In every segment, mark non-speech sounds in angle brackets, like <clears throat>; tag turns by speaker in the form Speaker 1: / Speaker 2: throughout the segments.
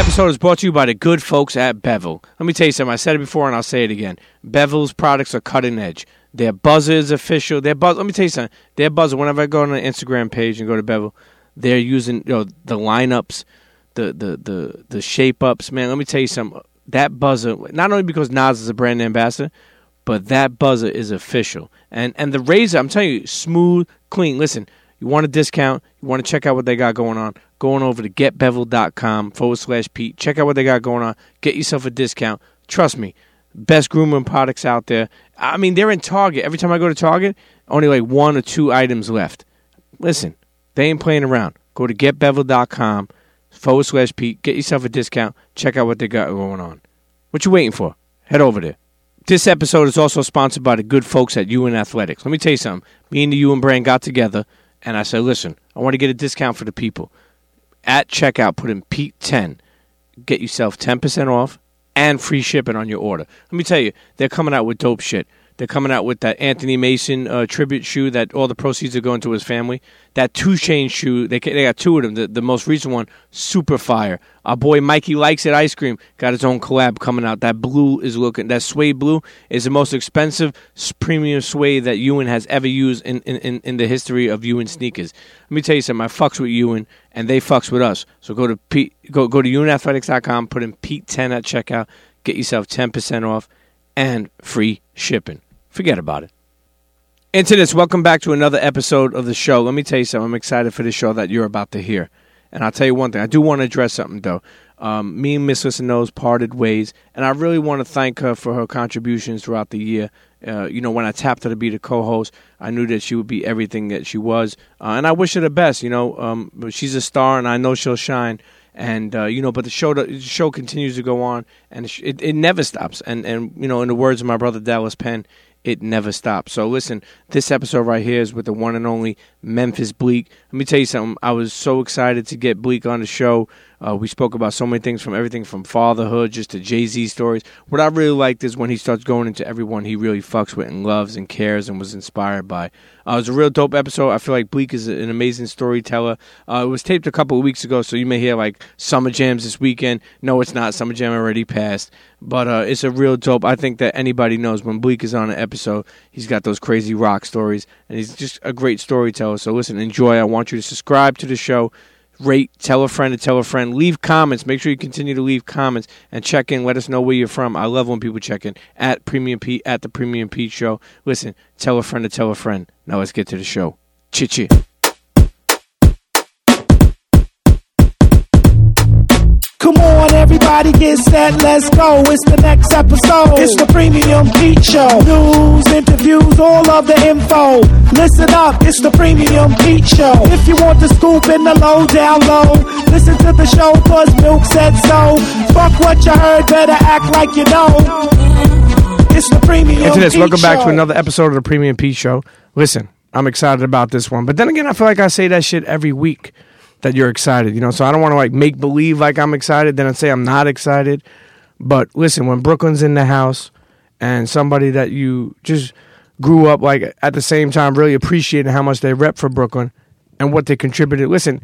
Speaker 1: episode is brought to you by the good folks at Bevel. Let me tell you something. I said it before and I'll say it again. Bevel's products are cutting edge. Their buzzer is official. Their buzz. Let me tell you something. Their buzzer. Whenever I go on the Instagram page and go to Bevel, they're using you know the lineups, the the the the shape ups. Man, let me tell you something. That buzzer. Not only because Nas is a brand ambassador, but that buzzer is official. And and the razor. I'm telling you, smooth, clean. Listen, you want a discount? You want to check out what they got going on? Going over to getbevel.com forward slash Pete. Check out what they got going on. Get yourself a discount. Trust me, best grooming products out there. I mean, they're in Target. Every time I go to Target, only like one or two items left. Listen, they ain't playing around. Go to getbevel.com forward slash Pete. Get yourself a discount. Check out what they got going on. What you waiting for? Head over there. This episode is also sponsored by the good folks at Ewing Athletics. Let me tell you something. Me and the Ewing brand got together, and I said, listen, I want to get a discount for the people. At checkout, put in Pete10. Get yourself 10% off and free shipping on your order. Let me tell you, they're coming out with dope shit. They're coming out with that Anthony Mason uh, tribute shoe that all the proceeds are going to his family. That two chain shoe, they they got two of them. The, the most recent one, super fire. Our boy Mikey likes it. Ice cream got his own collab coming out. That blue is looking. That suede blue is the most expensive premium suede that Ewing has ever used in, in, in, the history of Ewing sneakers. Let me tell you something. I fucks with Ewing, and they fucks with us. So go to go go to ewingathletics.com. Put in Pete ten at checkout. Get yourself ten percent off and free shipping. Forget about it. This, welcome back to another episode of the show. Let me tell you something. I'm excited for the show that you're about to hear. And I'll tell you one thing. I do want to address something, though. Um, me and Miss Listen Knows parted ways, and I really want to thank her for her contributions throughout the year. Uh, you know, when I tapped her to be the co-host, I knew that she would be everything that she was, uh, and I wish her the best. You know, um, she's a star, and I know she'll shine. And uh, you know, but the show the show continues to go on, and it, it never stops. And and you know, in the words of my brother Dallas Penn, it never stops. So listen, this episode right here is with the one and only Memphis Bleek. Let me tell you something. I was so excited to get Bleek on the show. Uh, we spoke about so many things from everything from fatherhood just to Jay Z stories. What I really liked is when he starts going into everyone he really fucks with and loves and cares and was inspired by. Uh, it was a real dope episode. I feel like Bleek is an amazing storyteller. Uh, it was taped a couple of weeks ago, so you may hear like Summer Jams this weekend. No, it's not. Summer Jam already passed. But uh, it's a real dope. I think that anybody knows when Bleek is on an episode, he's got those crazy Roc stories, and he's just a great storyteller. So listen, enjoy. I want you to subscribe to the show rate, tell a friend to tell a friend, leave comments. Make sure you continue to leave comments and check in. Let us know where you're from. I love when people check in at Premium Pete at the Premium Pete Show. Listen, tell a friend to tell a friend. Now let's get to the show. Chi chi.
Speaker 2: Come on, everybody get set, let's go. It's the next episode. It's the Premium Pete Show. News, interviews, all of the info. Listen up, it's the Premium Pete Show. If you want the scoop in the low, down low, listen to the show, cause Milk said so. Fuck what you heard, better act like you know. It's the Premium
Speaker 1: this,
Speaker 2: Pete
Speaker 1: welcome back to another episode of the Premium Pete Show. Listen, I'm excited about this one, but then again, I feel like I say that shit every week that you're excited, you know. So I don't want to like make believe like I'm excited, then I say I'm not excited. But listen, when Brooklyn's in the house and somebody that you just grew up like at the same time really appreciating how much they rep for Brooklyn and what they contributed. Listen,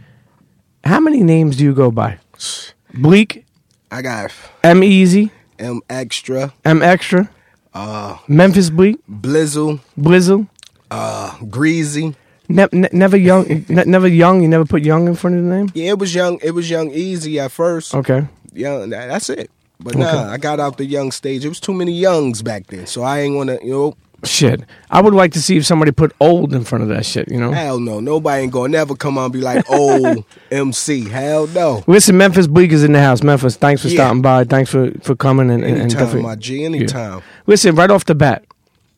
Speaker 1: how many names do you go by? Bleek,
Speaker 3: I got
Speaker 1: M Easy,
Speaker 3: M Extra,
Speaker 1: M Extra,
Speaker 3: uh,
Speaker 1: Memphis Bleek,
Speaker 3: Blizzle,
Speaker 1: Blizzle.
Speaker 3: uh, Greasy.
Speaker 1: Ne- ne- never young, ne- never young. You never put young in front of the name.
Speaker 3: Yeah, it was young. It was young easy at first.
Speaker 1: Okay.
Speaker 3: Young. that- That's it. But nah, I got out the young stage. It was too many youngs back then, so I ain't gonna. You know,
Speaker 1: Shit. I would like to see if somebody put old in front of that shit. You know.
Speaker 3: hell no. Nobody ain't gonna never come on and be like <laughs> old MC. Hell no.
Speaker 1: Listen, Memphis Bleek is in the house. Memphis, thanks for
Speaker 3: Yeah.
Speaker 1: stopping by. Thanks for for coming and, and, and
Speaker 3: Anytime,
Speaker 1: definitely-
Speaker 3: my G. Anytime.
Speaker 1: Listen, right off the bat,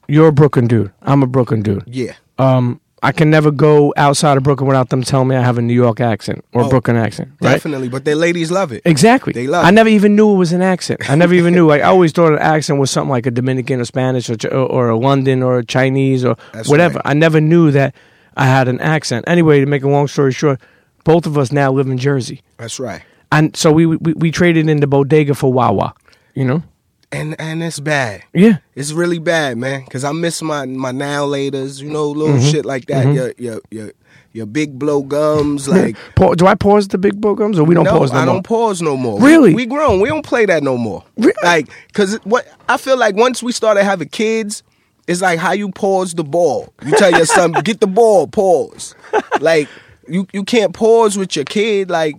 Speaker 1: you're a Brooklyn dude. I'm a Brooklyn dude.
Speaker 3: Yeah.
Speaker 1: Um, I can never go outside of Brooklyn without them telling me I have a New York accent or
Speaker 3: Oh,
Speaker 1: Brooklyn accent. Right.
Speaker 3: Definitely. But the ladies love it.
Speaker 1: Exactly.
Speaker 3: They love
Speaker 1: I
Speaker 3: it.
Speaker 1: never even knew it was an accent. I never even <laughs> knew. Like I always thought an accent was something like a Dominican or Spanish or or, or a London or a Chinese or
Speaker 3: That's
Speaker 1: whatever.
Speaker 3: right.
Speaker 1: I never knew that I had an accent. Anyway, to make a long story short, both of us now live in Jersey,
Speaker 3: That's right.
Speaker 1: and so we we, we traded in the bodega for Wawa. You know?
Speaker 3: And and it's bad.
Speaker 1: Yeah.
Speaker 3: It's really bad, man. Cause I miss my my now laters, you know, little
Speaker 1: Mm-hmm.
Speaker 3: shit like that. Your your your your big blow gums. Like
Speaker 1: do I pause the big blow gums or we don't
Speaker 3: no,
Speaker 1: pause no
Speaker 3: I
Speaker 1: more?
Speaker 3: don't pause no more.
Speaker 1: Really?
Speaker 3: We, we grown. We don't play that no more.
Speaker 1: Really?
Speaker 3: Like, cause what I feel like once we started having kids, it's like how you pause the ball. You tell your son, <laughs> get the ball, pause. Like you you can't pause with your kid. Like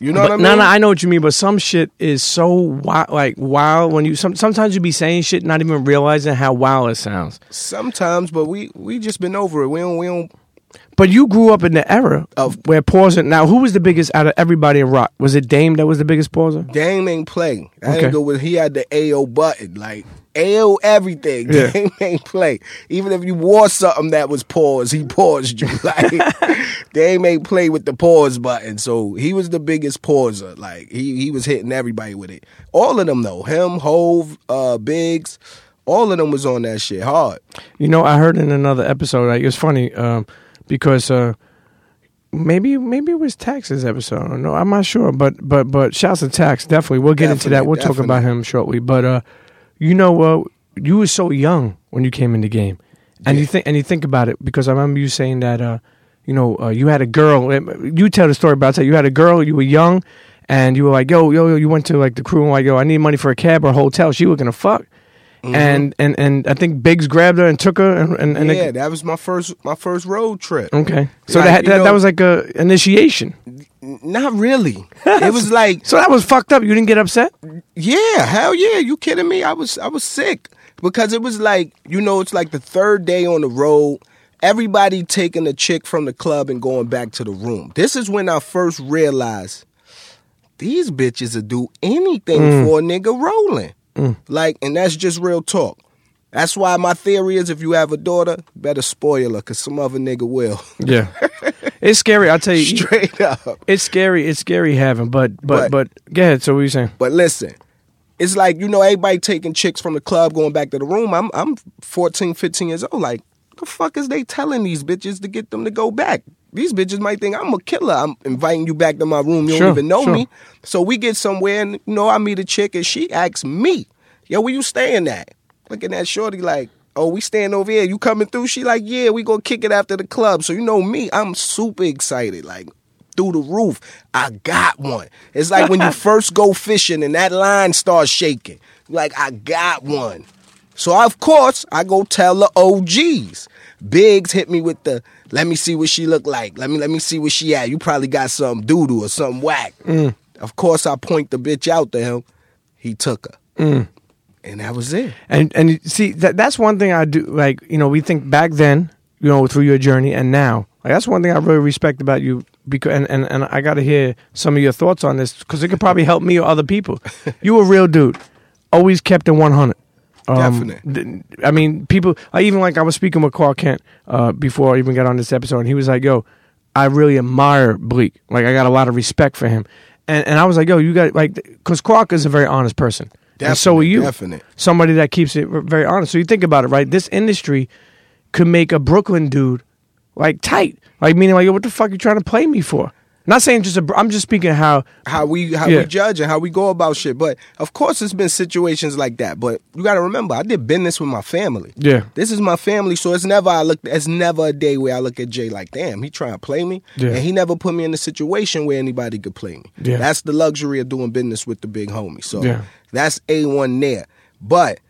Speaker 3: you know
Speaker 1: But,
Speaker 3: what I mean?
Speaker 1: No, no, I know what you mean, but some shit is so wild, like wild when you. Some, sometimes you be saying shit, not even realizing how wild it sounds.
Speaker 3: Sometimes, but we we just been over it. We don't we don't.
Speaker 1: But you grew up in the era
Speaker 3: Of-
Speaker 1: where pausing. Now, who was the biggest out of everybody in Roc? Was it Dame that was the biggest pauser?
Speaker 3: Dame ain't play. That
Speaker 1: Okay.
Speaker 3: ain't go with. He had the AO button, like AO everything.
Speaker 1: Yeah. <laughs>
Speaker 3: Dame ain't play. Even if you wore something that was pause, he paused you. <laughs> Like <laughs> Dame ain't play with the pause button. So he was the biggest pauser. Like he he was hitting everybody with it. All of them though. Him, Hov, uh, Biggs. All of them was on that shit hard.
Speaker 1: You know, I heard in another episode. Like, it was funny um, because uh, maybe maybe it was Tax's episode. No, I'm not sure. But but but shouts to Tax. Definitely, we'll get into that. We'll talk about him shortly. But uh, you know, uh, you were so young when you came in the game, and you think and you think about it because I remember you saying that. Uh, you know, uh, you had a girl. You tell the story about that. You had a girl. You were young, and you were like, "Yo, yo, yo." You went to like the crew and like, "Yo, I need money for a cab or a hotel." She was gonna fuck. Mm-hmm. And and and I think Biggs grabbed her and took her and and, and
Speaker 3: yeah,
Speaker 1: they-
Speaker 3: that was my first my first road trip.
Speaker 1: okay. So
Speaker 3: Like,
Speaker 1: that that, that was like a initiation.
Speaker 3: Not really. It was like <laughs>
Speaker 1: So that was fucked up. You didn't get upset.
Speaker 3: Yeah, hell yeah. You kidding me? I was I was sick. Because it was like, you know, it's like the third day on the road. Everybody taking a chick from the club and going back to the room. This is when I first realized these bitches will do anything mm. for a nigga rolling. Like, and that's just real talk. That's why my theory is if you have a daughter, better spoil her, cause some other nigga will.
Speaker 1: Yeah, <laughs> it's scary. I'll tell you.
Speaker 3: Straight up.
Speaker 1: It's scary. It's scary having. But but
Speaker 3: But-
Speaker 1: but go ahead. So what you saying?
Speaker 3: But listen, it's like, you know, everybody taking chicks from the club going back to the room. I'm I'm 14, 15 years old. Like, the fuck is they telling these bitches to get them to go back? These bitches might think I'm a killer. I'm inviting you back to my room. You
Speaker 1: Sure,
Speaker 3: don't even know
Speaker 1: sure.
Speaker 3: me. So we get somewhere and you know, I meet a chick and she asks me, Yo, where you staying at? Looking at Shorty like, Oh, we staying over here. You coming through? She like, Yeah, we gonna kick it after the club. So you know me, I'm super excited. Like through the roof. I got one. It's like when you <laughs> first go fishing and that line starts shaking. Like, I got one. So of course I go tell the OGs. Biggs hit me with the let me see what she look like. Let me let me see what she at. You probably got some doo doo or something whack. Mm. Of course I point the bitch out to him. He took her. Mm. And that was it.
Speaker 1: And and see that that's one thing I do. Like you know, we think back then, you know, through your journey, and now. Like, that's one thing I really respect about you. Because and and, and I got to hear some of your thoughts on this because it could probably help me or other people. <laughs> you a real dude. Always kept in one hundred.
Speaker 3: Definite.
Speaker 1: th- I mean, people. I even like I was speaking with Clark Kent uh, before I even got on this episode, and he was like, "Yo, I really admire Bleek. Like, I got a lot of respect for him." And and I was like, "Yo, you got like," because Clark is a very honest person, and so are you.
Speaker 3: definite.
Speaker 1: Somebody that keeps it very honest. So you think about it, right? This industry could make a Brooklyn dude like tight, like meaning like, "Yo, what the fuck you trying to play me for?" Not saying just a. I'm just speaking how.
Speaker 3: how we how
Speaker 1: Yeah.
Speaker 3: we judge and how we go about shit. But of course, it's been situations like that. But you got to remember, I did business with my family.
Speaker 1: Yeah.
Speaker 3: this is my family, so it's never I look. It's never a day where I look at Jay like, damn, he trying to play me,
Speaker 1: Yeah.
Speaker 3: and he never put me in a situation where anybody could play me.
Speaker 1: Yeah.
Speaker 3: that's the luxury of doing business with the big homie. So
Speaker 1: Yeah.
Speaker 3: that's a one there. But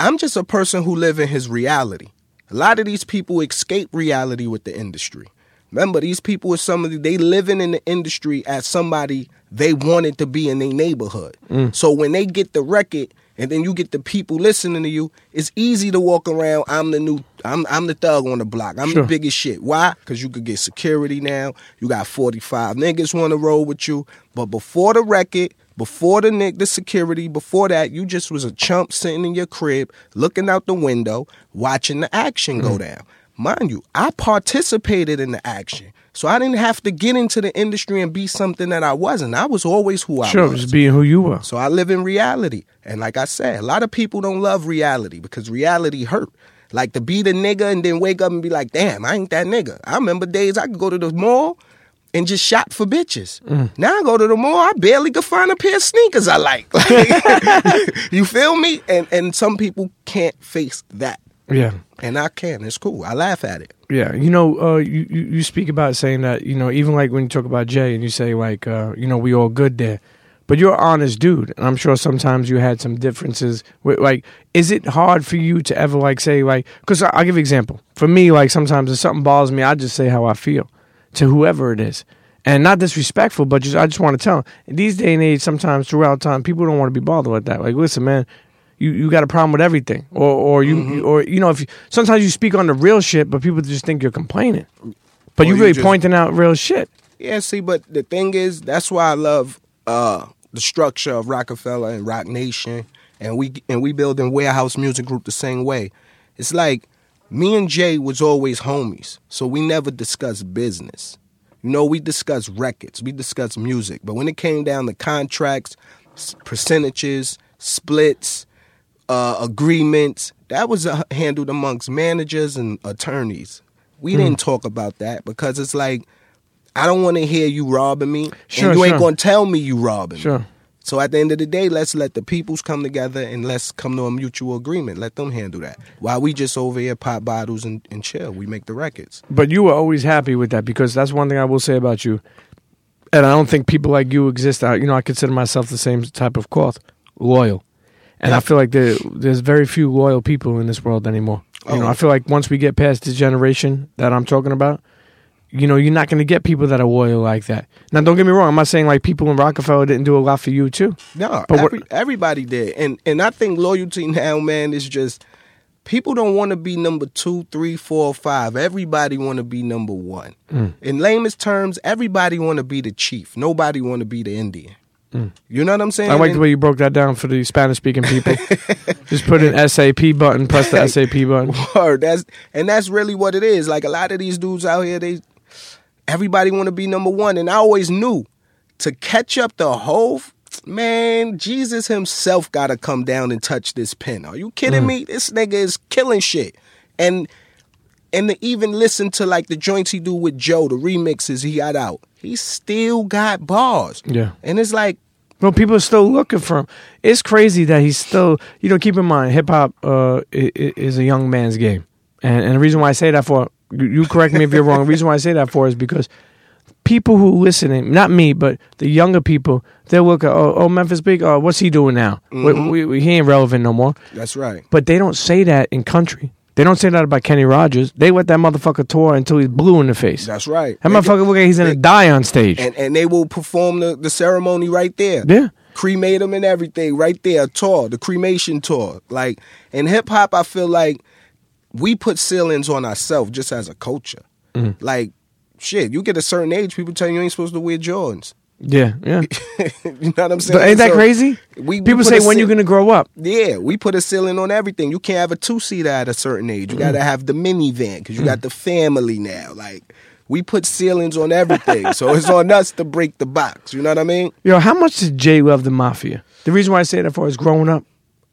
Speaker 3: I'm just a person who live in his reality. A lot of these people escape reality with the industry. Remember, these people are somebody they living in the industry as somebody they wanted to be in their neighborhood. Mm. So when they get the record and then you get the people listening to you, it's easy to walk around. I'm the new I'm I'm the thug on the block. I'm
Speaker 1: Sure.
Speaker 3: the biggest shit. Why? Because you could get security now. You got 45 niggas want to roll with you. But before the record, before the nick, the security, before that, you just was a chump sitting in your crib, looking out the window, watching the action go mm. down. Mind you, I participated in the action. So I didn't have to get into the industry and be something that I wasn't. I was always who I
Speaker 1: Sure,
Speaker 3: was.
Speaker 1: Sure, just being who you were.
Speaker 3: So I live in reality. And like I said, a lot of people don't love reality because reality hurt. Like to be the nigga and then wake up and be like, damn, I ain't that nigga. I remember days I could go to the mall and just shop for bitches. Mm. Now I go to the mall, I barely could find a pair of sneakers I like. Like, <laughs> you feel me? And and some people can't face that.
Speaker 1: Yeah.
Speaker 3: And I can. It's cool. I laugh at it.
Speaker 1: Yeah, you know, uh, you, you speak about saying that you know even like when you talk about Jay and you say like uh, you know we all good there, but you're an honest dude, and I'm sure sometimes you had some differences. With, like, is it hard for you to ever like say like? Because I'll give you an example. For me, like sometimes if something bothers me, I just say how I feel to whoever it is, and not disrespectful, but just I just want to tell. Them. These day and age, sometimes throughout time, people don't want to be bothered with that. Like, listen, man, you, you got a problem with everything, or or you
Speaker 3: Mm-hmm.
Speaker 1: you- or you know if you, sometimes you speak on the real shit, but people just think you're complaining, but
Speaker 3: Or
Speaker 1: you
Speaker 3: you
Speaker 1: really
Speaker 3: just-
Speaker 1: pointing out real shit.
Speaker 3: Yeah, see, but the thing is, that's why I love uh, the structure of Roc-A-Fella and Roc Nation, and we and we building Warehouse Music Group the same way. It's like me and Jay was always homies, so we never discussed business. You know, we discussed records, we discussed music, but when it came down to contracts, percentages, splits, uh, agreements, that was uh, handled amongst managers and attorneys. We
Speaker 1: Hmm.
Speaker 3: didn't talk about that because it's like I don't want to hear you robbing me,
Speaker 1: Sure,
Speaker 3: and you ain't gonna tell me you robbing me.
Speaker 1: Sure.
Speaker 3: So at the end of the day, let's let the peoples come together and let's come to a mutual agreement. Let them handle that. While we just over here pop bottles and, and chill, we make the records.
Speaker 1: But you were always happy with that because that's one thing I will say about you. And I don't think people like you exist. I, you know, I consider myself the same type of cloth, loyal. And I feel like there, there's very few loyal people in this world anymore. You know,
Speaker 3: Oh.
Speaker 1: I feel like once we get past this generation that I'm talking about, you know, you're not going to get people that are loyal like that. Now, don't get me wrong. I'm not saying like people in Roc-A-Fella didn't do a lot for you too.
Speaker 3: No,
Speaker 1: But
Speaker 3: every, everybody did, and and I think loyalty now, man, is just people don't want to be number two, three, four, five. Everybody want to be number one.
Speaker 1: Mm.
Speaker 3: In lamest terms, everybody want to be the chief. Nobody want to be the Indian. You know what I'm saying?
Speaker 1: Mm. I like the way you broke that down for the Spanish speaking people. <laughs> Just put an SAP button, press the SAP button.
Speaker 3: Word. That's and that's really what it is. Like a lot of these dudes out here, they everybody want to be number one, and I always knew to catch up the whole man. Jesus himself got to come down and touch this pen. Are you kidding me? This nigga is killing shit, and and to even listen to like the joints he do with Joe, the remixes he got out, he still got bars.
Speaker 1: Yeah.
Speaker 3: and it's like
Speaker 1: Well, people are still looking for him. It's crazy that he's still. You know, keep in mind, hip hop uh, is a young man's game, and and the reason why I say that for you, correct me if you're wrong. The reason why I say that for is because people who listening, not me, but the younger people, they'll look at oh, oh Memphis Big, oh, what's he doing now? We, we, we- he ain't relevant no more.
Speaker 3: that's right.
Speaker 1: But they don't say that in country. They don't say that about Kenny Rogers. They let that motherfucker tour until he's blue in the face.
Speaker 3: That's right.
Speaker 1: that motherfucker look like he's gonna die on stage.
Speaker 3: and and they will perform the, the ceremony right there.
Speaker 1: Yeah.
Speaker 3: Cremate them and everything right there. Tour, the cremation tour. Like in hip hop, I feel like we put ceilings on ourselves just as a culture.
Speaker 1: Mm-hmm.
Speaker 3: Like shit, you get a certain age, people tell you you ain't supposed to wear Jordans.
Speaker 1: Yeah, yeah. <laughs>
Speaker 3: you know what I'm saying?
Speaker 1: But ain't that
Speaker 3: So,
Speaker 1: crazy?
Speaker 3: We, we
Speaker 1: People say when
Speaker 3: ceil-
Speaker 1: you're gonna grow up.
Speaker 3: Yeah, we put a ceiling on everything. You can't have a two seater at a certain age. You
Speaker 1: Mm.
Speaker 3: got to have the minivan because you got the family now. Like we put ceilings on everything, so it's on us to break the box. You know what I mean?
Speaker 1: Yo, how much did Jay love the mafia? The reason why I say that for is growing up.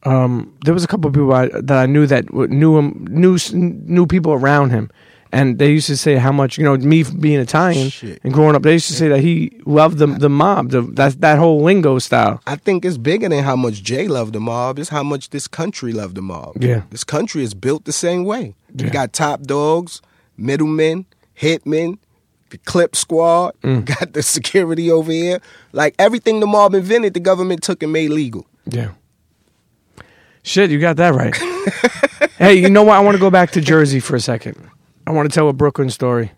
Speaker 1: Um, there was a couple of people I, that I knew that knew him, knew knew people around him, and they used to say how much you know me being Italian
Speaker 3: Shit.
Speaker 1: and growing up. They used to say that he loved the the mob, the, that that whole lingo style.
Speaker 3: I think it's bigger than how much Jay loved the mob. It's how much this country loved the mob.
Speaker 1: Yeah.
Speaker 3: This country is built the same way.
Speaker 1: Yeah.
Speaker 3: You got top dogs, middlemen, hitmen, the clip squad,
Speaker 1: Mm. <laughs>
Speaker 3: got the security over here. Like everything the mob invented, the government took and made legal.
Speaker 1: Yeah. Shit, you got that right. <laughs> hey, you know what? I want to go back to Jersey for a second. I want to tell a Brooklyn story.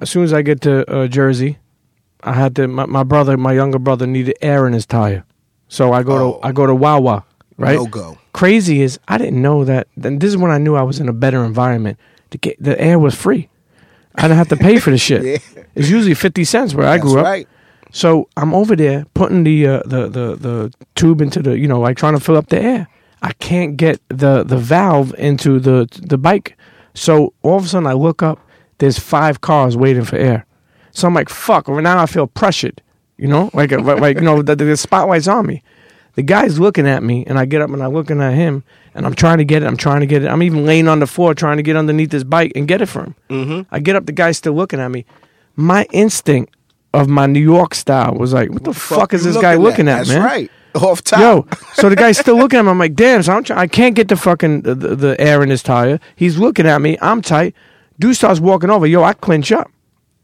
Speaker 1: As soon as I get to uh, Jersey, I had to. My, my brother, my younger brother, needed air in his tire, so I go
Speaker 3: Oh.
Speaker 1: to I go to Wawa. Right.
Speaker 3: No go.
Speaker 1: Crazy is I didn't know that. Then this is when I knew I was in a better environment. To get the air was free. I didn't have to pay for the shit. <laughs>
Speaker 3: Yeah.
Speaker 1: It's usually fifty cents where I grew up.
Speaker 3: right.
Speaker 1: So I'm over there putting the, uh, the the the tube into the you know like trying to fill up the air. I can't get the the valve into the the bike. So all of a sudden I look up. There's five cars waiting for air. So I'm like fuck. Or now I feel pressured. You know, like like, like you know the, the spotlight's on me. The guy's looking at me, and I get up and I'm looking at him, and I'm trying to get it. I'm trying to get it. I'm even laying on the floor trying to get underneath this bike and get it for him. Mm-hmm. I get up, the guy's still looking at me. My instinct of my New York style was like, "What the fuck, is
Speaker 3: you
Speaker 1: this guy looking at,
Speaker 3: That's
Speaker 1: man?"
Speaker 3: right. <laughs> Off top.
Speaker 1: Yo, so the guy's still looking at me. I'm like, damn. So I'm try- I can't get the fucking the, the, air in his tire. He's looking at me. I'm tight. Dude starts walking over. Yo, I clinch up.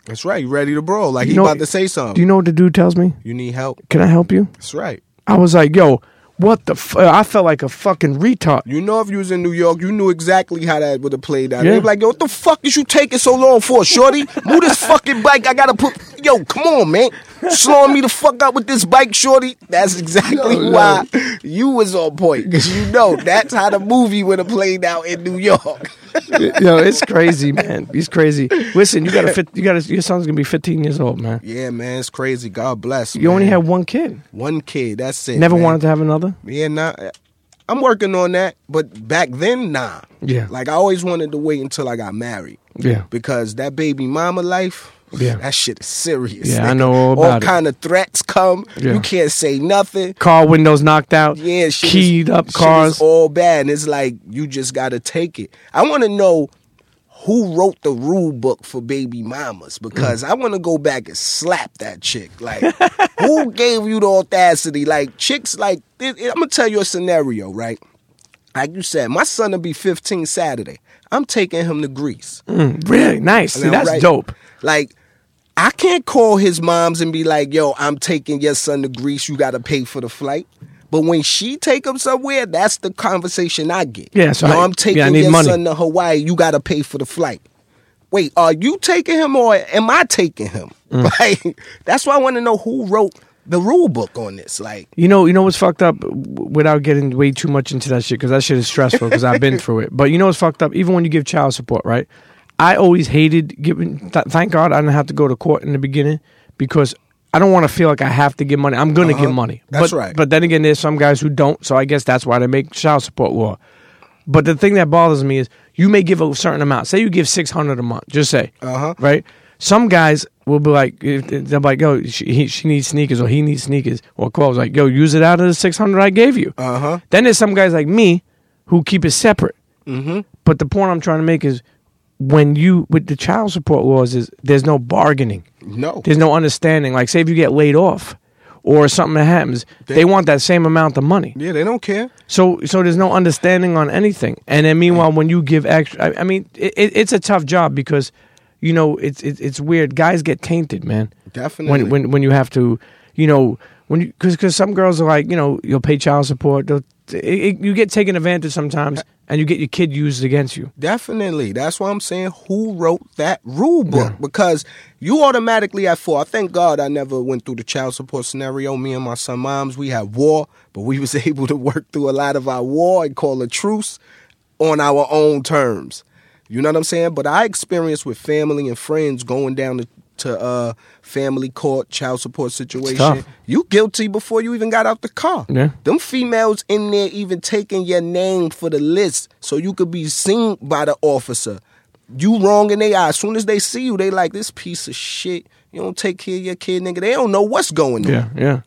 Speaker 3: That's right. You ready to brawl? Like
Speaker 1: You
Speaker 3: he
Speaker 1: know-
Speaker 3: about to say something.
Speaker 1: Do you know what the dude tells me?
Speaker 3: you need help.
Speaker 1: Can I help you?
Speaker 3: That's right.
Speaker 1: I was like, yo, what the? F-? Uh, I felt like a fucking retard.
Speaker 3: You know, if you was in New York, you knew exactly how that would have played out.
Speaker 1: Yeah.
Speaker 3: They be like, yo, what the fuck is you taking so long for, shorty? Move this fucking bike. I gotta put. Yo, come on, man. Slowing me the fuck up with this bike, shorty. That's exactly
Speaker 1: No, no.
Speaker 3: why you was on point. Because you know that's how the movie would have played out in New York.
Speaker 1: yo, it's crazy, man. He's crazy. Listen, you got to fit. You got to. Your son's gonna be 15 years old, man.
Speaker 3: yeah, man, it's crazy. God bless.
Speaker 1: You only
Speaker 3: man.
Speaker 1: had one kid.
Speaker 3: one kid. That's it.
Speaker 1: Never
Speaker 3: man.
Speaker 1: wanted to have another.
Speaker 3: Yeah, nah. I'm working on that, but back then, nah.
Speaker 1: Yeah.
Speaker 3: Like I always wanted to wait until I got married.
Speaker 1: Yeah.
Speaker 3: Because that baby mama life,
Speaker 1: Yeah.
Speaker 3: that shit is serious.
Speaker 1: Yeah, I know all about it.
Speaker 3: kind of threats come.
Speaker 1: Yeah.
Speaker 3: You can't say nothing.
Speaker 1: Car windows knocked out.
Speaker 3: Yeah, shit is-
Speaker 1: keyed up
Speaker 3: shit
Speaker 1: cars.
Speaker 3: is all bad. And it's like you just gotta take it. I want to know who wrote the rule book for baby mamas because I want to go back and slap that chick. Like, who <laughs> gave you the audacity? Like, chicks, like, I'm gonna tell you a scenario, right? Like you said, my son will be 15 Saturday. I'm taking him to Greece.
Speaker 1: Mm, really nice. See, that's
Speaker 3: right,
Speaker 1: dope.
Speaker 3: Like, I can't call his moms and be like, "Yo, I'm taking your son to Greece. You got to pay for the flight." But when she take him somewhere, that's the conversation I get.
Speaker 1: Yeah, so
Speaker 3: Yo,
Speaker 1: I-
Speaker 3: I'm taking
Speaker 1: yeah,
Speaker 3: your
Speaker 1: money.
Speaker 3: son to Hawaii. You got to pay for the flight. Wait, are you taking him or am I taking him?
Speaker 1: Mm. <laughs>
Speaker 3: Like, that's why I want to know who wrote the rule book on this. Like,
Speaker 1: You know, you know what's fucked up without getting way too much into that shit because that shit is stressful because I've been <laughs> through it. But you know what's fucked up? Even when you give child support, right? I always hated giving. Th- thank God I didn't have to go to court in the beginning because I don't want to feel like I have to give money. I'm gonna give money.
Speaker 3: Uh-huh. That's
Speaker 1: but,
Speaker 3: right.
Speaker 1: But then again, there's some guys who don't. So I guess that's why they make child support law. But the thing that bothers me is you may give a certain amount. Say you give six hundred a month. Just say,
Speaker 3: Uh-huh.
Speaker 1: right? Some guys will be like, if- they're like, yo, she, he, she needs sneakers or he needs sneakers or clothes. Like, yo, use it out of the six hundred I gave you.
Speaker 3: uh huh.
Speaker 1: Then there's some guys like me who keep it separate.
Speaker 3: Mm-hmm.
Speaker 1: But the point I'm trying to make is when you with the child support laws is there's no bargaining.
Speaker 3: No.
Speaker 1: There's no understanding. Like say if you get laid off or something happens, they, want that same amount of money.
Speaker 3: Yeah, they don't care.
Speaker 1: So so there's no understanding on anything. And then meanwhile when you give extra I, I mean it, it, it's a tough job because you know it's it, it's weird. Guys get tainted, man.
Speaker 3: Definitely.
Speaker 1: When when when you have to, you know, when you because because some girls are like you know you'll pay child support. They'll, you get taken advantage sometimes, and you get your kid used against you.
Speaker 3: Definitely. That's why I'm saying who wrote that rule book?
Speaker 1: Yeah.
Speaker 3: Because you automatically at four. I thank God I never went through the child support scenario. Me and my son moms, we had war, but we was <laughs> able to work through a lot of our war and call a truce on our own terms. You know what I'm saying? But I experienced with family and friends going down to, to uh, family court, child support situation. You guilty before you even got out the car.
Speaker 1: Yeah.
Speaker 3: Them females in there even taking your name for the list so you could be seen by the officer. You wrong in their eyes. As soon as they see you, they like this piece of shit. You don't take care of your kid, nigga. They don't know what's going on.
Speaker 1: Yeah, yeah.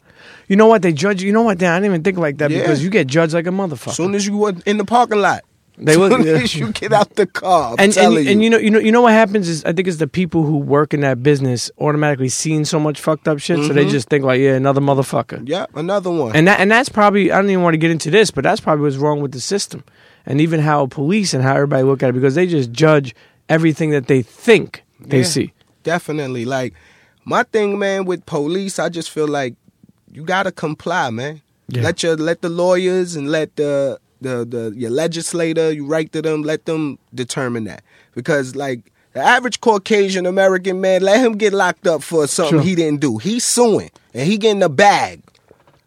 Speaker 1: You know what they judge? You know what? I didn't even think like that
Speaker 3: Yeah.
Speaker 1: because you get judged like a motherfucker.
Speaker 3: As soon as you were in the parking lot.
Speaker 1: They
Speaker 3: as
Speaker 1: look-
Speaker 3: soon as you get out the car.
Speaker 1: And and,
Speaker 3: telling
Speaker 1: and
Speaker 3: you.
Speaker 1: you know you know you know what happens is I think it's the people who work in that business automatically seeing so much fucked up shit, so they mm-hmm. just think like, yeah, another motherfucker.
Speaker 3: Yeah, another one.
Speaker 1: And that and that's probably I don't even want to get into this, but that's probably what's wrong with the system, and even how police and how everybody look at it because they just judge everything that they think they
Speaker 3: Yeah.
Speaker 1: see.
Speaker 3: Definitely. Like my thing, man, with police, I just feel like you gotta comply, man.
Speaker 1: Yeah.
Speaker 3: Let your let the lawyers and let the the the your legislator, you write to them, let them determine that. Because like the average Caucasian American man, let him get locked up for something
Speaker 1: Sure.
Speaker 3: he didn't do. He's suing and he getting a bag.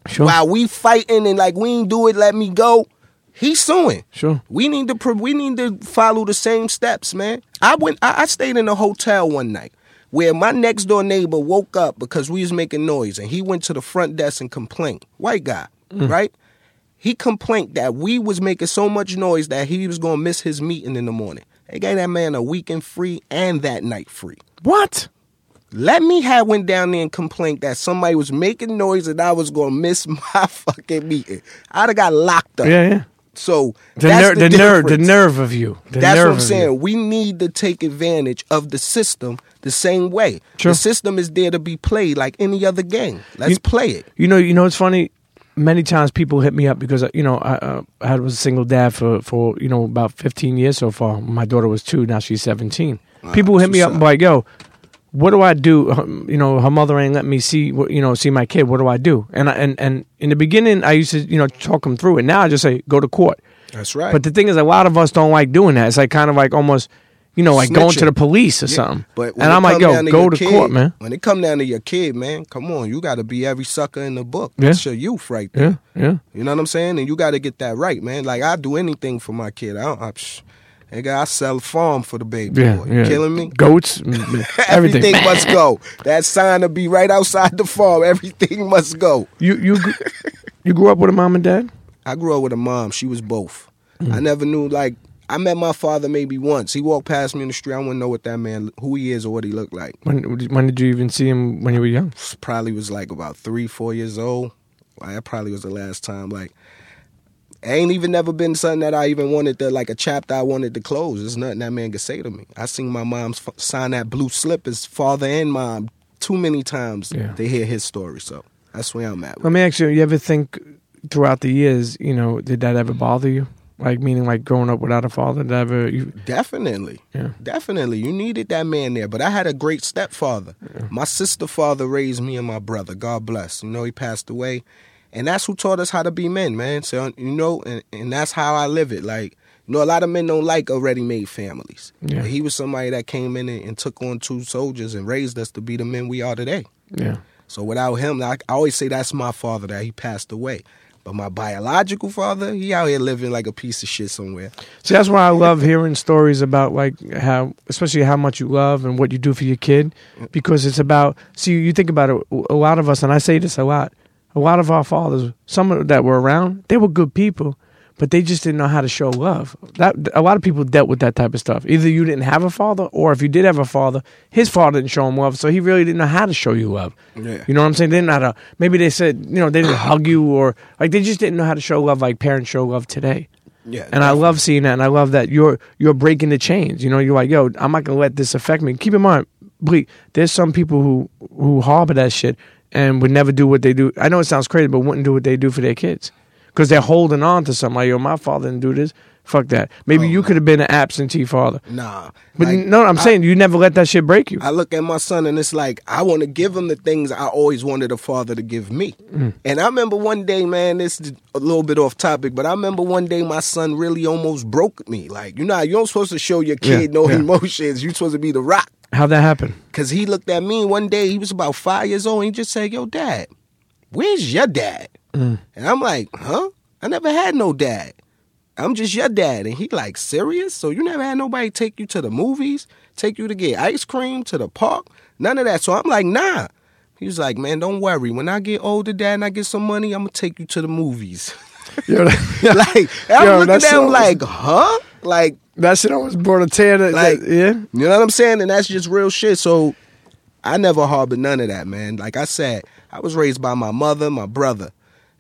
Speaker 1: Sure,
Speaker 3: While we fighting and like we ain't do it, let me go. He's suing.
Speaker 1: sure.
Speaker 3: We need to we need to follow the same steps, man. I went I, I stayed in a hotel one night where my next door neighbor woke up because we was making noise and he went to the front desk and complained. White guy, mm. right? He complained that we was making so much noise that he was gonna miss his meeting in the morning. They gave that man a weekend free and that night free.
Speaker 1: What?
Speaker 3: Let me have went down there and complained that somebody was making noise and I was gonna miss <laughs> my fucking meeting. I'd have got locked up.
Speaker 1: Yeah, yeah.
Speaker 3: So
Speaker 1: The ner-
Speaker 3: the,
Speaker 1: the nerve, the nerve of you. The
Speaker 3: That's
Speaker 1: nerve
Speaker 3: what I'm saying.
Speaker 1: you.
Speaker 3: We need to take advantage of the system the same way.
Speaker 1: Sure.
Speaker 3: The system is there to be played like any other game. Let's
Speaker 1: You-
Speaker 3: play it.
Speaker 1: You know, you know, it's funny. Many times people hit me up because you know I, uh, I was a single dad for for you know about 15 years so far. My daughter was two, now she's 17. People hit me up and be like, "Yo, what do I do? Um, You know, her mother ain't let me see, you know, see my kid. What do I do?" And I, and and in the beginning, I used to, you know, talk them through it. Now I just say, "Go to court."
Speaker 3: That's right.
Speaker 1: But the thing is, a lot of us don't like doing that. It's like kind of like almost, you know, like going to the police or
Speaker 3: Yeah,
Speaker 1: something.
Speaker 3: But when
Speaker 1: and I'm like,
Speaker 3: come
Speaker 1: "Yo,
Speaker 3: down
Speaker 1: go to
Speaker 3: kid,
Speaker 1: court, man."
Speaker 3: When it come down to your kid, man, come on, you got to be every sucker in the book.
Speaker 1: Yeah.
Speaker 3: That's your youth right there.
Speaker 1: Yeah, yeah.
Speaker 3: You know what I'm saying? And you got to get that right, man. Like I do anything for my kid. I don't. I, psh, nigga, I sell farm for the baby.
Speaker 1: Yeah,
Speaker 3: boy. You
Speaker 1: yeah.
Speaker 3: killing me?
Speaker 1: Goats, <laughs> mm, everything.
Speaker 3: Everything must go. That sign to be right outside the farm. Everything must go.
Speaker 1: You you you grew up with a mom and dad.
Speaker 3: I grew up with a mom. She was both.
Speaker 1: Mm.
Speaker 3: I never knew like I met my father maybe once. He walked past me in the street. I wouldn't know what that man, who he is or what he looked like.
Speaker 1: When when did you even see him when you were young?
Speaker 3: Probably was like about three, four years old. That probably was the last time. Like, ain't even never been something that I even wanted to like a chapter I wanted to close. There's nothing that man could say to me. I seen my mom f- sign that blue slip as father and mom too many times
Speaker 1: Yeah.
Speaker 3: to hear his story. So that's where I'm at.
Speaker 1: Let me ask you: You ever think throughout the years, you know, did that ever bother you? Like meaning, like growing up without a father, that ever? You,
Speaker 3: Definitely.
Speaker 1: Yeah.
Speaker 3: Definitely. You needed that man there. But I had a great stepfather. My sister father raised me and my brother. God bless. You know, he passed away. And that's who taught us how to be men, man. So, you know, and, and that's how I live it. Like, you know, a lot of men don't like already made families.
Speaker 1: Yeah.
Speaker 3: He was somebody that came in and, and took on two soldiers and raised us to be the men we are today.
Speaker 1: yeah.
Speaker 3: So without him, I, I always say that's my father that he passed away. But my biological father, he out here living like a piece of shit somewhere.
Speaker 1: See, that's why I love hearing stories about like how, especially how much you love and what you do for your kid, because it's about. See, you think about it. A lot of us, and I say this a lot. A lot of our fathers, some that were around, they were good people, but they just didn't know how to show love. That a lot of people dealt with that type of stuff. Either you didn't have a father, or if you did have a father, his father didn't show him love, so he really didn't know how to show you love.
Speaker 3: Yeah.
Speaker 1: You know what I'm saying? They didn't know how to. Maybe they said, you know, they didn't hug you, or like they just didn't know how to show love like parents show love today.
Speaker 3: Yeah.
Speaker 1: And I love seeing that, and I love that you're you're breaking the chains. You know, you're like, yo, I'm not gonna let this affect me. Keep in mind, Bleek, there's some people who who harbor that shit and would never do what they do. I know it sounds crazy, but wouldn't do what they do for their kids because they're holding on to something. Like, yo, my father didn't do this. Fuck that. Maybe you could have been an absentee father,
Speaker 3: Nah.
Speaker 1: but
Speaker 3: Like,
Speaker 1: no, I'm
Speaker 3: I-
Speaker 1: saying you never let that shit break you.
Speaker 3: I look at my son and it's like I want to give him the things I always wanted a father to give me.
Speaker 1: Mm.
Speaker 3: And I remember one day, man, this is a little bit off topic, but I remember one day my son really almost broke me. Like, you know, you're not supposed to show your kid
Speaker 1: Yeah,
Speaker 3: no
Speaker 1: yeah.
Speaker 3: emotions. You're supposed to be the rock.
Speaker 1: How'd that happen?
Speaker 3: Cause he looked at me one day, he was about five years old, and he just said, Yo, dad, where's your dad?
Speaker 1: Mm.
Speaker 3: And I'm like, huh? I never had no dad. I'm just your dad. And he like, serious? So you never had nobody take you to the movies, take you to get ice cream, to the park? None of that. So I'm like, nah. He was like, man, don't worry. When I get older, dad, and I get some money, I'm gonna take you to the movies. <laughs> <laughs>
Speaker 1: Yo,
Speaker 3: like, I'm
Speaker 1: Yo,
Speaker 3: looking at him like, huh? Like,
Speaker 1: that shit almost brought a tear. To,
Speaker 3: Like-
Speaker 1: yeah,
Speaker 3: You know what I'm saying? And that's just real shit. So I never harbored none of that, man. Like I said, I was raised by my mother, my brother,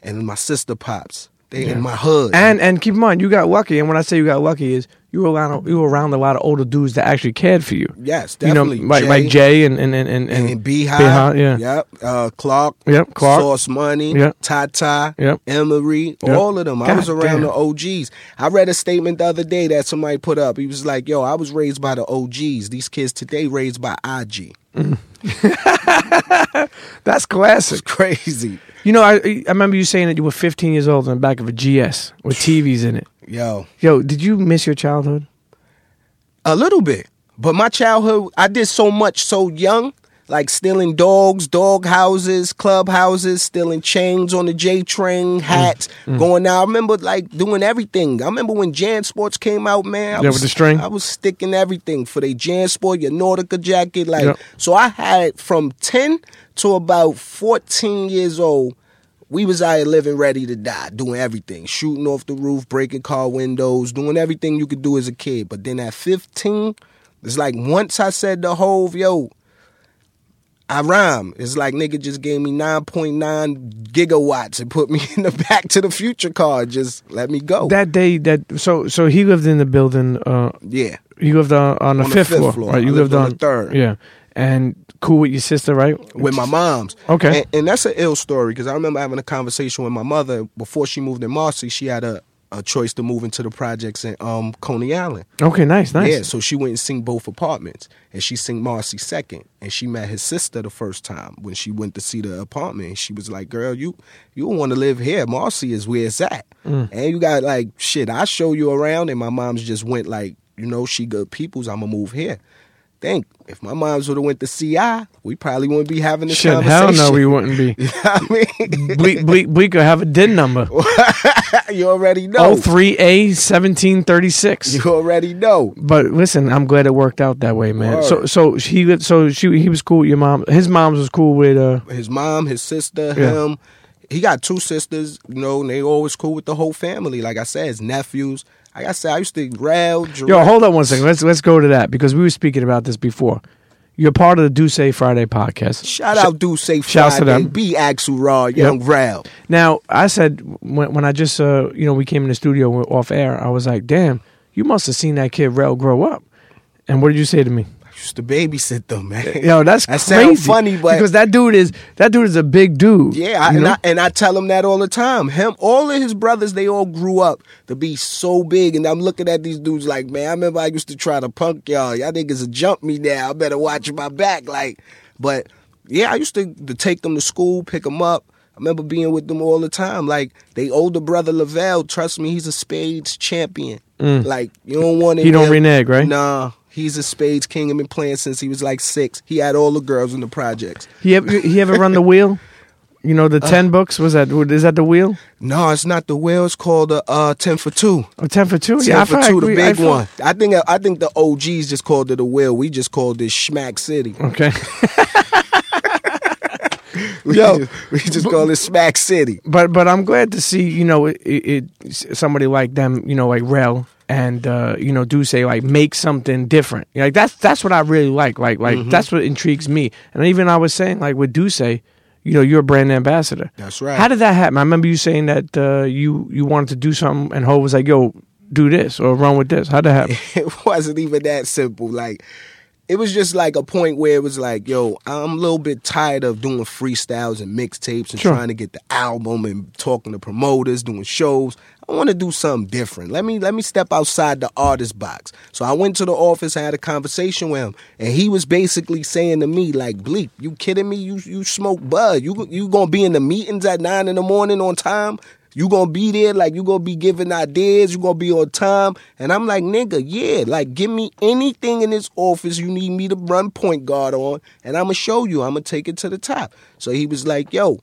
Speaker 3: and my sister pops. They in my hood.
Speaker 1: And and keep in mind, you got lucky. And when I say you got lucky, is you were around you were around a lot of older dudes that actually cared for you.
Speaker 3: yes,
Speaker 1: You know,
Speaker 3: definitely.
Speaker 1: like like Jay and and and and,
Speaker 3: and,
Speaker 1: and
Speaker 3: B-High.
Speaker 1: B-High, yeah.
Speaker 3: Yep. Uh, Clark.
Speaker 1: Yep, Clark.
Speaker 3: Sauce Money.
Speaker 1: Yep.
Speaker 3: Tata.
Speaker 1: Yep.
Speaker 3: Emory.
Speaker 1: Yep.
Speaker 3: All of them. I was around
Speaker 1: damn.
Speaker 3: the OGs. I read a statement the other day that somebody put up. He was like, yo, I was raised by the OGs. These kids today raised by IG. <laughs>
Speaker 1: That's classic.
Speaker 3: It's crazy.
Speaker 1: You know, I I remember you saying that you were 15 years old in the back of a GS with <sighs> TVs in it.
Speaker 3: Yo.
Speaker 1: Yo, did you miss your childhood?
Speaker 3: A little bit. But my childhood, I did so much so young, like stealing dogs, dog houses, clubhouses, stealing chains on the J train, mm, hats, mm. going out. I remember like doing everything. I remember when JanSports came out, man. I
Speaker 1: Yeah,
Speaker 3: was,
Speaker 1: with the string?
Speaker 3: I was sticking everything for the JanSport, your Nautica jacket. Like
Speaker 1: Yep.
Speaker 3: so I had from 10 to about 14 years old. We was out here living ready to die, doing everything, shooting off the roof, breaking car windows, doing everything you could do as a kid. But then at 15, it's like once I said the whole, yo, I rhyme. It's like nigga just gave me 9.9 gigawatts and put me <laughs> in the Back to the Future car. Just let me go.
Speaker 1: That day, that so so he lived in the building. Uh,
Speaker 3: yeah.
Speaker 1: he lived on, on the,
Speaker 3: On the
Speaker 1: fifth,
Speaker 3: fifth
Speaker 1: floor,
Speaker 3: floor.
Speaker 1: right? You lived,
Speaker 3: lived on
Speaker 1: on
Speaker 3: the third.
Speaker 1: Yeah, and cool with your sister, right?
Speaker 3: with my mom's.
Speaker 1: Okay.
Speaker 3: And, and that's an ill story because I remember having a conversation with my mother before she moved in Marcy. She had a a choice to move into the projects in um Coney Island.
Speaker 1: Okay, nice, nice.
Speaker 3: Yeah, so she went and seen both apartments, and she seen Marcy second, and she met his sister the first time when she went to see the apartment. She was like, "Girl, you you don't want to live here. Marcy is where it's at,
Speaker 1: Mm.
Speaker 3: and you got like shit. I show you around." And my mom's just went like, "You know, she good people's. I'ma move here." Think if my mom's would have went to CI, we probably wouldn't be having this
Speaker 1: Shit,
Speaker 3: conversation.
Speaker 1: hell no, we wouldn't be. <laughs>
Speaker 3: You know I mean,
Speaker 1: Bleek, Bleek, Bleek could have a DIN number. <laughs>
Speaker 3: you already know.
Speaker 1: 03A 1736.
Speaker 3: You already know.
Speaker 1: But listen, I'm glad it worked out that way, man. So
Speaker 3: Word.
Speaker 1: so he so she he was cool with your mom. His mom's was cool with uh
Speaker 3: his mom, his sister,
Speaker 1: Yeah.
Speaker 3: him. He got two sisters, you know, and they always cool with the whole family. Like I said, his nephews. Like I said, I used to rail.
Speaker 1: Yo, hold on one second. Let's let's go to that because we were speaking about this before. You're part of the Dusse Friday podcast.
Speaker 3: Shout out, Dusse
Speaker 1: Shouts to
Speaker 3: Friday.
Speaker 1: them.
Speaker 3: Be Axel Raw, Young Rail.
Speaker 1: Now, I said when when I just uh you know we came in the studio off air, I was like, "Damn, you must have seen that kid Rel grow up." And what did you say to me?
Speaker 3: Used to babysit them, man. <laughs>
Speaker 1: Yo, that's
Speaker 3: that
Speaker 1: crazy.
Speaker 3: funny, but
Speaker 1: because that dude is that dude is a big dude.
Speaker 3: Yeah, I, and. I, and I tell him that all the time. Him, all of his brothers, they all grew up to be so big, and I'm looking at these dudes like, man, I remember I used to try to punk y'all. Y'all niggas will jump me now. I better watch my back, like. But yeah, I used to, to take them to school, pick them up. I remember being with them all the time. Like they older brother Lavelle, trust me, he's a spades champion. Like you don't want
Speaker 1: Mm. He don't renege, right?
Speaker 3: Nah. He's a spades king I've been playing since he was like six. He had all the girls in the projects.
Speaker 1: He ever he ever run the wheel? You know the ten books was that is that the wheel?
Speaker 3: No, it's not the wheel. It's called the uh, ten for two.
Speaker 1: Oh, 10 for two.
Speaker 3: Ten
Speaker 1: yeah, I
Speaker 3: for two,
Speaker 1: like
Speaker 3: the
Speaker 1: we-
Speaker 3: big
Speaker 1: I feel-
Speaker 3: one. I think I think the OGs just called it a wheel. We just called it Schmack City.
Speaker 1: Okay. <laughs>
Speaker 3: We,
Speaker 1: Yo,
Speaker 3: just, we just call it Smack City.
Speaker 1: but but I'm glad to see you know it, it somebody like them you know like Rel and uh, you know Dusse like make something different. Like that's that's what I really like. Like like
Speaker 3: Mm-hmm.
Speaker 1: that's what intrigues me. And even I was saying like with Dusse you know you're a brand ambassador.
Speaker 3: That's right.
Speaker 1: how did that happen? I remember you saying that uh, you you wanted to do something and Ho was like yo do this or run with this. How did that happen? <laughs>
Speaker 3: It wasn't even that simple. Like it was just like a point where it was like, yo, I'm a little bit tired of doing freestyles and mixtapes and
Speaker 1: Sure.
Speaker 3: trying to get the album and talking to promoters, doing shows. I want to do something different. Let me let me step outside the artist box. So I went to the office, I had a conversation with him, and he was basically saying to me, like, Bleep, you kidding me? You you smoke bud. You you gonna be in the meetings at nine in the morning on time? You gonna be there, like you gonna be giving ideas, you gonna be on time. And I'm like, nigga, yeah, like give me anything in this office you need me to run point guard on, and I'ma show you, I'ma take it to the top. So he was like, yo,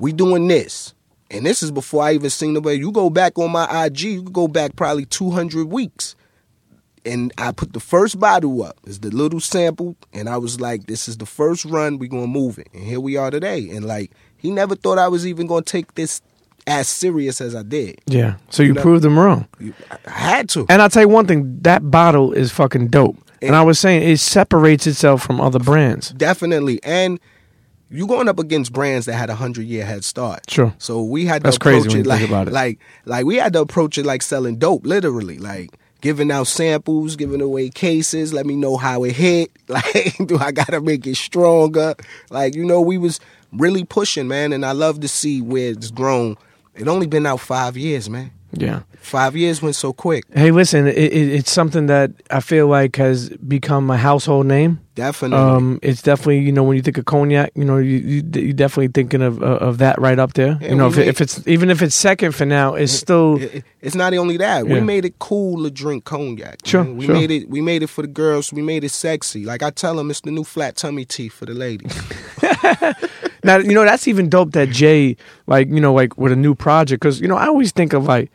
Speaker 3: we doing this. And this is before I even seen the way you go back on my IG, you go back probably 200 weeks. And I put the first bottle up. It's the little sample. And I was like, this is the first run. we going to move it. And here we are today. And like, he never thought I was even going to take this as serious as I did.
Speaker 1: yeah so you
Speaker 3: know-
Speaker 1: proved them wrong
Speaker 3: You- I had to.
Speaker 1: And I'll tell you one thing, that bottle is fucking dope. And I was saying it separates itself from other brands.
Speaker 3: Definitely. And you going up against brands that had a hundred year head start.
Speaker 1: Sure.
Speaker 3: So we had to
Speaker 1: That's crazy
Speaker 3: approach
Speaker 1: when
Speaker 3: it
Speaker 1: you
Speaker 3: like
Speaker 1: it.
Speaker 3: like like we had to approach it like selling dope, literally. Like giving out samples, giving away cases, let me know how it hit. <laughs> Like, do I gotta make it stronger? Like, you know, we was really pushing, man, and I love to see where it's grown. It only been out five years, man.
Speaker 1: Yeah.
Speaker 3: Five years went so quick.
Speaker 1: Hey, listen, it, it, it's something that I feel like has become a household name.
Speaker 3: Definitely.
Speaker 1: Um, it's definitely you know when you think of cognac, you know you you you definitely thinking of of of that right up there.
Speaker 3: Yeah,
Speaker 1: you know if,
Speaker 3: made-
Speaker 1: if it's even if it's second for now, it's still
Speaker 3: It- it- it's not only that we made it cool to drink cognac.
Speaker 1: Sure,
Speaker 3: man. we
Speaker 1: sure.
Speaker 3: made it. We made it for the girls. We made it sexy. Like I tell them, it's the new flat tummy tea for the ladies. <laughs> <laughs>
Speaker 1: Now you know that's even dope that Jay like you know like with a new project because you know I always think of like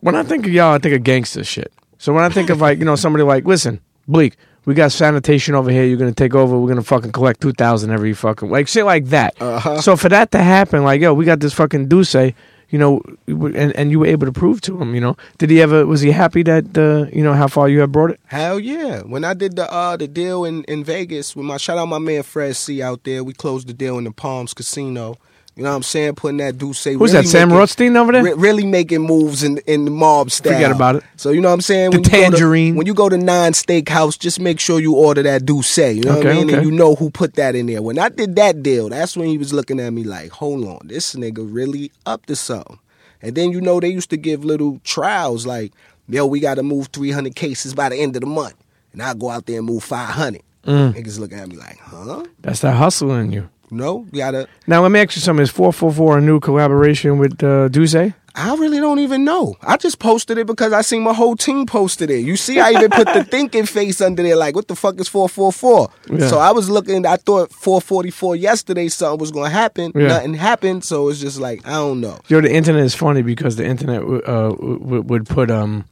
Speaker 1: when I think of y'all I think of gangster shit. So when I think of like you know somebody like listen Bleek we got sanitation over here you're gonna take over we're gonna fucking collect two thousand every fucking like shit like that.
Speaker 3: Uh-huh.
Speaker 1: So for that to happen like yo we got this fucking Dusse you know and and you were able to prove to him you know did he ever was he happy that uh, you know how far you had brought it?
Speaker 3: Hell yeah! When I did the uh the deal in in Vegas with my shout out my man Fred C out there, we closed the deal in the Palms Casino. You know what I'm saying? Putting that Dusse.
Speaker 1: Who's that Sam Rothstein over there?
Speaker 3: Re- really making moves in in the mob style.
Speaker 1: Forget about it.
Speaker 3: So you know what I'm saying?
Speaker 1: The
Speaker 3: When you to-
Speaker 1: Tangerine.
Speaker 3: when you go to Nine Steakhouse, just make sure you order that Dusse. You know what I mean?
Speaker 1: okay.
Speaker 3: And you know who put that in there. When I did that deal, that's when he was looking at me like, "Hold on, this nigga really up to something." And then you know they used to give little trials like, yo, we got to move 300 cases by the end of the month, and I go out there and move 500.
Speaker 1: Mm.
Speaker 3: Niggas looking at me like, huh?
Speaker 1: That's that hustle in you.
Speaker 3: No, you gotta.
Speaker 1: Now let me ask you something. Is four four four a new collaboration with uh, Dusse?
Speaker 3: I really don't even know. I just posted it because I seen my whole team posted it. You see, I even put the <laughs> thinking face under there, like, what the fuck is 444?
Speaker 1: Yeah.
Speaker 3: So I was looking, I thought 444 yesterday, something was going to happen.
Speaker 1: Yeah.
Speaker 3: Nothing happened. So it's just like, I don't know.
Speaker 1: Yo, the internet is funny because the internet w- uh, w- would put um,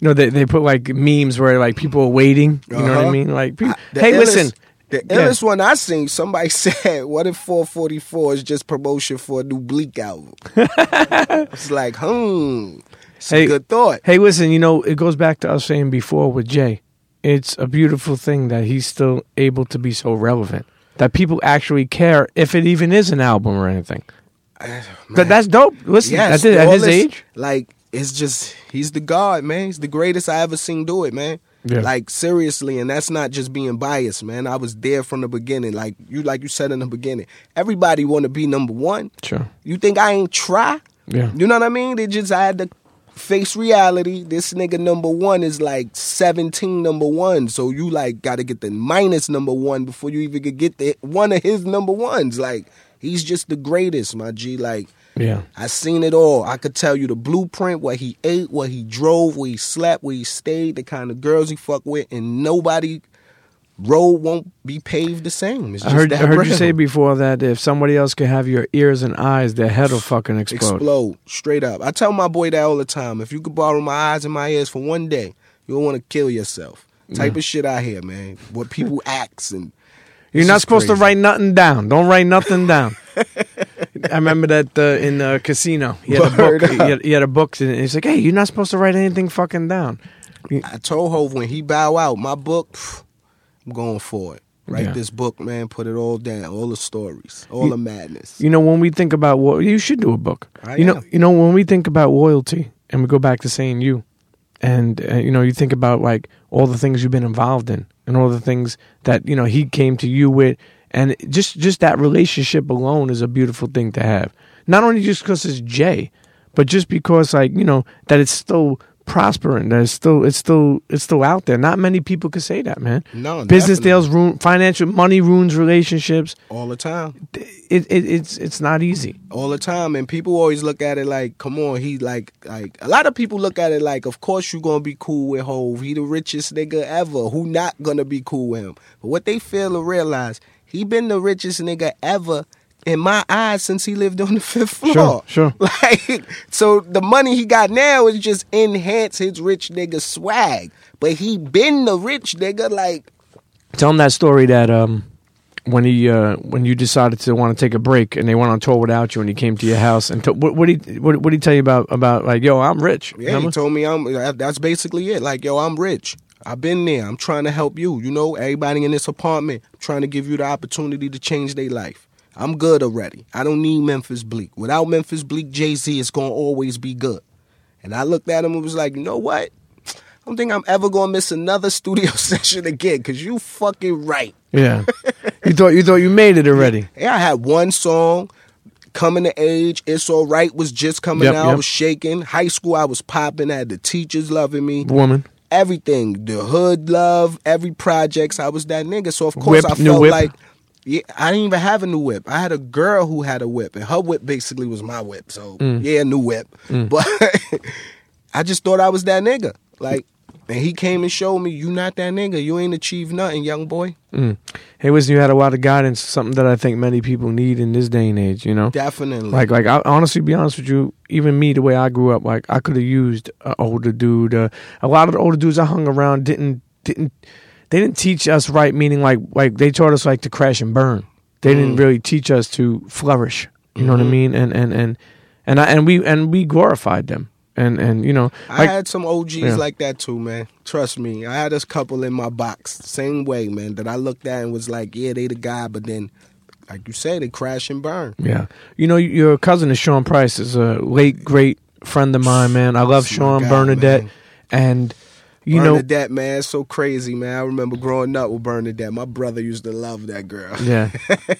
Speaker 1: you know, they they put like memes where like people are waiting. You know what I
Speaker 3: Uh-huh.
Speaker 1: mean? Like, people,
Speaker 3: The
Speaker 1: hey,
Speaker 3: illest-
Speaker 1: listen,
Speaker 3: The
Speaker 1: Yeah.
Speaker 3: illest one I seen, somebody <laughs> said, what if 444 is just promotion for a new Bleek album? <laughs> it's like, hmm. It's
Speaker 1: Hey,
Speaker 3: a good thought.
Speaker 1: Hey, listen, you know, it goes back to us saying before with Jay. It's a beautiful thing that he's still able to be so relevant. That people actually care if it even is an album or anything. But that's dope. Listen,
Speaker 3: Yes,
Speaker 1: at, at his
Speaker 3: this-
Speaker 1: age.
Speaker 3: Like it's just he's the god, man. He's the greatest I ever seen do it, man.
Speaker 1: Yeah.
Speaker 3: Like seriously, and that's not just being biased, man. I was there from the beginning. Like you like you said in the beginning. Everybody wanna be number one.
Speaker 1: Sure.
Speaker 3: You think I ain't try?
Speaker 1: Yeah.
Speaker 3: You know what I mean? They just I had to face reality. This nigga number one is like 17 number one. So you like gotta get the minus number one before you even could get the one of his number ones. Like he's just the greatest, my G. Like
Speaker 1: Yeah.
Speaker 3: I seen it all. I could tell you the blueprint, what he ate, what he drove, where he slept, where he stayed, the kind of girls he fucked with, and nobody road won't be paved the same. It's
Speaker 1: I heard,
Speaker 3: that
Speaker 1: I heard you say before that if somebody else could have your ears and eyes, their head will fucking explode.
Speaker 3: explode straight up. I tell my boy that all the time. If you could borrow my eyes and my ears for one day, you'll want to kill yourself. Type of shit I hear, man. What people <laughs> acts and
Speaker 1: You're not supposed to write nothing down. Don't write nothing down. <laughs> I remember that uh, in the casino. He had a book. He had, he had a book, and he's like, "Hey, you're not supposed to write anything fucking down."
Speaker 3: I told Hov when he bow out, my book, pff, I'm going for it. Write
Speaker 1: Yeah.
Speaker 3: this book, man. Put it all down, all the stories, all the madness.
Speaker 1: You know, when we think about what you should do a book.
Speaker 3: I
Speaker 1: you know,
Speaker 3: am.
Speaker 1: you know when we think about loyalty, and we go back to saying you, and uh, you know, you think about like all the things you've been involved in, and all the things that you know he came to you with, and just just that relationship alone is a beautiful thing to have. Not only just because it's Jay, but just because like you know that it's still prospering, that it's still it's still it's still out there. Not many people could say that, man.
Speaker 3: No,
Speaker 1: business
Speaker 3: definitely.
Speaker 1: deals ruin financial money ruins relationships.
Speaker 3: all the time.
Speaker 1: It, it it's it's not easy.
Speaker 3: all the time and people always look at it like come on he like like a lot of people look at it like of course you gonna be cool with Hov he the richest nigga ever who not gonna be cool with him but what they fail to realize he been the richest nigga ever in my eyes since he lived on the fifth floor
Speaker 1: Sure, sure. <laughs>
Speaker 3: like so the money he got now is just enhance his rich nigga swag but he been the rich nigga like
Speaker 1: Tell him that story that um when he uh when you decided to want to take a break and they went on tour without you and he came to your house and t- what what he what what he tell you about about like yo I'm rich
Speaker 3: Yeah, he
Speaker 1: remember?
Speaker 3: told me I'm. That's basically it. Like, yo, I'm rich. I've been there. I'm trying to help you. You know, everybody in this apartment. I'm trying to give you the opportunity to change their life. I'm good already. I don't need Memphis Bleek. Without Memphis Bleek, Jay Z is gonna always be good. And I looked at him and was like, you know what? I don't think I'm ever gonna miss another studio <laughs> session again. Cause you fucking right.
Speaker 1: yeah you thought you thought you made it already <laughs>
Speaker 3: Yeah, I had one song. Coming to age, it's all right. Was just coming
Speaker 1: Yep,
Speaker 3: out. I was shaking. High school, I was popping. I had the teachers loving me.
Speaker 1: woman
Speaker 3: everything, the hood love, every projects. I was that nigga. So of course
Speaker 1: Whip,
Speaker 3: I felt like yeah, I didn't even have a new whip. I had a girl who had a whip, and her whip basically was my whip. So
Speaker 1: Mm.
Speaker 3: yeah, new whip. <laughs> But <laughs> I just thought I was that nigga. Like, and he came and showed me, you not that nigga. You ain't achieved nothing, young boy.
Speaker 1: mm. hey listen you had a lot of guidance something that I think many people need in this day and age you know
Speaker 3: Definitely.
Speaker 1: Like, like, I honestly be honest with you, even me, the way I grew up, like, I could have used an older dude. Uh, a lot of the older dudes I hung around didn't, didn't, they didn't teach us right. Meaning, like, like they taught us like to crash and burn. They didn't really teach us to flourish. You know what I mean? And and and and I, and we and we glorified them. And and you know,
Speaker 3: I had some OGs
Speaker 1: Yeah.
Speaker 3: like that too, man. Trust me. I had a couple in my box, same way, man, that I looked at and was like, yeah, they the guy, but then, like you say, they crash and burn.
Speaker 1: yeah, you know, your cousin is Sean Price, is a late great friend of mine, man. I love
Speaker 3: That's
Speaker 1: Sean
Speaker 3: guy,
Speaker 1: Bernadette,
Speaker 3: man.
Speaker 1: and you know,
Speaker 3: Bernadette, man, so crazy, man. I remember growing up with Bernadette. My brother used to love that girl.
Speaker 1: Yeah,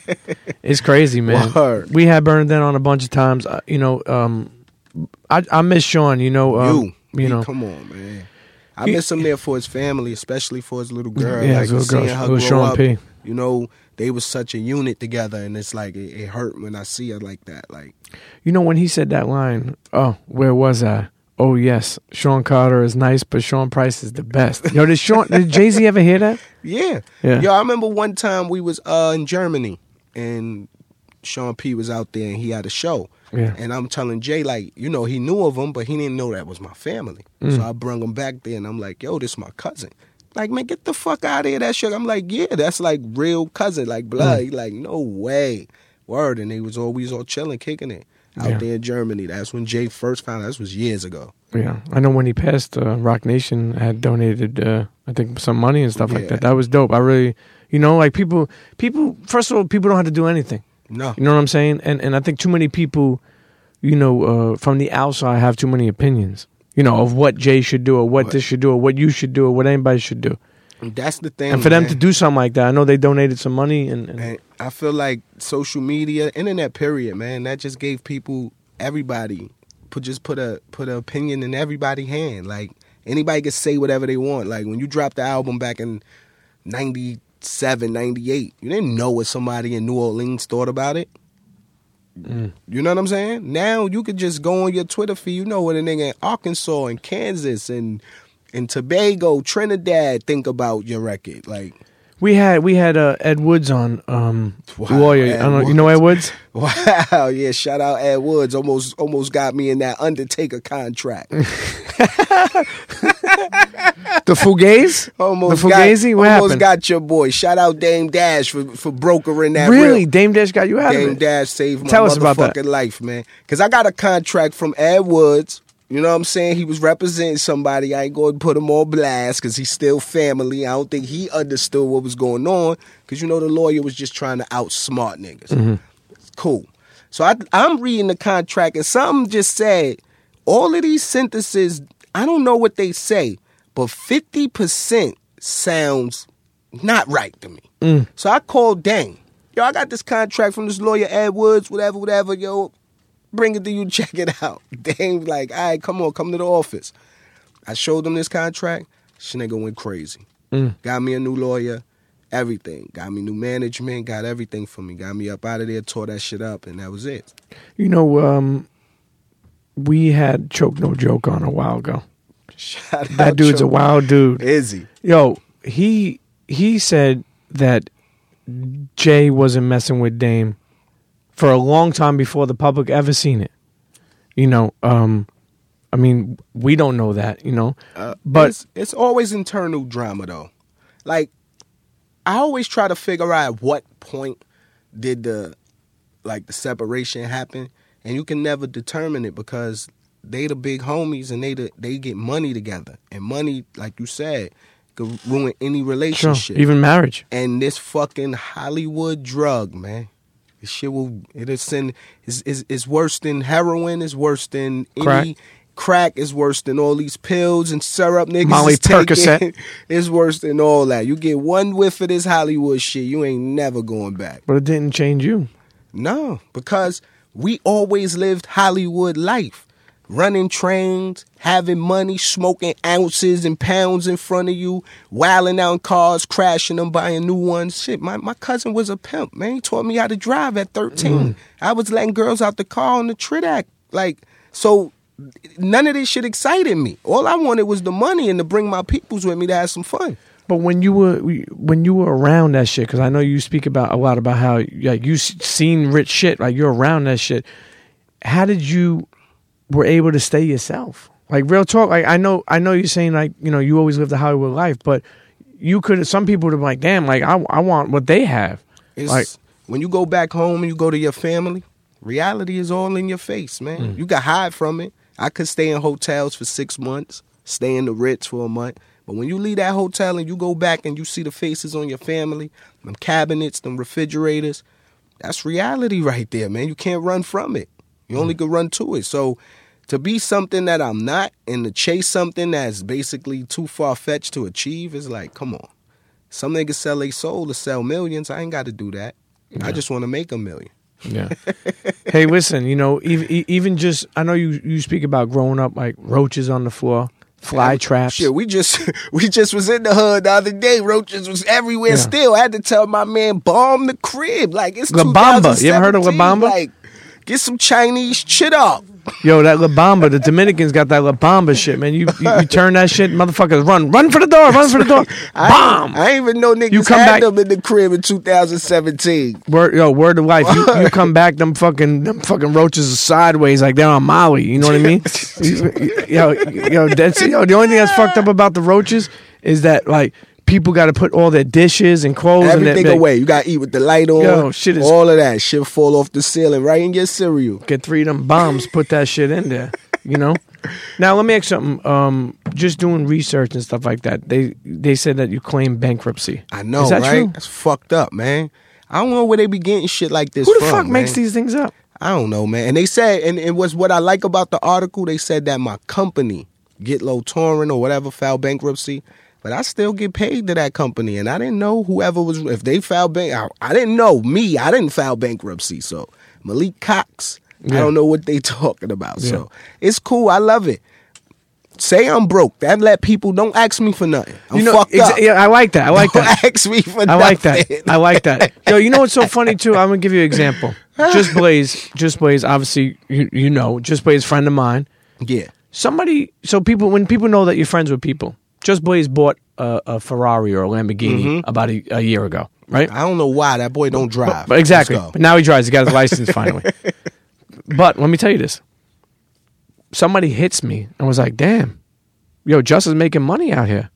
Speaker 1: <laughs> it's crazy, man.
Speaker 3: Word.
Speaker 1: We had Bernadette on a bunch of times. Uh, you know, um, I, I miss Sean. You know, um,
Speaker 3: you,
Speaker 1: you know,
Speaker 3: come on, man. I miss him there for his family, especially for his little girl.
Speaker 1: Yeah,
Speaker 3: like
Speaker 1: his little girl,
Speaker 3: her grow
Speaker 1: Sean
Speaker 3: up.
Speaker 1: P.
Speaker 3: You know, they was such a unit together, and it's like it, it hurt when I see her like that. Like,
Speaker 1: you know when he said that line. Oh, where was I? Oh yes, Sean Carter is nice, but Sean Price is the best. Yo, did Sean? did Jay Z ever hear that? <laughs>
Speaker 3: yeah,
Speaker 1: Yeah.
Speaker 3: Yo, I remember one time we was uh in Germany, and Sean P was out there, and he had a show.
Speaker 1: Yeah.
Speaker 3: And I'm telling Jay, like, you know, he knew of him, but he didn't know that was my family.
Speaker 1: Mm.
Speaker 3: So I brung him back there, and I'm like, yo, this is my cousin. Like, man, get the fuck out of here, that shit. I'm like, yeah, that's like real cousin, like blood.
Speaker 1: Mm.
Speaker 3: He like, no way. Word. And he was always all chilling, kicking it out
Speaker 1: Yeah.
Speaker 3: there in Germany. That's when Jay first found out. This was years ago.
Speaker 1: Yeah, I know when he passed, uh, Roc Nation had donated, uh, I think, some money and stuff like that. That was dope. I really, you know, like people, people. First of all, people don't have to do anything.
Speaker 3: No.
Speaker 1: You know what I'm saying? And and I think too many people, you know, uh, from the outside have too many opinions. You know, of what Jay should do, or what,
Speaker 3: What-
Speaker 1: this should do, or what you should do, or what anybody should do.
Speaker 3: And that's the thing.
Speaker 1: and for them
Speaker 3: man.
Speaker 1: to do something like that, I know they donated some money, and, and
Speaker 3: And I feel like social media, internet period, man, that just gave people everybody put just put a put an opinion in everybody's hand. Like anybody can say whatever they want. Like when you dropped the album back in 97, 98, you didn't know what somebody in New Orleans thought about it. You know what I'm saying? Now you could just go on your Twitter feed. You know what a nigga in Arkansas and Kansas and and Tobago, Trinidad think about your record. Like
Speaker 1: we had we had uh, Ed Woods on, um,
Speaker 3: Wow,
Speaker 1: lawyer. I don't know, you know Ed Woods? <laughs>
Speaker 3: Wow, yeah, shout out Ed Woods. Almost almost got me in that Undertaker contract. <laughs> <laughs>
Speaker 1: The Fugazi?
Speaker 3: Almost
Speaker 1: the Fugazi?
Speaker 3: got,
Speaker 1: what
Speaker 3: almost
Speaker 1: happened?
Speaker 3: got your boy. Shout out Dame Dash for, for brokering that
Speaker 1: really?
Speaker 3: real-
Speaker 1: Dame Dash got you out
Speaker 3: Dame
Speaker 1: of it?
Speaker 3: Dame Dash saved my
Speaker 1: Tell us about
Speaker 3: motherfucking
Speaker 1: that.
Speaker 3: life, man. Cause I got a contract from Ed Woods. You know what I'm saying? He was representing somebody. I ain't going to put him on blast because he's still family. I don't think he understood what was going on because you know the lawyer was just trying to outsmart niggas.
Speaker 1: Mm-hmm.
Speaker 3: Cool. So I, I'm reading the contract and something just said all of these sentences. I don't know what they say, but 50% sounds not right to me. So I called Dame. Yo, I got this contract from this lawyer, Ed Woods, whatever, whatever. Yo, bring it to you, <laughs> check it out. Dame like, all right, come on, come to the office. I showed him this contract. Nigga went crazy. Got me a new lawyer, everything. Got me new management, got everything for me. Got me up out of there, tore that shit up, and that was it.
Speaker 1: You know, um, we had Choke No Joke on a while ago.
Speaker 3: Shout
Speaker 1: That dude's a wild dude.
Speaker 3: Is he?
Speaker 1: Yo, he he said that Jay wasn't messing with Dame for a long time before the public ever seen it. You know, um, I mean, we don't know that, you know,
Speaker 3: Uh,
Speaker 1: but
Speaker 3: it's, it's always internal drama though. Like I always try to figure out at what point did the like the separation happen, and you can never determine it because they the big homies and they the, they get money together, and money, like you said, could ruin any relationship sure,
Speaker 1: even marriage.
Speaker 3: and this fucking Hollywood drug, man. This shit will it'll send is is is worse than heroin, is worse than any
Speaker 1: Crack.
Speaker 3: crack is worse than all these pills and syrup niggas.
Speaker 1: Molly
Speaker 3: is taking. <laughs> It's worse than all that. You get one whiff of this Hollywood shit, you ain't never going back.
Speaker 1: But it didn't change you.
Speaker 3: No, because we always lived Hollywood life. Running trains, having money, smoking ounces and pounds in front of you, wilding out cars, crashing them, buying new ones. Shit, my, my cousin was a pimp, man. He taught me how to drive at 13. Mm. I was letting girls out the car on the Tridac. Like, so none of this shit excited me. All I wanted was the money and to bring my peoples with me to have some fun.
Speaker 1: But when you were when you were around that shit, because I know you speak about a lot about how like you seen rich shit, like you're around that shit. How did you were able to stay yourself? Like real talk. Like I know I know you're saying like you know you always lived the Hollywood life, but you could some people would be like, damn, like I I want what they have.
Speaker 3: It's
Speaker 1: Like-
Speaker 3: when you go back home and you go to your family, reality is all in your face, man. Mm. You can hide from it. I could stay in hotels for six months, stay in the Ritz for a month. But when you leave that hotel and you go back and you see the faces on your family, them cabinets, them refrigerators, that's reality right there, man. You can't run from it. You only mm. can run to it. So to be something that I'm not and to chase something that's basically too far fetched to achieve is like, come on. Some niggas sell a soul to sell millions. I ain't got to do that. I just want to make a million.
Speaker 1: Yeah. <laughs> hey, listen. You know, even even just I know you you speak about growing up like roaches on the floor, fly traps.
Speaker 3: Shit, we just <laughs> we just was in the hood the other day. Roaches was everywhere.
Speaker 1: Yeah.
Speaker 3: Still, I had to tell my man bomb the crib. Like it's
Speaker 1: La Bamba. You ever heard of La
Speaker 3: 2017.
Speaker 1: Bamba?
Speaker 3: Like get some Chinese shit up.
Speaker 1: Yo, that La Bamba, the Dominicans got that La Bamba shit, man. You, you you turn that shit, motherfuckers run, run for the door, run for the door, <laughs>
Speaker 3: I
Speaker 1: bomb.
Speaker 3: I ain't even know niggas
Speaker 1: You come
Speaker 3: had
Speaker 1: back-
Speaker 3: them in the crib in 2017.
Speaker 1: Word, yo, word of life. You, <laughs> you come back, them fucking, them fucking roaches are sideways like they're on Molly. You know what I mean? <laughs> yo, yo, that's yo. The only thing that's fucked up about the roaches is that like people got to put all their dishes and clothes and
Speaker 3: Everything
Speaker 1: that,
Speaker 3: away. You gotta eat with the light on.
Speaker 1: Yo, shit is-
Speaker 3: all of that shit fall off the ceiling right in your cereal.
Speaker 1: Get three of them bombs, put that shit in there. You know. <laughs> Now let me ask something. Um, just doing research and stuff like that. They they said that you claim bankruptcy.
Speaker 3: I know,
Speaker 1: Is that
Speaker 3: right?
Speaker 1: true?
Speaker 3: That's fucked up, man. I don't know where they be getting shit like this
Speaker 1: Who the
Speaker 3: from,
Speaker 1: fuck makes these things up?
Speaker 3: I don't know, man. And they said, and it was what I like about the article. They said that my company, Get Low Touring or whatever, filed bankruptcy, but I still get paid to that company. And I didn't know whoever was if they filed bank. I, I didn't know me. I didn't file bankruptcy. So Malik Cox,
Speaker 1: Yeah.
Speaker 3: I don't know what they <laughs> talking about.
Speaker 1: Yeah.
Speaker 3: So it's cool. I love it. Say I'm broke. That let people don't ask me for nothing. I'm
Speaker 1: you know,
Speaker 3: fucked
Speaker 1: exa-
Speaker 3: up.
Speaker 1: yeah, I like that. I like <laughs>
Speaker 3: don't
Speaker 1: that.
Speaker 3: ask me for
Speaker 1: I like that. I like that. <laughs> Yo, you know what's so funny too? I'm gonna give you an example. Just Blaze, Just Blaze. Obviously, you you know, Just Blaze, friend of mine.
Speaker 3: yeah.
Speaker 1: Somebody, so people, when people know that you're friends with people, Just Blaze bought a, a Ferrari or a Lamborghini
Speaker 3: Mm-hmm.
Speaker 1: about a, a year ago, right?
Speaker 3: I don't know why that boy don't drive.
Speaker 1: But exactly. But now he drives. He got his license <laughs> finally. But let me tell you this. Somebody hits me and was like, damn, yo, Just is making money out here.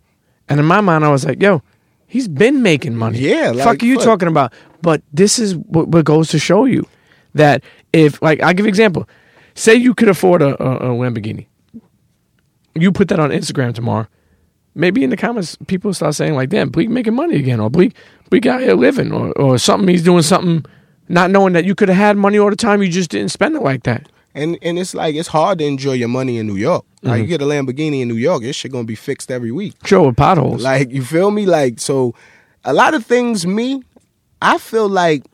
Speaker 1: And in my mind, I was like, yo, he's been making money.
Speaker 3: Yeah,
Speaker 1: Fuck are you
Speaker 3: fuck.
Speaker 1: talking about? But this is what, what goes to show you that if, like, I'll give an example. Say you could afford a, a, a Lamborghini. You put that on Instagram tomorrow. Maybe in the comments, people start saying like, "Damn, Bleek making money again," or "Bleek, Bleek out here living," or, or something. He's doing something, not knowing that you could have had money all the time. You just didn't spend it like that.
Speaker 3: And and it's like it's hard to enjoy your money in New York. Like
Speaker 1: Mm-hmm.
Speaker 3: you get a Lamborghini in New York, this shit gonna be fixed every week.
Speaker 1: Sure, with potholes.
Speaker 3: Like you feel me? Like so, a lot of things. Me, I feel like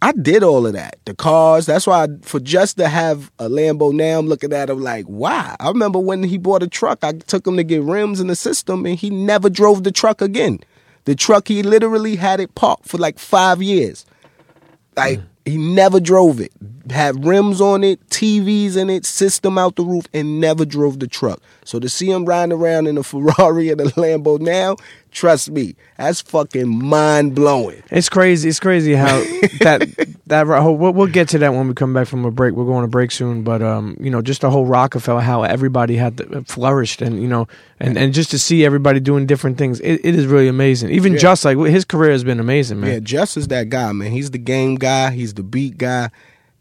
Speaker 3: I did all of that. The cars. That's why I, for just to have a Lambo now, I'm looking at him like, wow. I remember when he bought a truck. I took him to get rims in the system, and he never drove the truck again. The truck he literally had it parked for like five years. Like mm. he never drove it. Had rims on it, TVs in it, system out the roof, and never drove the truck. So to see him riding around in a <laughs> Ferrari and a Lambo now, trust me, that's fucking mind blowing.
Speaker 1: It's crazy. It's crazy how <laughs> that that whole. We'll, we'll get to that when we come back from a break. We're going to break soon, but um, you know, just the whole Roc-A-Fella, how everybody had to, flourished, and you know, and and just to see everybody doing different things, it, it is really amazing. Even
Speaker 3: Yeah.
Speaker 1: just like his career has been amazing, man.
Speaker 3: Yeah, Just is that guy, man. He's the game guy. He's the beat guy.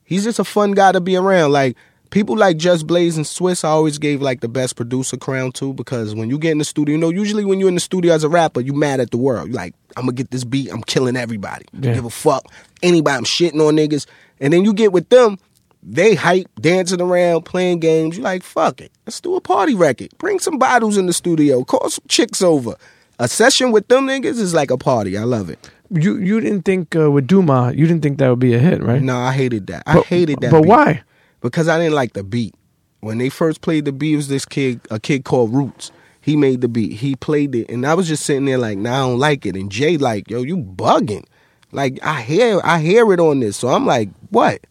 Speaker 3: He's just a fun guy to be around. Like people like Just Blaze and Swizz, I always gave like the best producer crown to because when you get in the studio, you know, usually when you're in the studio as a rapper, you mad at the world. You're like, I'm gonna get this beat. I'm killing everybody.
Speaker 1: Yeah.
Speaker 3: Give a fuck anybody. I'm shitting on niggas. And then you get with them. They hype, dancing around, playing games. You're like, fuck it. Let's do a party record. Bring some bottles in the studio. Call some chicks over. A session with them niggas is like a party. I love it.
Speaker 1: You you didn't think uh, with Do My, you didn't think that would be a hit, right?
Speaker 3: No, I hated that. I hated that.
Speaker 1: But
Speaker 3: beat.
Speaker 1: why?
Speaker 3: Because I didn't like the beat. When they first played the beat, it was this kid, a kid called Roots. He made the beat. He played it, and I was just sitting there like, "Nah, I don't like it." And Jay like, "Yo, you bugging." Like I hear, I hear it on this, so I'm like, "What?"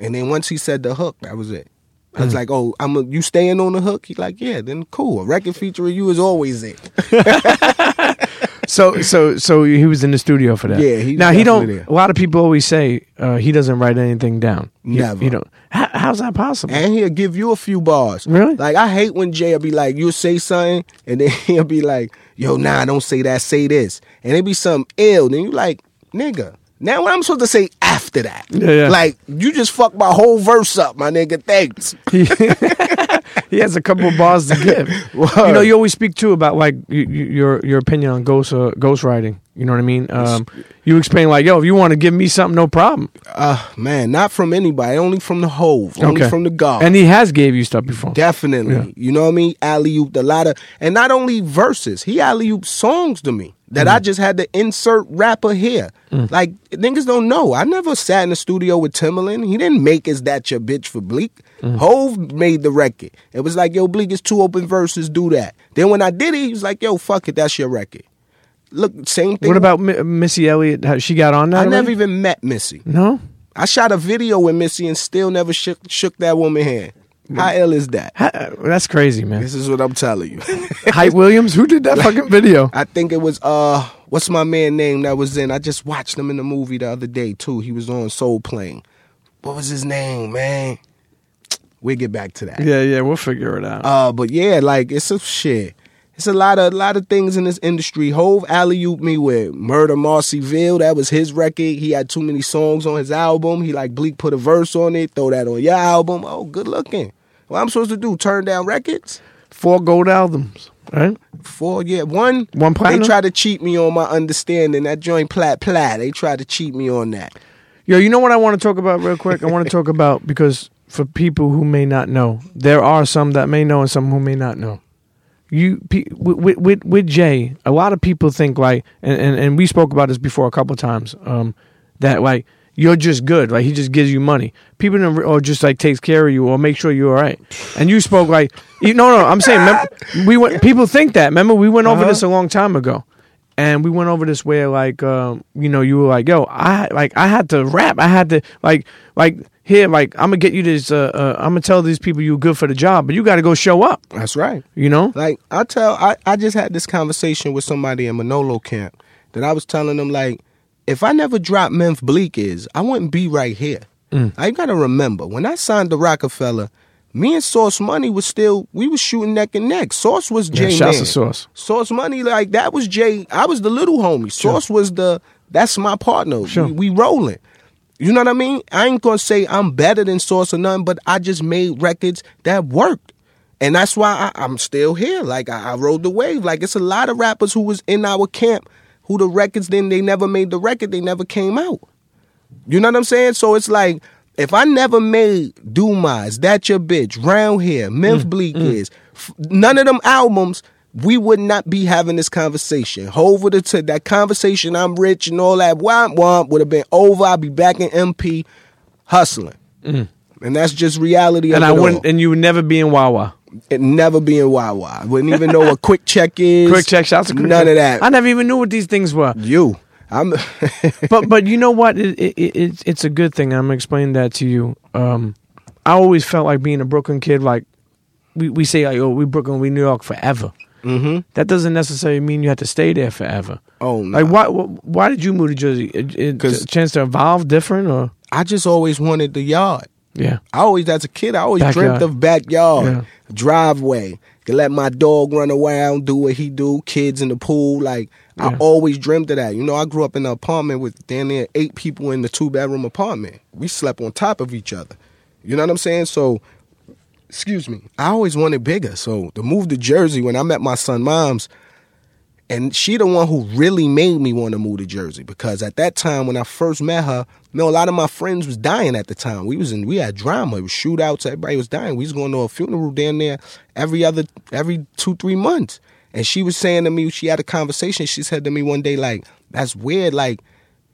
Speaker 3: And then once he said the hook, that was it. I
Speaker 1: Mm.
Speaker 3: was like, "Oh, I'm a, you staying on the hook?" He like, "Yeah." Then cool. A record featuring you is always it. <laughs> <laughs>
Speaker 1: So so so he was in the studio for that.
Speaker 3: Yeah, he
Speaker 1: now he don't.
Speaker 3: there.
Speaker 1: A lot of people always say uh, he doesn't write anything down.
Speaker 3: Never.
Speaker 1: You know how, how's that possible?
Speaker 3: And he'll give you a few bars.
Speaker 1: Really?
Speaker 3: Like I hate when Jay will be like, you'll say something, and then <laughs> he'll be like, yo, nah, don't say that, say this. And it be something ill. Then you like, nigga. Now what I'm supposed to say after that?
Speaker 1: Yeah, yeah.
Speaker 3: Like, you just fucked my whole verse up, my nigga. Thanks. <laughs>
Speaker 1: he has a couple of bars to give. <laughs> you know, you always speak too about like y- y- your your opinion on ghost uh, ghostwriting. You know what I mean? Um, you explain like, yo, if you want to give me something, no problem.
Speaker 3: Uh man, not from anybody, only from the Hov, only from the God.
Speaker 1: And he has gave you stuff before.
Speaker 3: Definitely. You know what I mean? Alley ooped a lot of and not only verses, he alley ooped songs to me. That I mm. just had to insert rapper here. Mm. Like niggas don't know. I never sat in the studio with Timbaland. He didn't make "Is That Your Bitch" for Bleek. Mm. Hov made the record. It was like, "Yo, Bleek, it's two open verses. Do that." Then when I did it, he was like, "Yo, fuck it, that's your record." Look, same thing.
Speaker 1: What about Mi- Missy Elliott? How she got on that?
Speaker 3: I never even met Missy.
Speaker 1: No.
Speaker 3: I shot a video with Missy and still never shook, shook that woman hand. How ill is that?
Speaker 1: Ha- That's crazy, man.
Speaker 3: This is what I'm telling you. <laughs>
Speaker 1: Hype Williams, who did that fucking video?
Speaker 3: I think it was uh what's my man name that was in? I just watched him in the movie the other day too. He was on Soul Plane. What was his name, man? We'll get back to that.
Speaker 1: Yeah, yeah, we'll figure it out.
Speaker 3: Uh but yeah, like it's a shit. It's a lot of a lot of things in this industry. Hov alley ooped me with Murder Marcyville. That was his record. He had too many songs on his album. He like Bleek put a verse on it. Throw that on your album. Oh, good looking. What I'm supposed to do? Turn down records?
Speaker 1: Four gold albums, right?
Speaker 3: Four, yeah. One,
Speaker 1: One platinum?
Speaker 3: They tried to cheat me on my understanding. That joint plat plat. They tried to cheat me on that.
Speaker 1: Yo, you know what I want to talk about real quick? I want to talk <laughs> about because for people who may not know, there are some that may know and some who may not know. You with with with Jay, a lot of people think like, and, and, and we spoke about this before a couple times, um, that like you're just good, like he just gives you money. People don't, or just like takes care of you or make sure you're all right. And you spoke like, you, no, no, I'm saying we went. People think that. Remember, we went over
Speaker 3: Uh-huh.
Speaker 1: this a long time ago and we went over this where like um, you know you were like yo I like I had to rap I had to like like here like I'm gonna get you this uh, uh, I'm gonna tell these people you're good for the job but you got to go show up
Speaker 3: That's right.
Speaker 1: you know
Speaker 3: Like I tell, I, I just had this conversation with somebody in Manolo camp that I was telling them like, if I never dropped Memphis Bleek is, I wouldn't be right here.
Speaker 1: Mm.
Speaker 3: I gotta remember when I signed the Roc-A-Fella, me and Sauce Money was still we was shooting neck and neck. Sauce was
Speaker 1: yeah, shouts to Sauce
Speaker 3: Sauce Money like that was Jay. I was the little homie. Sauce was the that's my partner.
Speaker 1: Sure.
Speaker 3: We, we rolling. You know what I mean? I ain't gonna say I'm better than Sauce or nothing, but I just made records that worked. And that's why I, I'm still here. Like I, I rode the wave. Like it's a lot of rappers who was in our camp who the records then they never made the record, they never came out. You know what I'm saying? So it's like if I never made Dumas, That Your Bitch, Round Here, Memphis mm, Bleek mm. is, f- none of them albums, we would not be having this conversation. Hov would have that conversation, I'm rich and all that, womp womp, would have been over. I'd be back in MP hustling. Mm. And that's just reality
Speaker 1: and
Speaker 3: of
Speaker 1: I wouldn't
Speaker 3: all.
Speaker 1: and you would never be in Wawa
Speaker 3: It never being in Wawa. I wouldn't even know what QuickChek is.
Speaker 1: QuickChek shouts to quick
Speaker 3: None
Speaker 1: check.
Speaker 3: of that.
Speaker 1: I never even knew what these things were
Speaker 3: you. I'm <laughs>
Speaker 1: but but you know what? It, it, it, it's it's a good thing. I'm gonna explain that to you. Um, I always felt like being a Brooklyn kid. Like we, we say, like, oh, we Brooklyn, we New York forever.
Speaker 3: Mhm.
Speaker 1: That doesn't necessarily mean you have to stay there forever.
Speaker 3: Oh no.
Speaker 1: Like why why did you move to Jersey? It, it,
Speaker 3: 'Cause-
Speaker 1: a chance to evolve different or
Speaker 3: I just always wanted the yard.
Speaker 1: Yeah
Speaker 3: I always, as a kid, I always
Speaker 1: Backyard.
Speaker 3: dreamt of backyard,
Speaker 1: Yeah.
Speaker 3: driveway. Could let my dog run around, do what he do. Kids in the pool, like I always dreamt of that. You know, I grew up in an apartment with damn near eight people in the two bedroom apartment. We slept on top of each other. You know what I'm saying? So, excuse me, I always wanted bigger. So to move to Jersey when I met my son mom's, and she the one who really made me want to move to Jersey because at that time when I first met her, you know, a lot of my friends was dying at the time. We was in we had drama, it was shootouts, everybody was dying. We was going to a funeral down there every other every two, three months. And she was saying to me, she had a conversation, she said to me one day, like, that's weird, like,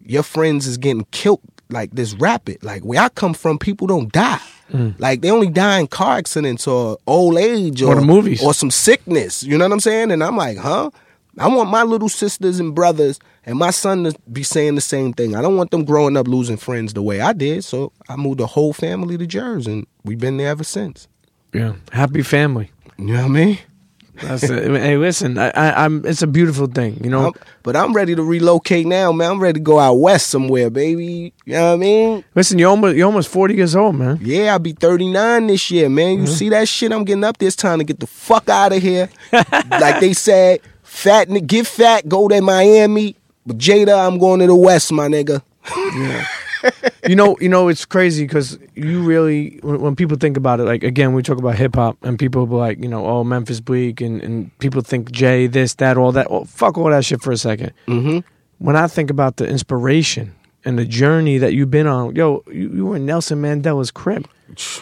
Speaker 3: your friends is getting killed like this rapid. Like where I come from, people don't die. Mm. Like they only die in car accidents or old age or,
Speaker 1: Or movies.
Speaker 3: or some sickness. You know what I'm saying? And I'm like, huh? I want my little sisters and brothers and my son to be saying the same thing. I don't want them growing up losing friends the way I did. So I moved the whole family to Jersey, and we've been there ever since.
Speaker 1: yeah happy family.
Speaker 3: You know what I mean?
Speaker 1: That's it. hey, listen, I, I, I'm. It's a beautiful thing, you know.
Speaker 3: I'm- but I'm ready to relocate now, man. I'm ready to go out west somewhere, baby. You know what I mean?
Speaker 1: Listen, you're almost you're almost 40 years old, man.
Speaker 3: Yeah, I'll be 39 this year, man. You see that shit? I'm getting up This time to get the fuck out of here. <laughs> like they said, fat, ni- get fat, go to Miami. But Jada, I'm going to the west, my nigga. Yeah.
Speaker 1: you know, you know, it's crazy because you really, when, when people think about it, like again, we talk about hip hop, and people be like, you know, oh, Memphis Bleek, and, and people think Jay, this, that, all that. Oh, fuck all that shit for a 2nd
Speaker 3: Mm-hmm.
Speaker 1: When I think about the inspiration and the journey that you've been on, yo, you, you were in Nelson Mandela's crib.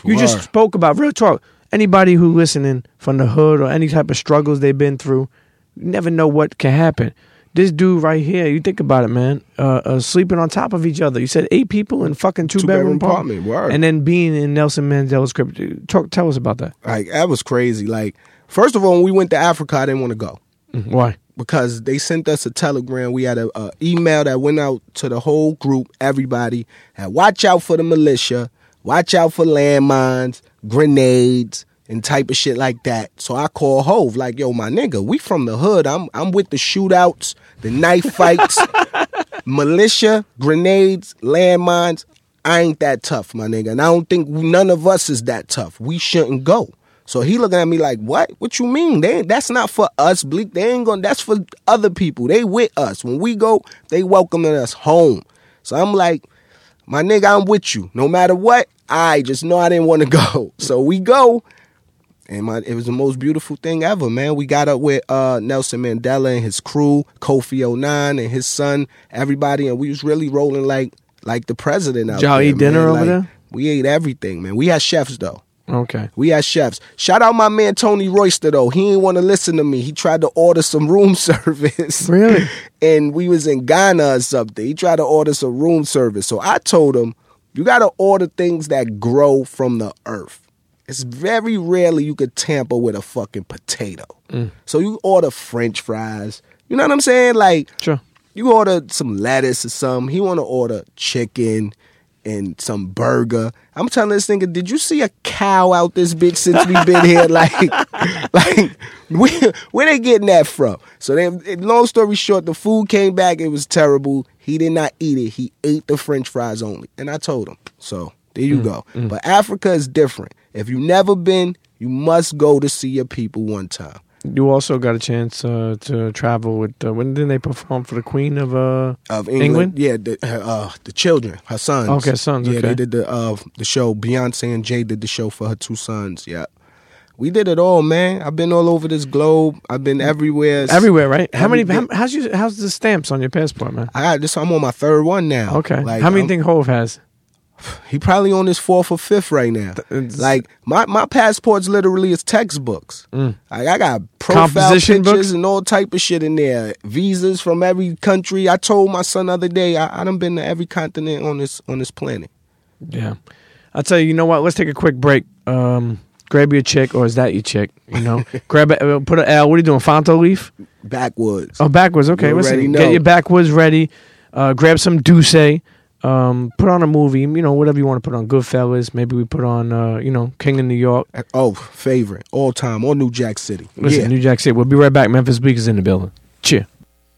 Speaker 1: You just spoke about real talk. Anybody who listening from the hood or any type of struggles they've been through, you never know what can happen. this dude right here, you think about it, man, uh, uh, sleeping on top of each other. You said eight people in fucking two,
Speaker 3: Two-bedroom
Speaker 1: bedroom apartment,
Speaker 3: apartment, word.
Speaker 1: and then being in Nelson Mandela's crypt. Talk, tell us about that.
Speaker 3: Like that was crazy. Like first of all, when we went to Africa, I didn't want to go
Speaker 1: Why?
Speaker 3: because they sent us a telegram. We had a, a email that went out to the whole group, everybody. And watch out for the militia. Watch out for landmines, grenades, and type of shit like that. So I call Hov, like, yo, my nigga, we from the hood. I'm I'm with the shootouts, the knife fights, <laughs> militia, grenades, landmines. I ain't that tough, my nigga. And I don't think none of us is that tough. We shouldn't go. So he looking at me like, what? What you mean? They that's not for us, Bleek. They ain't gonna, that's for other people. They with us. When we go, they welcoming us home. So I'm like, my nigga, I'm with you. No matter what, I just know I didn't want to <laughs> go. So we go. And my, it was the most beautiful thing ever, man. We got up with uh, Nelson Mandela and his crew, Kofi Annan and his son, everybody, and we was really rolling like like the president out
Speaker 1: Y'all
Speaker 3: there.
Speaker 1: eat dinner
Speaker 3: man.
Speaker 1: over
Speaker 3: Like,
Speaker 1: there?
Speaker 3: We ate everything, man. We had chefs though.
Speaker 1: Okay.
Speaker 3: We had chefs. Shout out my man Tony Royster though. He didn't want to listen to me. He tried to order some room <laughs> service.
Speaker 1: Really? <laughs>
Speaker 3: and we was in Ghana or something. He tried to order some room service. So I told him, you gotta order things that grow from the earth. It's very rarely you could tamper with a fucking potato. Mm. So you order French fries. You know what I'm saying? Like
Speaker 1: Sure.
Speaker 3: you order some lettuce or something. He want to order chicken and some burger. I'm telling this nigga, did you see a cow out this bitch since we been here? <laughs> Like, like where, where they getting that from? So then, long story short, the food came back. It was terrible. He did not eat it. He ate the French fries only, and I told him. So there you mm. go. Mm. But Africa is different. If you've never been, you must go to see your people one time.
Speaker 1: You also got a chance uh, to travel with. Uh, when did they perform for the Queen of? Uh,
Speaker 3: of England.
Speaker 1: England?
Speaker 3: Yeah, the, uh, the children, her sons.
Speaker 1: Okay, sons,
Speaker 3: Yeah,
Speaker 1: okay.
Speaker 3: they did the uh, the show. Beyonce and Jay did the show for her two sons. Yeah, we did it all, man. I've been all over this globe. I've been everywhere.
Speaker 1: everywhere, right? How many? How, how's you? How's the stamps on your passport, man?
Speaker 3: I got this. I'm on my third one now.
Speaker 1: Okay.
Speaker 3: Like,
Speaker 1: how many
Speaker 3: I'm-
Speaker 1: think Hov has?
Speaker 3: He probably on his fourth or fifth right now.
Speaker 1: it's-
Speaker 3: Like my my passport's literally is textbooks. Like I got profile
Speaker 1: Mm.
Speaker 3: Pictures
Speaker 1: books?
Speaker 3: and all type of shit in there. Visas from every country. I told my son the other day I, I done been to every continent on this on this planet.
Speaker 1: Yeah. I'll tell you. You know what? Let's take a quick break. Um, grab your chick, or is that your chick? You know, <laughs> grab it. uh, Put an L. What are you doing? Fronto leaf?
Speaker 3: Backwoods.
Speaker 1: Oh, backwards. Okay,
Speaker 3: You
Speaker 1: listen. Get your backwoods ready. Uh, grab some Dusse. Um, put on a movie. You know, whatever you want to put on. Goodfellas. Maybe we put on. Uh, you know, King of New York.
Speaker 3: Oh, favorite all time or New Jack City.
Speaker 1: Listen,
Speaker 3: yeah.
Speaker 1: New Jack City. We'll be right back. Memphis Bleek is in the building. Cheer.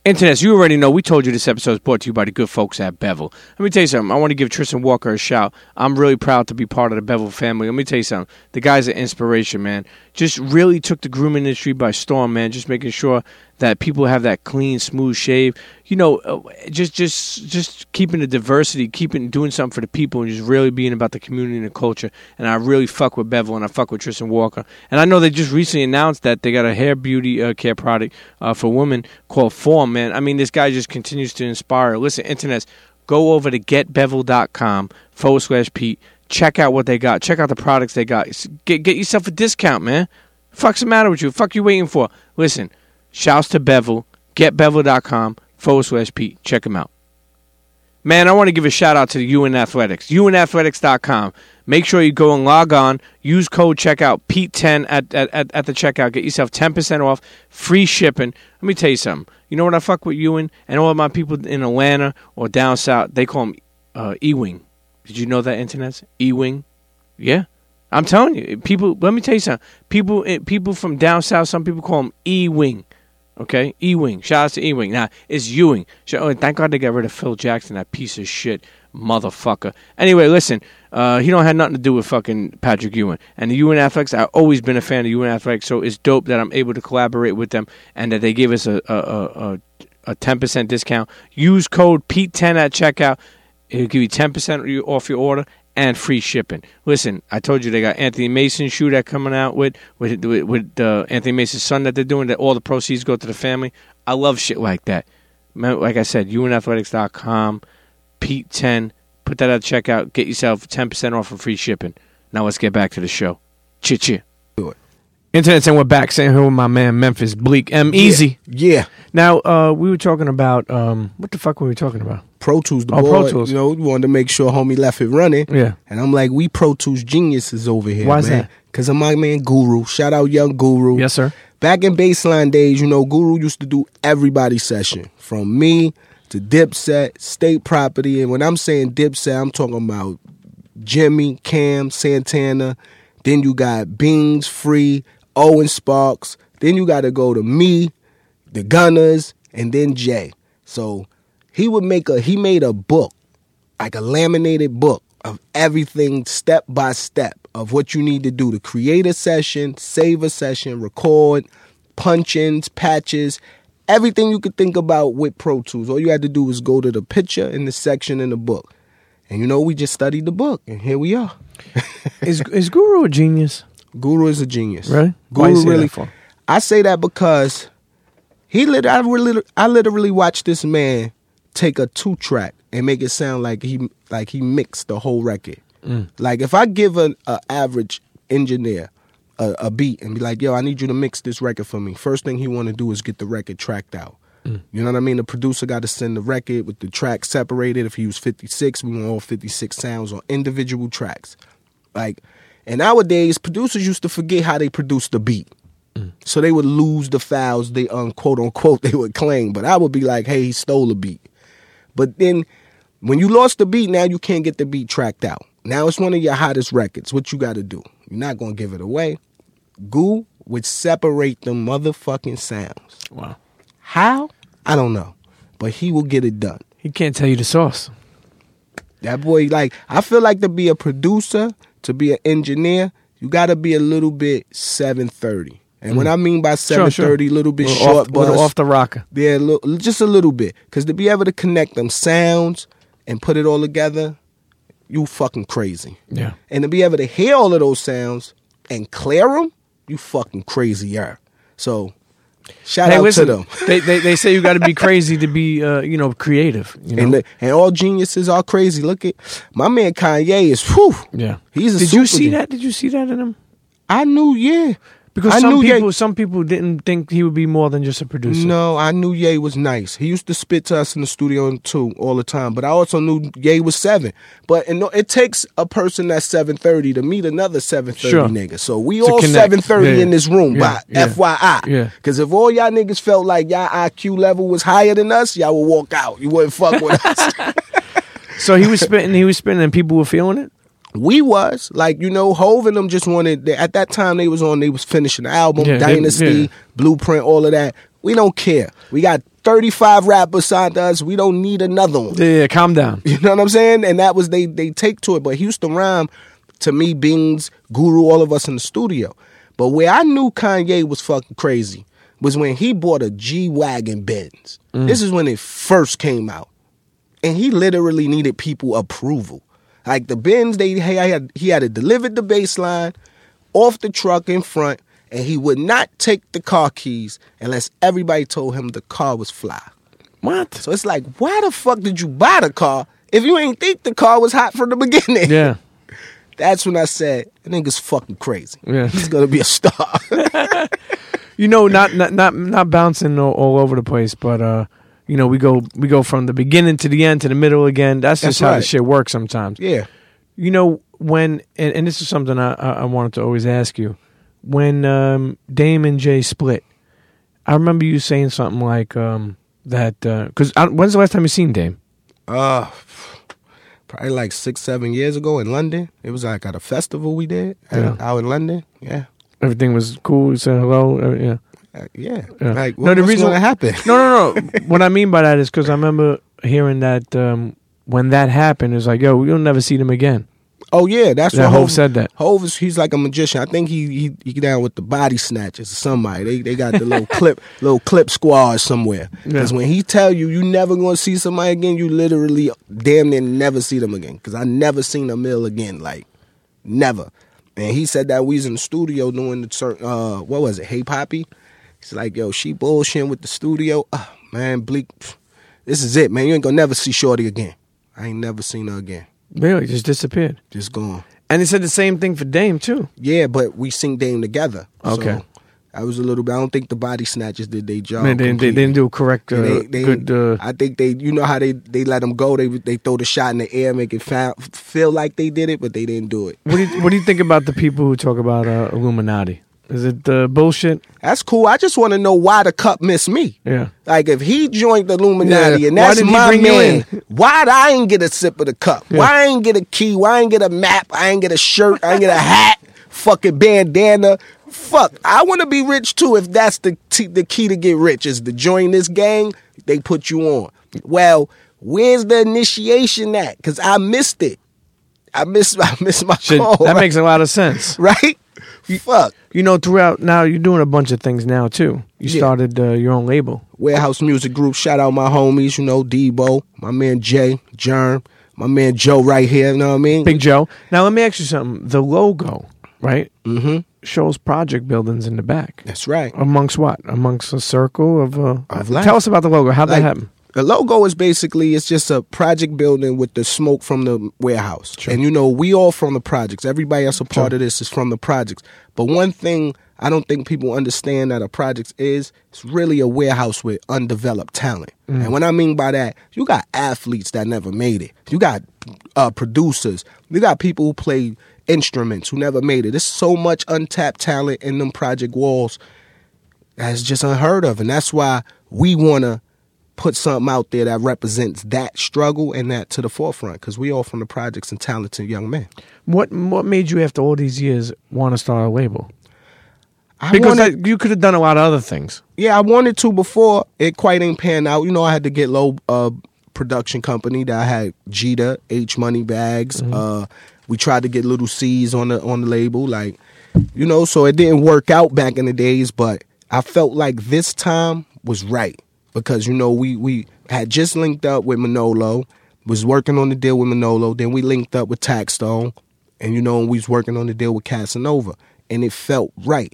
Speaker 1: Internet, you already know. We told you this episode is brought to you by the good folks at Bevel. Let me tell you something. I want to give Tristan Walker a shout. I'm really proud to be part of the Bevel family. Let me tell you something. The guy's an inspiration, man. Just really took the grooming industry by storm, man. Just making sure that people have that clean, smooth shave. You know, uh, just just just keeping the diversity, keeping doing something for the people, and just really being about the community and the culture. And I really fuck with Bevel, and I fuck with Tristan Walker. And I know they just recently announced that they got a hair beauty uh, care product uh, for women called Form. Man, I mean, this guy just continues to inspire. Listen, internets, go over to getbevel.com forward slash Pete. Check out what they got. Check out the products they got. Get get yourself a discount, man. Fuck's the matter with you? Fuck you waiting for? Listen, shouts to Bevel. Getbevel.com forward slash Pete. Check them out. Man, I want to give a shout out to the Ewing Athletics. ewingathletics.com. Make sure you go and log on. Use code checkout Pete10 at, at, at, the checkout. Get yourself 10% off. Free shipping. Let me tell you something. You know what I fuck with Ewing and all of my people in Atlanta or down south? They call them uh, E-Wing. Did you know that, Internet? E-Wing. Yeah. I'm telling you. People, let me tell you something. People, eh, people from down south, some people call them E-Wing. Okay, Ewing. Shout out to Ewing. Now it's Ewing. Oh, thank God they got rid of Phil Jackson, that piece of shit motherfucker. Anyway, listen, uh, he don't have nothing to do with fucking Patrick Ewing. And the Ewing Athletics, I've always been a fan of Ewing Athletics, so it's dope that I'm able to collaborate with them and that they gave us a a a, a 10% discount. Use code Pete10 at checkout. It'll give you 10% off your order and free shipping. Listen, I told you they got Anthony Mason shoe that coming out with with with, with uh, Anthony Mason's son that they're doing. That all the proceeds go to the family. I love shit like that. Like I said, ewingathletics.com, Pete ten. Put that at checkout. Get yourself ten percent off and free shipping. Now let's get back to the show. Chit chit. Internet saying we're back. Saying here with my man Memphis Bleek. M Easy.
Speaker 3: Yeah.
Speaker 1: Now uh, we were talking about um, what the fuck were we talking about?
Speaker 3: Pro Tools, the
Speaker 1: Oh, Pro
Speaker 3: board,
Speaker 1: Tools.
Speaker 3: you know, we wanted to make sure homie left it running.
Speaker 1: Yeah.
Speaker 3: And I'm like, we Pro Tools geniuses over here,
Speaker 1: Why's
Speaker 3: man.
Speaker 1: that?
Speaker 3: Because of my man Guru. Shout out Young Guru.
Speaker 1: Yes, sir.
Speaker 3: Back in baseline days, you know, Guru used to do everybody's session. From me to Dipset, State Property. And when I'm saying Dipset, I'm talking about Jimmy, Cam, Santana. Then you got Beans, Free, Owen Sparks. Then you got to go to me, the Gunners, and then Jay. So he would make a he made a book, like a laminated book of everything step by step of what you need to do to create a session, save a session, record, punch-ins, patches, everything you could think about with Pro Tools. All you had to do was go to the picture in the section in the book. And you know, we just studied the book, and here we are. <laughs>
Speaker 1: Is is Guru a genius?
Speaker 3: Guru is a genius.
Speaker 1: Really?
Speaker 3: Guru
Speaker 1: you say that
Speaker 3: really. I say that because he lit. I really, I literally watched this man take a two track and make it sound like he like he mixed the whole record.
Speaker 1: Mm.
Speaker 3: Like if I give an average engineer a, a beat and be like, "Yo, I need you to mix this record for me," first thing he want to do is get the record tracked out.
Speaker 1: Mm.
Speaker 3: You know what I mean? The producer got to send the record with the track separated. If he was 56, we want all 56 sounds on individual tracks. Like, and nowadays, producers used to forget how they produced the beat. So they would lose the files they um, unquote unquote <laughs> they would claim. But I would be like, hey, he stole the beat. But then when you lost the beat, now you can't get the beat tracked out. Now it's one of your hottest records. What you gotta do? You're not gonna give it away. Goo would separate the motherfucking sounds.
Speaker 1: Wow.
Speaker 3: How? I don't know. But he will get it done.
Speaker 1: He can't tell you the sauce.
Speaker 3: That boy, like, I feel like to be a producer, to be an engineer, you gotta be a little bit 730. And what mm. I mean by 730,
Speaker 1: sure.
Speaker 3: little bit
Speaker 1: Little
Speaker 3: short
Speaker 1: off, little off the rocker.
Speaker 3: Yeah, look, just a little bit. Because to be able to connect them sounds and put it all together, you fucking crazy.
Speaker 1: Yeah.
Speaker 3: And to be able to hear all of those sounds and clear them, you fucking crazier. So, shout
Speaker 1: Hey,
Speaker 3: out
Speaker 1: listen.
Speaker 3: to them. <laughs>
Speaker 1: They, they they say you got to be crazy to be uh, you know creative. You know?
Speaker 3: And, the, and all geniuses are crazy. Look at my man Kanye is whew.
Speaker 1: yeah.
Speaker 3: He's a
Speaker 1: Did you see
Speaker 3: genius.
Speaker 1: that? Did you see that in him?
Speaker 3: I knew, yeah.
Speaker 1: Because
Speaker 3: I
Speaker 1: some
Speaker 3: knew Ye-
Speaker 1: people some people didn't think he would be more than just a producer.
Speaker 3: No, I knew Ye was nice. He used to spit to us in the studio too all the time. But I also knew Ye was seven. But and it takes a person that's seven thirty to meet another seven thirty
Speaker 1: Sure.
Speaker 3: nigga. So we
Speaker 1: To
Speaker 3: all seven thirty
Speaker 1: Yeah.
Speaker 3: in this room.
Speaker 1: Yeah.
Speaker 3: By
Speaker 1: Yeah.
Speaker 3: FYI.
Speaker 1: Yeah.
Speaker 3: Because if all y'all niggas felt like y'all IQ level was higher than us, y'all would walk out. You wouldn't fuck with us. <laughs>
Speaker 1: So he was spitting, he was spitting, and people were feeling it.
Speaker 3: We was like you know Hov and them just wanted they, at that time they was on they was finishing the album
Speaker 1: Yeah, they-
Speaker 3: Dynasty
Speaker 1: yeah.
Speaker 3: Blueprint all of that. We don't care. We got 35 rappers signed to us. We don't need another one.
Speaker 1: Yeah, yeah, calm down. <laughs>
Speaker 3: you know what I'm saying? And that was they they take to it. But Houston Rhyme to me Beans Guru all of us in the studio. But where I knew Kanye was fucking crazy was when he bought a G-Wagon Benz. Mm. This is when it first came out. And he literally needed people approval. Like the bins, they he had he had to deliver the baseline off the truck in front, and he would not take the car keys unless everybody told him the car was fly.
Speaker 1: What?
Speaker 3: So it's like, why the fuck did you buy the car if you ain't think the car was hot from the beginning?
Speaker 1: Yeah. <laughs>
Speaker 3: That's when I said, that nigga's fucking crazy.
Speaker 1: Yeah.
Speaker 3: He's gonna be a star. <laughs>
Speaker 1: You know, not not not not bouncing all, all over the place, but uh, you know, we go we go from the beginning to the end to the middle again. That's just
Speaker 3: That's
Speaker 1: how
Speaker 3: right.
Speaker 1: the shit works sometimes.
Speaker 3: yeah.
Speaker 1: You know, when and, and this is something I, I I wanted to always ask you. When um, Dame and Jay split, I remember you saying something like um, that because when's the last time you seen Dame?
Speaker 3: Uh probably like six, seven years ago in London. It was like at a festival we did
Speaker 1: Yeah.
Speaker 3: out in London. Yeah.
Speaker 1: Everything was cool. You said hello. uh, yeah.
Speaker 3: Uh, yeah.
Speaker 1: Yeah.
Speaker 3: Like,
Speaker 1: No, the
Speaker 3: what's
Speaker 1: reason-
Speaker 3: going to happen?
Speaker 1: No, no, no. <laughs> what I mean by that is because I remember hearing that um, when that happened, it was like, yo, you'll never see them again.
Speaker 3: Oh, yeah. That's
Speaker 1: That
Speaker 3: what
Speaker 1: Hov said that.
Speaker 3: Hov is, he's like a magician. I think he, he, he down with the body snatchers or somebody. They, they got the <laughs> little clip, little clip squad somewhere. Because
Speaker 1: Yeah.
Speaker 3: when he tell you, you never going to see somebody again, you literally damn near never see them again. Because I never seen Amil again. Like, never. And he said that we was in the studio doing the certain, uh, what was it, Hey Papi? He's like, yo, she bullshitting with the studio. Oh, man, Bleek, this is it, man. You ain't gonna never see Shorty again. I ain't never seen her again.
Speaker 1: Really, just disappeared.
Speaker 3: Just gone.
Speaker 1: And he said the same thing for Dame too.
Speaker 3: Yeah, but we sing Dame together.
Speaker 1: Okay.
Speaker 3: So I was a little bit. I don't think the body snatchers did their job.
Speaker 1: Man, they, they, they didn't do a correct, uh,
Speaker 3: They- they-
Speaker 1: good. Uh,
Speaker 3: I think they, you know how they they let them go. They they throw the shot in the air, make it feel like they did it, but they didn't do it.
Speaker 1: what do you What do you think about the people who talk about uh, Illuminati? Is it uh, bullshit?
Speaker 3: That's cool. I just want to know why the cup missed me.
Speaker 1: Yeah.
Speaker 3: Like if he joined the Illuminati
Speaker 1: Yeah,
Speaker 3: and that's my man,
Speaker 1: in?
Speaker 3: why I ain't get a sip of the cup? Why I ain't get a key? Why I ain't get a map? I ain't get a shirt? I ain't get a hat? Fucking bandana? Fuck! I want to be rich too. If that's the t- the key to get rich is to join this gang, they put you on. Well, where's the initiation at? Cause I missed it. I missed <laughs> I missed my
Speaker 1: Shit,
Speaker 3: call.
Speaker 1: that
Speaker 3: right?
Speaker 1: makes a lot of sense. <laughs>
Speaker 3: right. Fuck.
Speaker 1: You know, throughout now you're doing a bunch of things now too. You
Speaker 3: Yeah.
Speaker 1: started uh, your own label.
Speaker 3: Warehouse Music Group. Shout out my homies, you know, Debo, my man Jay, Germ, my man Joe right here, you know what I mean?
Speaker 1: Big Joe. Now let me ask you something. The logo, right, mm-hmm. shows project buildings in the back.
Speaker 3: That's right.
Speaker 1: Amongst what? Amongst a circle of. Uh,
Speaker 3: Of life.
Speaker 1: Tell us about the logo. How'd
Speaker 3: Like,
Speaker 1: that happen?
Speaker 3: The logo is basically it's just a project building with the smoke from the warehouse. And you know, we all from the projects. Everybody that's a part of this is from the projects. But one thing I don't think people understand that a project is, it's really a warehouse with undeveloped talent. And what I mean by that, you got athletes that never made it. You got uh, producers. You got people who play instruments who never made it. There's so much untapped talent in them project walls that's just unheard of. And that's why we want to put something out there that represents that struggle and that to the forefront because we all from the projects and talented young men.
Speaker 1: What What made you after all these years want to start a label?
Speaker 3: I
Speaker 1: Because
Speaker 3: wanted-
Speaker 1: that, you could have done a lot of other things.
Speaker 3: yeah, I wanted to before it quite ain't pan out. You know, I had to get low uh, production company that I had Jita, H Money Bags. Uh, we tried to get Lil' Cease on the on the label, like you know. So it didn't work out back in the days, but I felt like this time was right because you know we we had just linked up with Manolo, was working on the deal with Manolo. Then we linked up with Taxstone, and you know we was working on the deal with Casanova, and it felt right.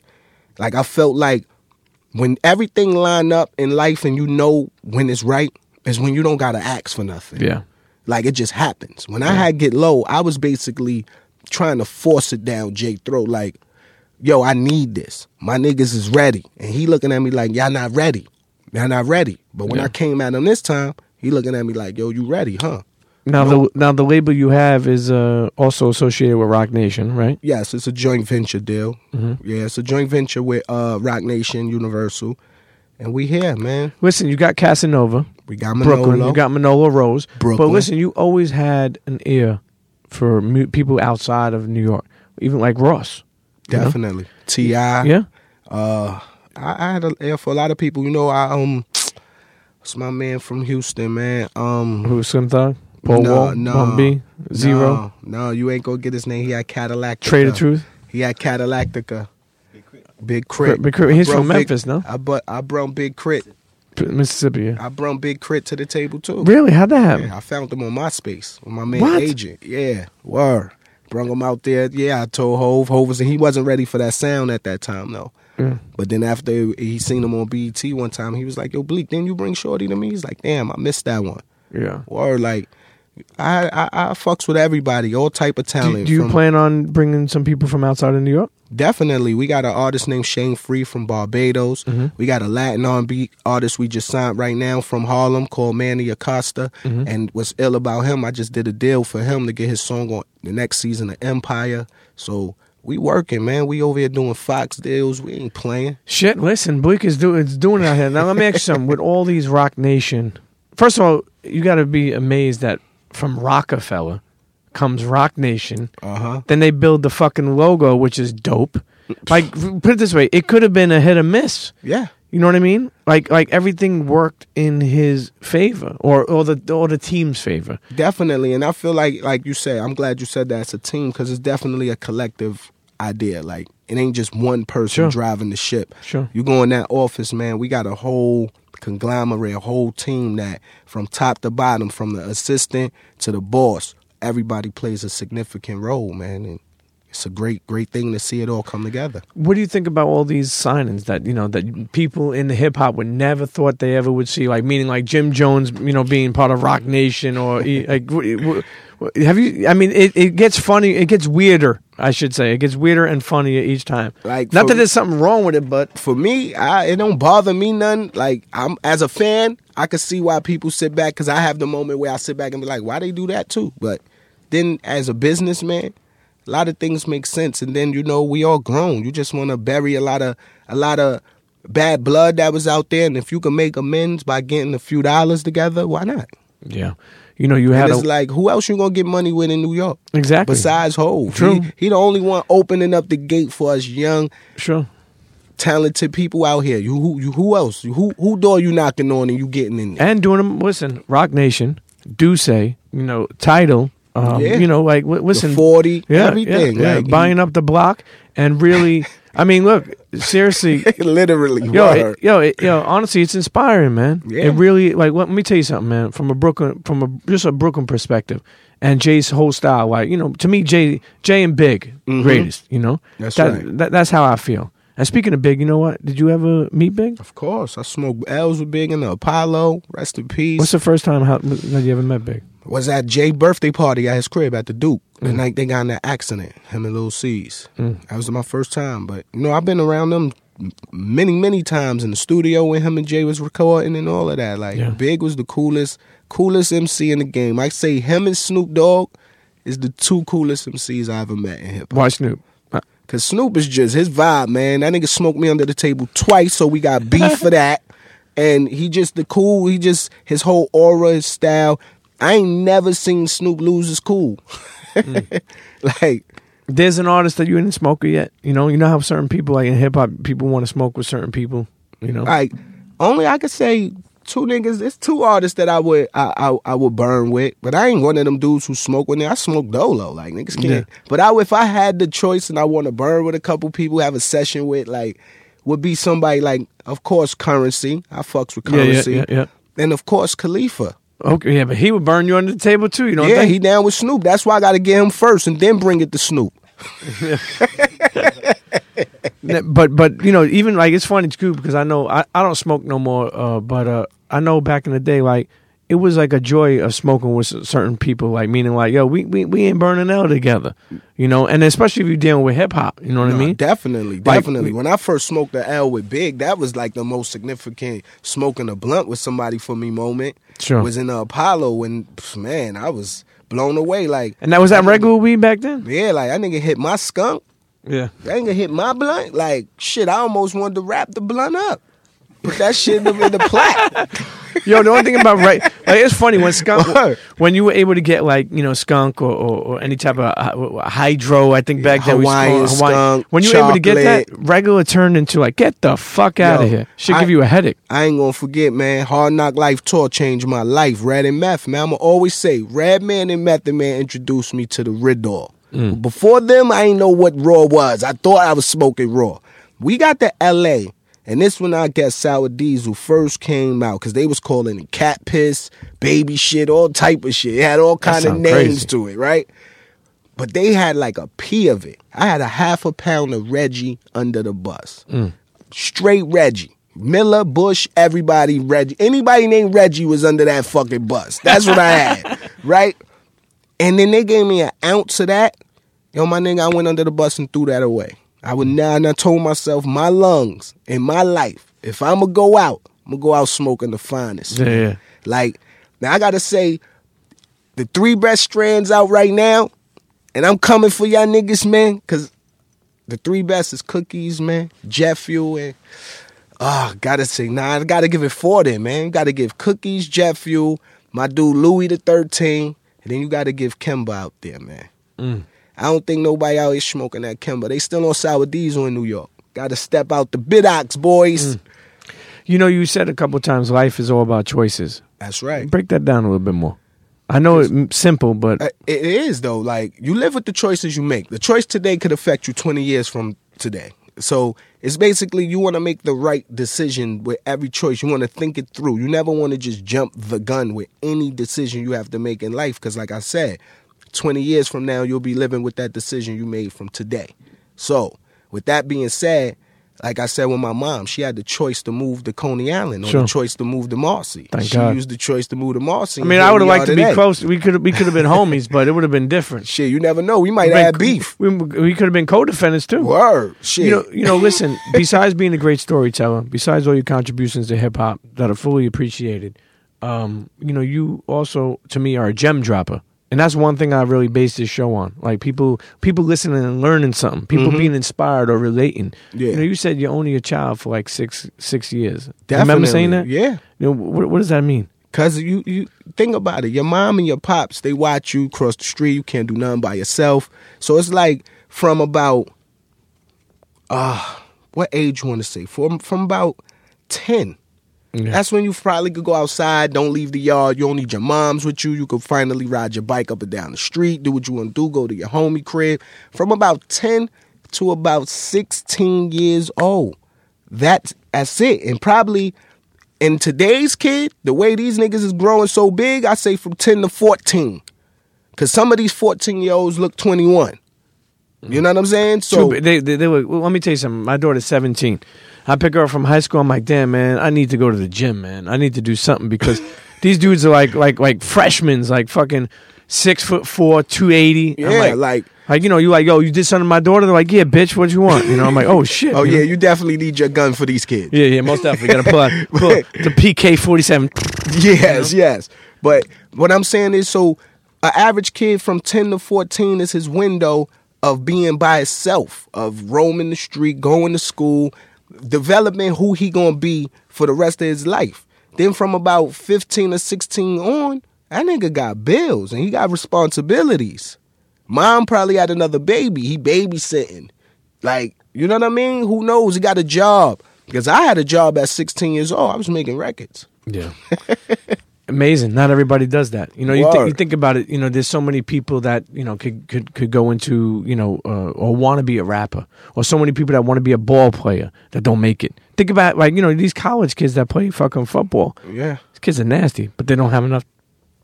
Speaker 3: Like I felt like when everything line up in life and you know when it's right is when you don't gotta ask for nothing.
Speaker 1: Yeah.
Speaker 3: Like it just happens. When I had get low, I was basically trying to force it down Jay throat. Like, yo, I need this. My niggas is ready. And he looking at me like, y'all not ready. Y'all not ready. But when
Speaker 1: Yeah.
Speaker 3: I came at him this time, he looking at me like, yo, you ready, huh?
Speaker 1: Now the now the label you have is uh, also associated with Roc Nation, right?
Speaker 3: Yes, it's a joint venture deal.
Speaker 1: Mm-hmm.
Speaker 3: Yeah, it's a joint venture with uh, Roc Nation, Universal. And we here, man.
Speaker 1: Listen, you got Casanova,
Speaker 3: We got Manolo.
Speaker 1: Brooklyn. You got Manolo Rose.
Speaker 3: Brooklyn.
Speaker 1: But listen, you always had an ear for mu- people outside of New York, even like Ross.
Speaker 3: Definitely. Ti.
Speaker 1: Yeah.
Speaker 3: Uh, I, I had a ear for a lot of people. You know, I um, it's my man from Houston, man? Um,
Speaker 1: Who was Slim Thug? Paul
Speaker 3: no,
Speaker 1: Wall?
Speaker 3: no,
Speaker 1: Bun B? Z-Ro?
Speaker 3: No, no, you ain't gonna get his name. He had Cadillac.
Speaker 1: Trae tha Truth?
Speaker 3: He had Cadillactica. Big crit.
Speaker 1: Big Crit. He's from
Speaker 3: brung big-
Speaker 1: Memphis, no?
Speaker 3: I but I brought big crit.
Speaker 1: Mississippi. Yeah.
Speaker 3: I brought Big K.R.I.T. to the table too.
Speaker 1: Really? How'd that happen?
Speaker 3: Yeah, I found them on MySpace with my man
Speaker 1: What?
Speaker 3: agent. Yeah, word. Brung him out there. Yeah, I told Hov. Hov was he wasn't ready for that sound at that time though.
Speaker 1: Yeah.
Speaker 3: But then after he seen him on BET one time, he was like, "Yo, Bleek, didn't you bring Shorty to me?" He's like, "Damn, I missed that one."
Speaker 1: Yeah.
Speaker 3: Or like, I I, I fucks with everybody, all type of
Speaker 1: Do,
Speaker 3: talent.
Speaker 1: do you
Speaker 3: from-
Speaker 1: plan on bringing some people from outside of New York?
Speaker 3: Definitely, we got an artist named Shane Free from Barbados.
Speaker 1: Mm-hmm.
Speaker 3: We got a Latin R&B artist we just signed right now from Harlem called Manny Acosta.
Speaker 1: Mm-hmm.
Speaker 3: And what's ill about him, I just did a deal for him to get his song on the next season of Empire. So we working, man. We over here doing Fox deals. We ain't playing.
Speaker 1: Shit, listen, Bleek is doing it's doing it out here. Now let me ask you something. With all these Roc Nation, first of all, you got to be amazed that from Roc-A-Fella comes Roc Nation.
Speaker 3: Uh huh.
Speaker 1: Then they build the fucking logo, which is dope. Like put it this way, it could have been a hit or miss.
Speaker 3: Yeah.
Speaker 1: You know what I mean? Like like everything worked in his favor, or or the or the team's favor.
Speaker 3: Definitely, and I feel like, like you said, I'm glad you said that it's a team because it's definitely a collective idea. Like it ain't just one person
Speaker 1: Sure.
Speaker 3: driving the ship.
Speaker 1: Sure.
Speaker 3: You go in that office, man. We got a whole conglomerate, a whole team that, from top to bottom, from the assistant to the boss, everybody plays a significant role, man. And it's a great, great thing to see it all come together.
Speaker 1: What do you think about all these signings that you know that people in the hip hop would never thought they ever would see? Like meaning like Jim Jones, you know, being part of Roc Nation, or <laughs> like have you? I mean, it, it gets funny. It gets weirder. I should say it gets weirder and funnier each time.
Speaker 3: Like,
Speaker 1: not
Speaker 3: for-
Speaker 1: that there's something wrong with it, but
Speaker 3: For me, I, it don't bother me none. Like I'm as a fan, I could see why people sit back because I have the moment where I sit back and be like, why they do that too? But then as a businessman, a lot of things make sense. And then you know we all grown. You just want to bury a lot of a lot of bad blood that was out there, and if you can make amends by getting a few dollars together, why not?
Speaker 1: yeah, you know, you
Speaker 3: And
Speaker 1: had
Speaker 3: it's
Speaker 1: a,
Speaker 3: like who else you gonna get money with in New York?
Speaker 1: exactly
Speaker 3: Besides Hov,
Speaker 1: True.
Speaker 3: He, he the only one opening up the gate for us young
Speaker 1: sure.
Speaker 3: talented people out here. You who you who else? You, who who door you knocking on and you getting in there?
Speaker 1: and doing them. Listen, Roc Nation, Dusse, you know, Tidal. Um,
Speaker 3: Yeah.
Speaker 1: You know, like w- listen,
Speaker 3: the forty,
Speaker 1: yeah,
Speaker 3: everything.
Speaker 1: yeah, yeah,
Speaker 3: like,
Speaker 1: buying up the block and really. <laughs> I mean, look, seriously, <laughs>
Speaker 3: literally.
Speaker 1: yo, it, yo, it, yo. Honestly, it's inspiring, man.
Speaker 3: Yeah.
Speaker 1: It really like. Let me tell you something, man. From a Brooklyn, from a just a Brooklyn perspective, and Jay's whole style, like you know, to me, Jay, Jay and Big, greatest. You know,
Speaker 3: Mm-hmm. That's
Speaker 1: that,
Speaker 3: right.
Speaker 1: That, that's how I feel. And speaking of Big, you know what? Did you ever meet Big?
Speaker 3: of course, I smoked L's with Big in the Apollo. Rest in peace.
Speaker 1: What's the first time how, that you ever met Big?
Speaker 3: was at Jay birthday party at his crib at the Duke.
Speaker 1: Mm.
Speaker 3: The night they got in that accident, him and Lil' Cease. That was my first time. But you know, I've been around them many, many times in the studio when him and Jay was recording and all of that. Like
Speaker 1: Yeah.
Speaker 3: Big was the coolest, coolest MC in the game. I say him and Snoop Dogg is the two coolest MCs I ever met in hip hop.
Speaker 1: Why Snoop?
Speaker 3: Cause Snoop is just his vibe, man. That nigga smoked me under the table twice, so we got beef for <laughs> that. And he just the cool. He just his whole aura, his style. I ain't never seen Snoop lose his cool. Mm. <laughs> like
Speaker 1: there's an artist that you didn't smoke with yet. You know, you know how certain people like in hip hop, people want to smoke with certain people. You know,
Speaker 3: like only I could say two niggas. It's two artists that I would I, I I would burn with, but I ain't one of them dudes who smoke with me. I smoke dolo, like niggas can't.
Speaker 1: Yeah.
Speaker 3: But I if I had the choice and I want to burn with a couple people, have a session with, like would be somebody like, of course, Curren$y. I fucks with
Speaker 1: Yeah, yeah, yeah, yeah.
Speaker 3: and of course, Khalifa.
Speaker 1: okay, yeah, but he would burn you under the table too. You know,
Speaker 3: yeah, he down with Snoop. That's why I got to get him first and then bring it to Snoop. <laughs>
Speaker 1: but but you know, even like it's funny too because I know I, I don't smoke no more. Uh, but uh, I know back in the day, like it was like a joy of smoking with certain people. Like meaning, like yo, we we, we ain't burning out together. You know, and especially if you're dealing with hip hop. You know what
Speaker 3: No,
Speaker 1: I mean?
Speaker 3: Definitely, definitely.
Speaker 1: we-
Speaker 3: when I first smoked the L with Big, that was like the most significant smoking a blunt with somebody for me moment.
Speaker 1: Sure.
Speaker 3: Was in the Apollo and man, I was blown away. Like
Speaker 1: And that was that regular weed back then.
Speaker 3: yeah, like that nigga hit my skunk.
Speaker 1: Yeah.
Speaker 3: That nigga hit my blunt. Like shit, I almost wanted to wrap the blunt up. Put that shit in the, in the plat. <laughs>
Speaker 1: Yo, the only thing about right, like it's funny when skunk, <laughs> when you were able to get like you know skunk or, or, or any type of uh, hydro. I think back then we
Speaker 3: Hawaiian skunk,
Speaker 1: When you were able to get that, regular turned into like get the fuck out of here. Should give you a headache.
Speaker 3: I ain't gonna forget, man. Hard Knock Life Tour changed my life. Red and Meth, man. I'ma always say, Redman and Method Man introduced me to the Riddor. Before them, I ain't know what Raw was. I thought I was smoking Raw. We got to L.A. And this when I guess Sour Diesel first came out because they was calling it cat piss, baby shit, all type of shit. It had all kind of names
Speaker 1: crazy.
Speaker 3: to it, right? But they had like a pea of it. I had a half a pound of Reggie under the bus. Mm. Straight Reggie. Miller, Bush, everybody, Reggie. Anybody named Reggie was under that fucking bus. That's what I had, <laughs> right? And then they gave me an ounce of that. Yo, my nigga, I went under the bus and threw that away. I would now, and I told myself, my lungs and my life, if I'm gonna go out, I'm gonna go out smoking the finest.
Speaker 1: Yeah, yeah.
Speaker 3: Like, now I gotta say, the three best strands out right now, and I'm coming for y'all niggas, man, because the three best is cookies, man, jet fuel, and ah, gotta say, nah, I gotta give it four then, man. Gotta give cookies, jet fuel, my dude Louis the 13, and then you gotta give Kemba out there, man. I don't think nobody out here smoking that Kemba. They still on sour diesel in New York. Gotta step out the Bidox, boys.
Speaker 1: You know, you said a couple times life is all about choices.
Speaker 3: That's right.
Speaker 1: Break that down a little bit more. I know it's simple, but
Speaker 3: Uh, It is though. Like you live with the choices you make. The choice today could affect you 20 years from today. So it's basically you want to make the right decision with every choice. You want to think it through. You never want to just jump the gun with any decision you have to make in life. Because like I said, 20 years from now, you'll be living with that decision you made from today. So, with that being said, like I said with my mom, she had the choice to move to Coney Island or
Speaker 1: Sure.
Speaker 3: the choice to move to Marcy.
Speaker 1: Thank
Speaker 3: she
Speaker 1: God.
Speaker 3: used the choice to move to Marcy.
Speaker 1: I mean, I would have liked to be
Speaker 3: today.
Speaker 1: close. We could we could have been <laughs> homies, but it would have been different.
Speaker 3: Shit, you never know. We might have beef.
Speaker 1: We, we could have been co-defendants too.
Speaker 3: Word. Shit.
Speaker 1: You know, you know. Listen, <laughs> besides being a great storyteller, besides all your contributions to hip hop that are fully appreciated, um, you know, you also to me are a gem dropper, and that's one thing I really base this show on. Like people, people listening and learning something, people being inspired or relating.
Speaker 3: Mm-hmm. Yeah.
Speaker 1: You know, you said you're only a child for like six six years.
Speaker 3: Definitely.
Speaker 1: Remember saying that?
Speaker 3: Yeah.
Speaker 1: You know, what, what does that mean?
Speaker 3: Cause you you think about it, your mom and your pops they watch you cross the street. You can't do nothing by yourself. So it's like from about uh what age you want to say? From from about ten.
Speaker 1: Yeah.
Speaker 3: That's when you probably could go outside. Don't leave the yard. You don't need your moms with you. You could finally ride your bike up and down the street. Do what you want to do. Go to your homie crib. From about ten to about sixteen years old. That's that's it. And probably in today's kid, the way these niggas is growing so big, I say from 10 to 14. Cause some of these 14 year olds look 21. You know what I'm saying? So
Speaker 1: True, they, they, they were. Well, let me tell you something. My daughter's 17. I pick her up from high school. I'm like, damn, man, I need to go to the gym, man. I need to do something because <laughs> these dudes are like, like, like freshmen, like fucking six foot four, 280. I'm
Speaker 3: yeah,
Speaker 1: like,
Speaker 3: like,
Speaker 1: like, you know, you like, yo, you did something to my daughter. They're like, yeah, bitch, what you want? You know, I'm like, oh shit.
Speaker 3: oh
Speaker 1: you
Speaker 3: yeah,
Speaker 1: know?
Speaker 3: you definitely need your gun for these kids.
Speaker 1: yeah, yeah, most definitely. Got to pull out, <laughs> pull out the PK 47. <laughs>
Speaker 3: Yes, yes. But what I'm saying is, so an average kid from 10 to 14 is his window of being by himself, of roaming the street, going to school, developing who he gonna be for the rest of his life. Then from about 15 or 16 on, that nigga got bills and he got responsibilities. Mom probably had another baby. He babysitting. Like, you know what I mean? Who knows? He got a job. Because I had a job at 16 years old. I was making records.
Speaker 1: Yeah. <laughs> Amazing. Not everybody does that. You know, you, think you think about it. You know, there's so many people that you know could could could go into you know uh, or want to be a rapper, or so many people that want to be a ball player that don't make it. Think about like you know these college kids that play fucking football.
Speaker 3: Yeah.
Speaker 1: These kids are nasty, but they don't have enough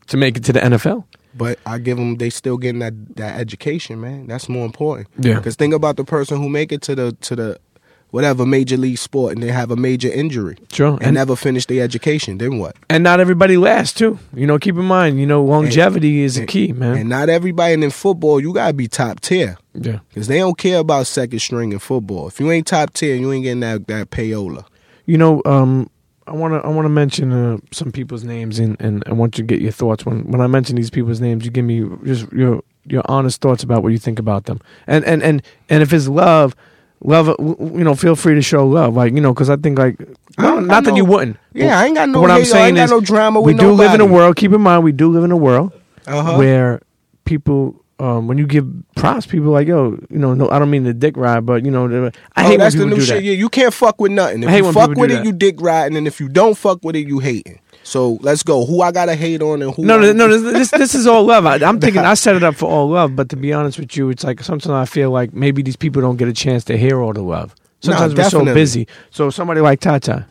Speaker 1: to make it to the NFL.
Speaker 3: But I give them, they still getting that, that education, man. That's more important.
Speaker 1: Yeah.
Speaker 3: Because think about the person who make it to the to the whatever major league sport and they have a major injury
Speaker 1: Sure.
Speaker 3: and,
Speaker 1: And-
Speaker 3: never finish their education. Then what?
Speaker 1: And not everybody lasts too. You know, keep in mind, you know, longevity is a key, man.
Speaker 3: And not everybody in football, you gotta be top tier.
Speaker 1: yeah.
Speaker 3: Because they don't care about second string in football. If you ain't top tier, you ain't getting that, that payola.
Speaker 1: You know, um, I want to I want to mention uh, some people's names, and, and I want you to get your thoughts when when I mention these people's names. You give me just your your honest thoughts about what you think about them, and and and and if it's love, love, you know, feel free to show love, like you know, because I think like
Speaker 3: I
Speaker 1: not,
Speaker 3: don't
Speaker 1: not
Speaker 3: got
Speaker 1: that you wouldn't.
Speaker 3: Yeah, I ain't got no
Speaker 1: what I'm saying is
Speaker 3: no drama
Speaker 1: we do live in a world. Keep in mind, we do live in a world
Speaker 3: Uh-huh.
Speaker 1: where people. Um, when you give props, people like yo, you know, no, I don't mean the dick ride, but you know, the- I
Speaker 3: oh,
Speaker 1: hate when
Speaker 3: that's the new
Speaker 1: do
Speaker 3: shit.
Speaker 1: that.
Speaker 3: Yeah, you can't fuck with nothing. If you fuck with it,
Speaker 1: that.
Speaker 3: you dick riding, and if you don't fuck with it, you hating. So let's go. Who I gotta hate on and who?
Speaker 1: No,
Speaker 3: I-
Speaker 1: no, no. This, this is all love. I, I'm thinking I <laughs> set it up for all love, but to be honest with you, it's like sometimes I feel like maybe these people don't get a chance to hear all the love.
Speaker 3: No,
Speaker 1: Sometimes we're so busy. So somebody like Ty Ty,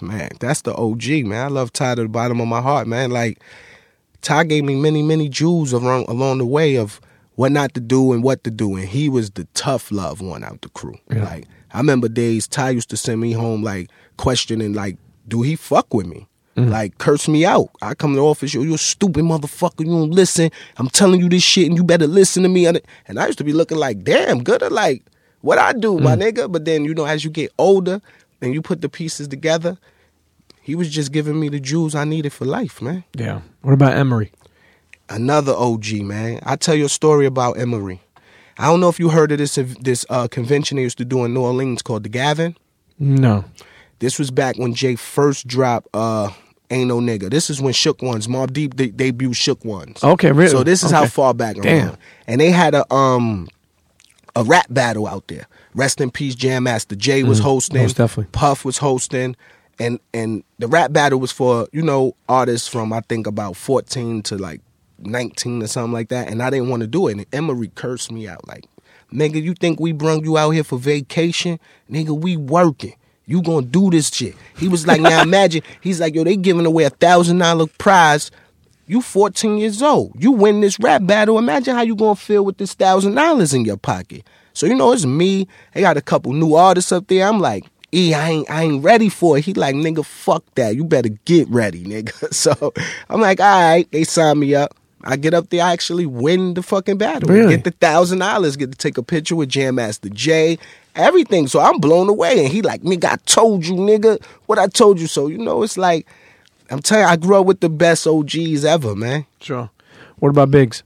Speaker 3: man, that's the OG, man. I love Ty to the bottom of my heart, man. Like Ty gave me many, many jewels along along the way of what not to do and what to do, and he was the tough love one out the crew.
Speaker 1: Yeah.
Speaker 3: Like I remember days Ty used to send me home like questioning, like, do he fuck with me? Like curse me out. I come to the office, yo, you a stupid motherfucker. You don't listen. I'm telling you this shit, and you better listen to me. And I used to be looking like, damn, good. Or like, what I do, my nigga. But then you know, as you get older and you put the pieces together, he was just giving me the jewels I needed for life, man.
Speaker 1: yeah. What about Emory?
Speaker 3: Another OG, man. I tell you a story about Emory. I don't know if you heard of this this uh, convention they used to do in New Orleans called the Gavin.
Speaker 1: No.
Speaker 3: This was back when Jay first dropped uh, "Ain't No Nigga." This is when Shook Ones, Mobb Deep de- debuted Shook Ones.
Speaker 1: Okay, really?
Speaker 3: So this is how far back I'm
Speaker 1: Damn.
Speaker 3: And they had a um a rap battle out there. Rest in peace, Jam Master Jay was hosting.
Speaker 1: Mm-hmm. most definitely.
Speaker 3: Puff was hosting. And and the rap battle was for, you know, artists from I think about 14 to like 19 or something like that. And I didn't want to do it. And Emory cursed me out like, nigga, you think we brung you out here for vacation? Nigga, we working. You gonna do this shit. He was like, now imagine, he's like, yo, they giving away a thousand dollar prize You 14 years old. You win this rap battle. Imagine how you gonna feel with this thousand dollars in your pocket. So you know it's me. I got a couple new artists up there. I'm like, E, I ain't I ain't ready for it. He like, nigga, fuck that. You better get ready, nigga. <laughs> So I'm like, all right, they sign me up. I get up there, I actually win the fucking battle.
Speaker 1: Really?
Speaker 3: Get the thousand dollars, get to take a picture with Jam Master Jay, everything. So I'm blown away. And he like, nigga, I told you, nigga, what I told you. So, you know, it's like, I'm telling you, I grew up with the best OGs ever, man.
Speaker 1: Sure. What about Biggs?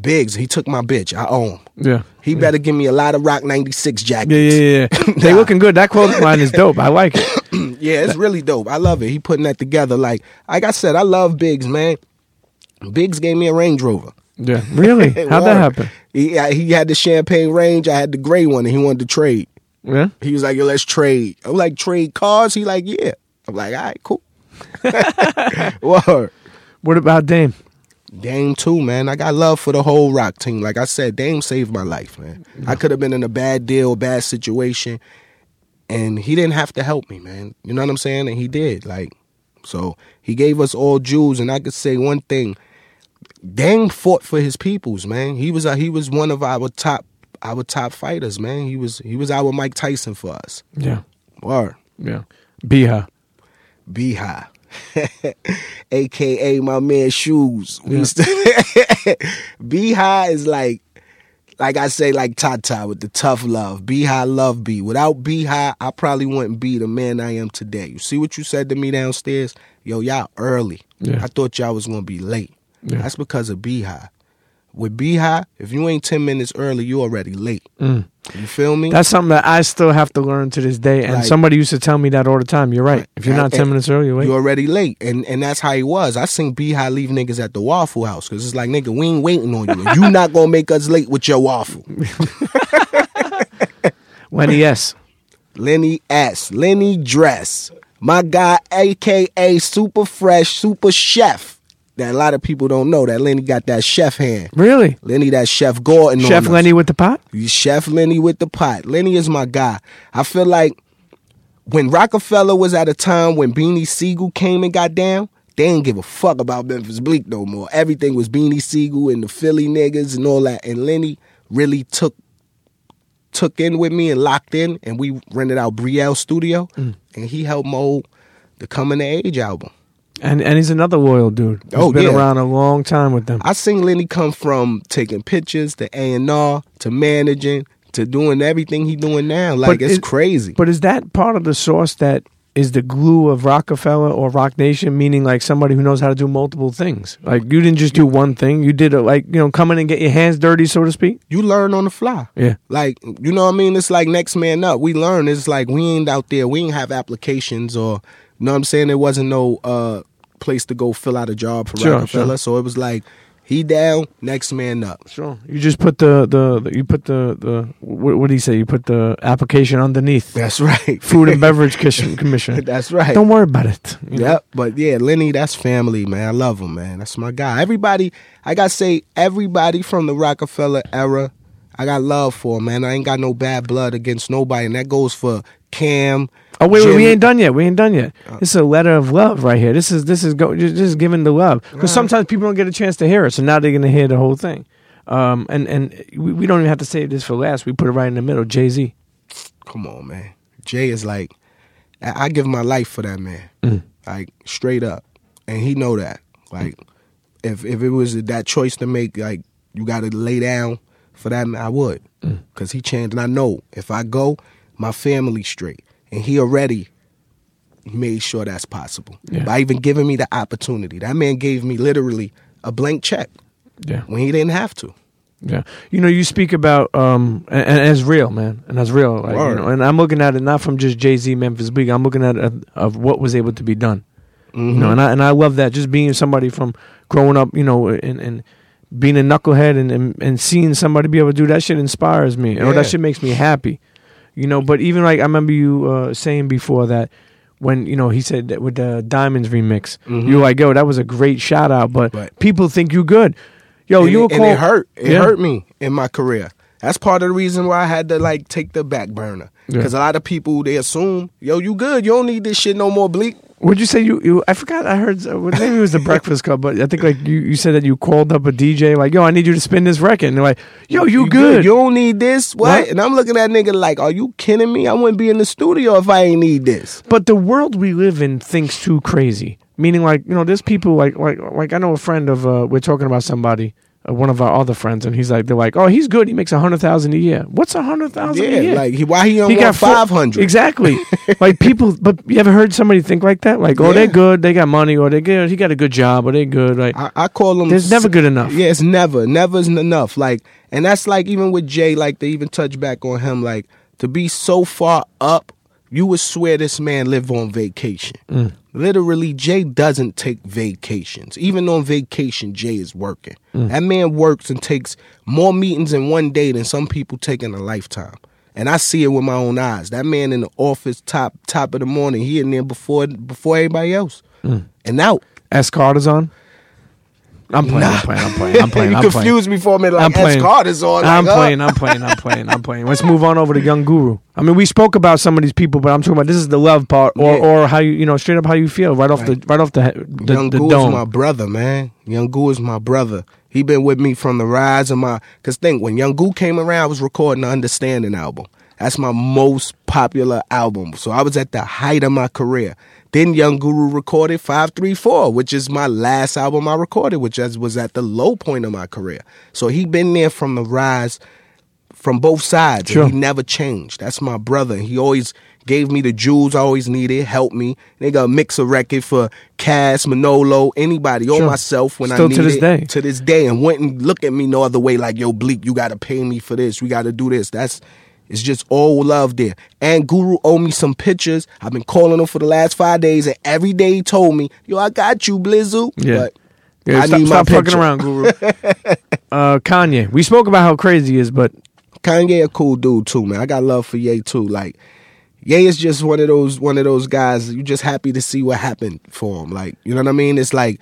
Speaker 3: Biggs, he took my bitch. I own. him.
Speaker 1: Yeah.
Speaker 3: He better give me a lot of Roc 96 jackets.
Speaker 1: Yeah, yeah, yeah. they <laughs> looking good. That clothing <laughs> line is dope. I like it. <clears throat>
Speaker 3: Yeah, it's really dope. I love it. He putting that together. Like, like I said, I love Biggs, man. Biggs gave me a Range Rover.
Speaker 1: Yeah. Really? <laughs> How'd that happen?
Speaker 3: He he had the champagne range. I had the gray one, and he wanted to trade.
Speaker 1: Yeah.
Speaker 3: He was like, "Yo, let's trade." I'm like, "Trade cars?" He like, "Yeah." I'm like, "All right, cool." <laughs> Word.
Speaker 1: What about Dame?
Speaker 3: Dame too, man. I got love for the whole rock team. Like I said, Dame saved my life, man. I could have been in a bad deal, bad situation, and he didn't have to help me, man. You know what I'm saying? And he did. Like, so he gave us all jewels. And I could say one thing: Dame fought for his peoples, man. He was a, he was one of our top our top fighters, man. He was he was our Mike Tyson for us.
Speaker 1: Yeah.
Speaker 3: Word.
Speaker 1: Yeah. B-High.
Speaker 3: B-High. AKA <laughs> my man Shoes. To <laughs> B-High is like like I say, like Ty Ty with the tough love. B-High love B. Without B-High, I probably wouldn't be the man I am today. You see what you said to me downstairs? Yo, y'all early.
Speaker 1: Yeah.
Speaker 3: I thought y'all was gonna be late.
Speaker 1: Yeah.
Speaker 3: That's because of B-High. With B-High, if you ain't ten minutes early, you already late. You feel me?
Speaker 1: Mm. That's something that I still have to learn to this day. And
Speaker 3: Right.
Speaker 1: somebody used to tell me that all the time. You're right. If you're not 10 minutes early, you're late.
Speaker 3: You're already late, and and that's how he was. I seen B-High leave niggas at the Waffle House because it's like nigga, we ain't waiting on you. <laughs> You not gonna make us late with your waffle. <laughs>
Speaker 1: Lenny S.
Speaker 3: Lenny S. Lenny Dress, my guy, aka Super Fresh, Super Chef. That a lot of people don't know that Lenny got that chef hand.
Speaker 1: Really?
Speaker 3: Lenny, that Chef Gordon. on
Speaker 1: Chef
Speaker 3: us.
Speaker 1: Lenny with the pot?
Speaker 3: Chef Lenny with the pot. Lenny is my guy. I feel like when Roc-A-Fella was at a time when Beanie Sigel came and got down, they didn't give a fuck about Memphis Bleek no more. Everything was Beanie Sigel and the Philly niggas and all that. And Lenny really took took in with me and locked in, and we rented out Brielle Studio,
Speaker 1: Mm.
Speaker 3: and he helped mold the Coming to Age album.
Speaker 1: And and he's another loyal dude. He's
Speaker 3: Oh,
Speaker 1: been
Speaker 3: yeah.
Speaker 1: around a long time with them.
Speaker 3: I seen Lenny come from taking pictures to A and R to managing to doing everything he doing now. Like
Speaker 1: But
Speaker 3: it's
Speaker 1: it-
Speaker 3: crazy.
Speaker 1: But is that part of the sauce that is the glue of Roc-A-Fella or Roc Nation? Meaning, like somebody who knows how to do multiple things. Like you didn't just do one thing. You did a, like you know come in and get your hands dirty, so to speak.
Speaker 3: you learn on the fly.
Speaker 1: Yeah.
Speaker 3: Like, you know what I mean? It's like next man up. We learn. It's like we ain't out there. We ain't have applications or, know what I'm saying? There wasn't no uh, place to go fill out a job for
Speaker 1: Sure,
Speaker 3: Roc-A-Fella.
Speaker 1: sure.
Speaker 3: So it was like, he down, next man up.
Speaker 1: Sure. You just put the the, the you put the the what, what do you say? You put the application underneath.
Speaker 3: That's right.
Speaker 1: Food and <laughs> Beverage Commission. Commission.
Speaker 3: That's right.
Speaker 1: Don't worry about it. you know?
Speaker 3: Yep. But yeah, Lenny, that's family, man. I love him, man. That's my guy. Everybody, I got to say, everybody from the Roc-A-Fella era, I got love for, man. I ain't got no bad blood against nobody. And that goes for Cam.
Speaker 1: Oh wait, wait, we ain't done yet. We ain't done yet. This is a letter of love right here. This is this is go just, just giving the love because sometimes people don't get a chance to hear it, so now they're gonna hear the whole thing. Um, and and we, we don't even have to save this for last. We put it right in the middle. Jay Z.
Speaker 3: Come on, man. Jay is like, I, I give my life for that man.
Speaker 1: Mm.
Speaker 3: Like straight up, and he know that. Like, if if it was that choice to make, like you got to lay down for that, I would,
Speaker 1: Mm.
Speaker 3: because he changed. And I know if I go, my family's straight, and he already made sure that's possible
Speaker 1: Yeah.
Speaker 3: by even giving me the opportunity. That man gave me literally a blank check
Speaker 1: Yeah,
Speaker 3: when he didn't have to.
Speaker 1: yeah. You know, you speak about um, and, and it's real, man, and that's real. Like, you know, and I'm looking at it not from just Jay Z, Memphis Bleek. I'm looking at it of, of what was able to be done. You
Speaker 3: Mm-hmm.
Speaker 1: know, and I and I love that. Just being somebody from growing up, you know, and and being a knucklehead and and, and seeing somebody be able to do that shit inspires me. Or
Speaker 3: Yeah.
Speaker 1: that shit makes me happy. You know, but even like I remember you uh, saying before that when you know he said that with the Diamonds remix, you were like, "Yo, that was a great shout out," but
Speaker 3: Right.
Speaker 1: people think you good. Yo,
Speaker 3: and
Speaker 1: you were
Speaker 3: it,
Speaker 1: called.
Speaker 3: it hurt. It
Speaker 1: Yeah.
Speaker 3: hurt me in my career. That's part of the reason why I had to like take the back burner.
Speaker 1: Yeah.
Speaker 3: Because a lot of people they assume, yo, you good. You don't need this shit no more, Bleek.
Speaker 1: Would you say you, you? I forgot. I heard uh, maybe it was the <laughs> Breakfast Club, but I think like you, you said that you called up a DJ like, "Yo, I need you to spin this record." And they're like, "Yo, you, good?
Speaker 3: You don't need this? What?
Speaker 1: What?
Speaker 3: And I'm looking at that nigga like, are you kidding me? I wouldn't be in the studio if I ain't need this.
Speaker 1: But the world we live in thinks too crazy. Meaning, like you know, there's people like like like I know a friend of uh, we're talking about somebody, uh, one of our other friends, and he's like, they're like, "Oh, he's good. He makes a hundred thousand a year. What's a hundred thousand a
Speaker 3: Yeah,
Speaker 1: year?"
Speaker 3: like he, why he
Speaker 1: he
Speaker 3: want five hundred?
Speaker 1: Exactly. <laughs> like people, but you ever heard somebody think like that? Like, oh,
Speaker 3: Yeah.
Speaker 1: they're good, they got money, or they good, he got a good job, or they good. Like,
Speaker 3: I, I call them.
Speaker 1: there's never good enough.
Speaker 3: Yeah, it's never, never is enough. Like, and that's like even with Jay, like they even touch back on him, like to be so far up, you would swear this man live on vacation.
Speaker 1: Mm.
Speaker 3: Literally, Jay doesn't take vacations. Even on vacation, Jay is working.
Speaker 1: Mm.
Speaker 3: That man works and takes more meetings in one day than some people take in a lifetime. And I see it with my own eyes. That man in the office, top top of the morning, he in there before before everybody else,
Speaker 1: Mm.
Speaker 3: and out.
Speaker 1: S Carter's on. I'm playing.
Speaker 3: Nah.
Speaker 1: I'm playing. I'm playing. I'm playing. <laughs>
Speaker 3: you
Speaker 1: I'm playing.
Speaker 3: confused me for a minute.
Speaker 1: I'm playing.
Speaker 3: Carter's on.
Speaker 1: I'm
Speaker 3: like, uh,
Speaker 1: playing. I'm playing. I'm playing. I'm playing. Let's move on over to Young Guru. I mean, we spoke about some of these people, but I'm talking about this is the love part, or
Speaker 3: Yeah.
Speaker 1: or how you you know straight up how you feel right off the right off the the,
Speaker 3: Young
Speaker 1: the
Speaker 3: is
Speaker 1: dome.
Speaker 3: my brother, man. Young Goo is my brother. He been with me from the rise of my. Cause think when Young Goo came around, I was recording the Understanding album. That's my most popular album. So I was at the height of my career. Then Young Guru recorded 534, which is my last album I recorded, which was at the low point of my career. So he been there from the rise from both sides.
Speaker 1: Sure.
Speaker 3: And he never changed. That's my brother. He always gave me the jewels I always needed, helped me. Nigga, mix a record for Cass, Manolo, anybody, or myself when I
Speaker 1: Still to
Speaker 3: needed
Speaker 1: this day.
Speaker 3: To this day. And wouldn't look at me no other way like, yo, Bleek, you gotta pay me for this. We gotta do this. That's it's just all love there. And Guru owe me some pictures. I've been calling him for the last five days, and every day he told me, yo, I got you, Blizzu.
Speaker 1: Yeah.
Speaker 3: But
Speaker 1: Yeah,
Speaker 3: I
Speaker 1: stop
Speaker 3: need my
Speaker 1: stop fucking around, Guru. <laughs> uh, Kanye. We spoke about how crazy he is, but
Speaker 3: Kanye a cool dude too, man. I got love for Ye too. Like Ye is just one of those one of those guys. You just happy to see what happened for him. Like you know what I mean? It's like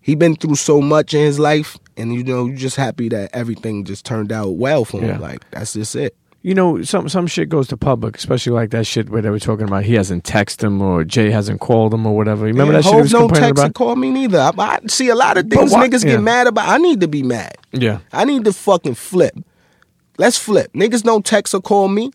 Speaker 3: he been through so much in his life, and you know you just happy that everything just turned out well for him.
Speaker 1: Yeah.
Speaker 3: Like that's just it.
Speaker 1: You know, some some shit goes to public, especially like that shit where they were talking about he hasn't texted him or Jay hasn't called him or whatever. You remember
Speaker 3: Yeah,
Speaker 1: that shit was complaining
Speaker 3: text
Speaker 1: about?
Speaker 3: and call me neither. I, I see a lot of things
Speaker 1: why-
Speaker 3: niggas
Speaker 1: yeah.
Speaker 3: get mad about. I need to be mad.
Speaker 1: Yeah.
Speaker 3: I need to fucking flip. Let's flip. Niggas don't text or call me,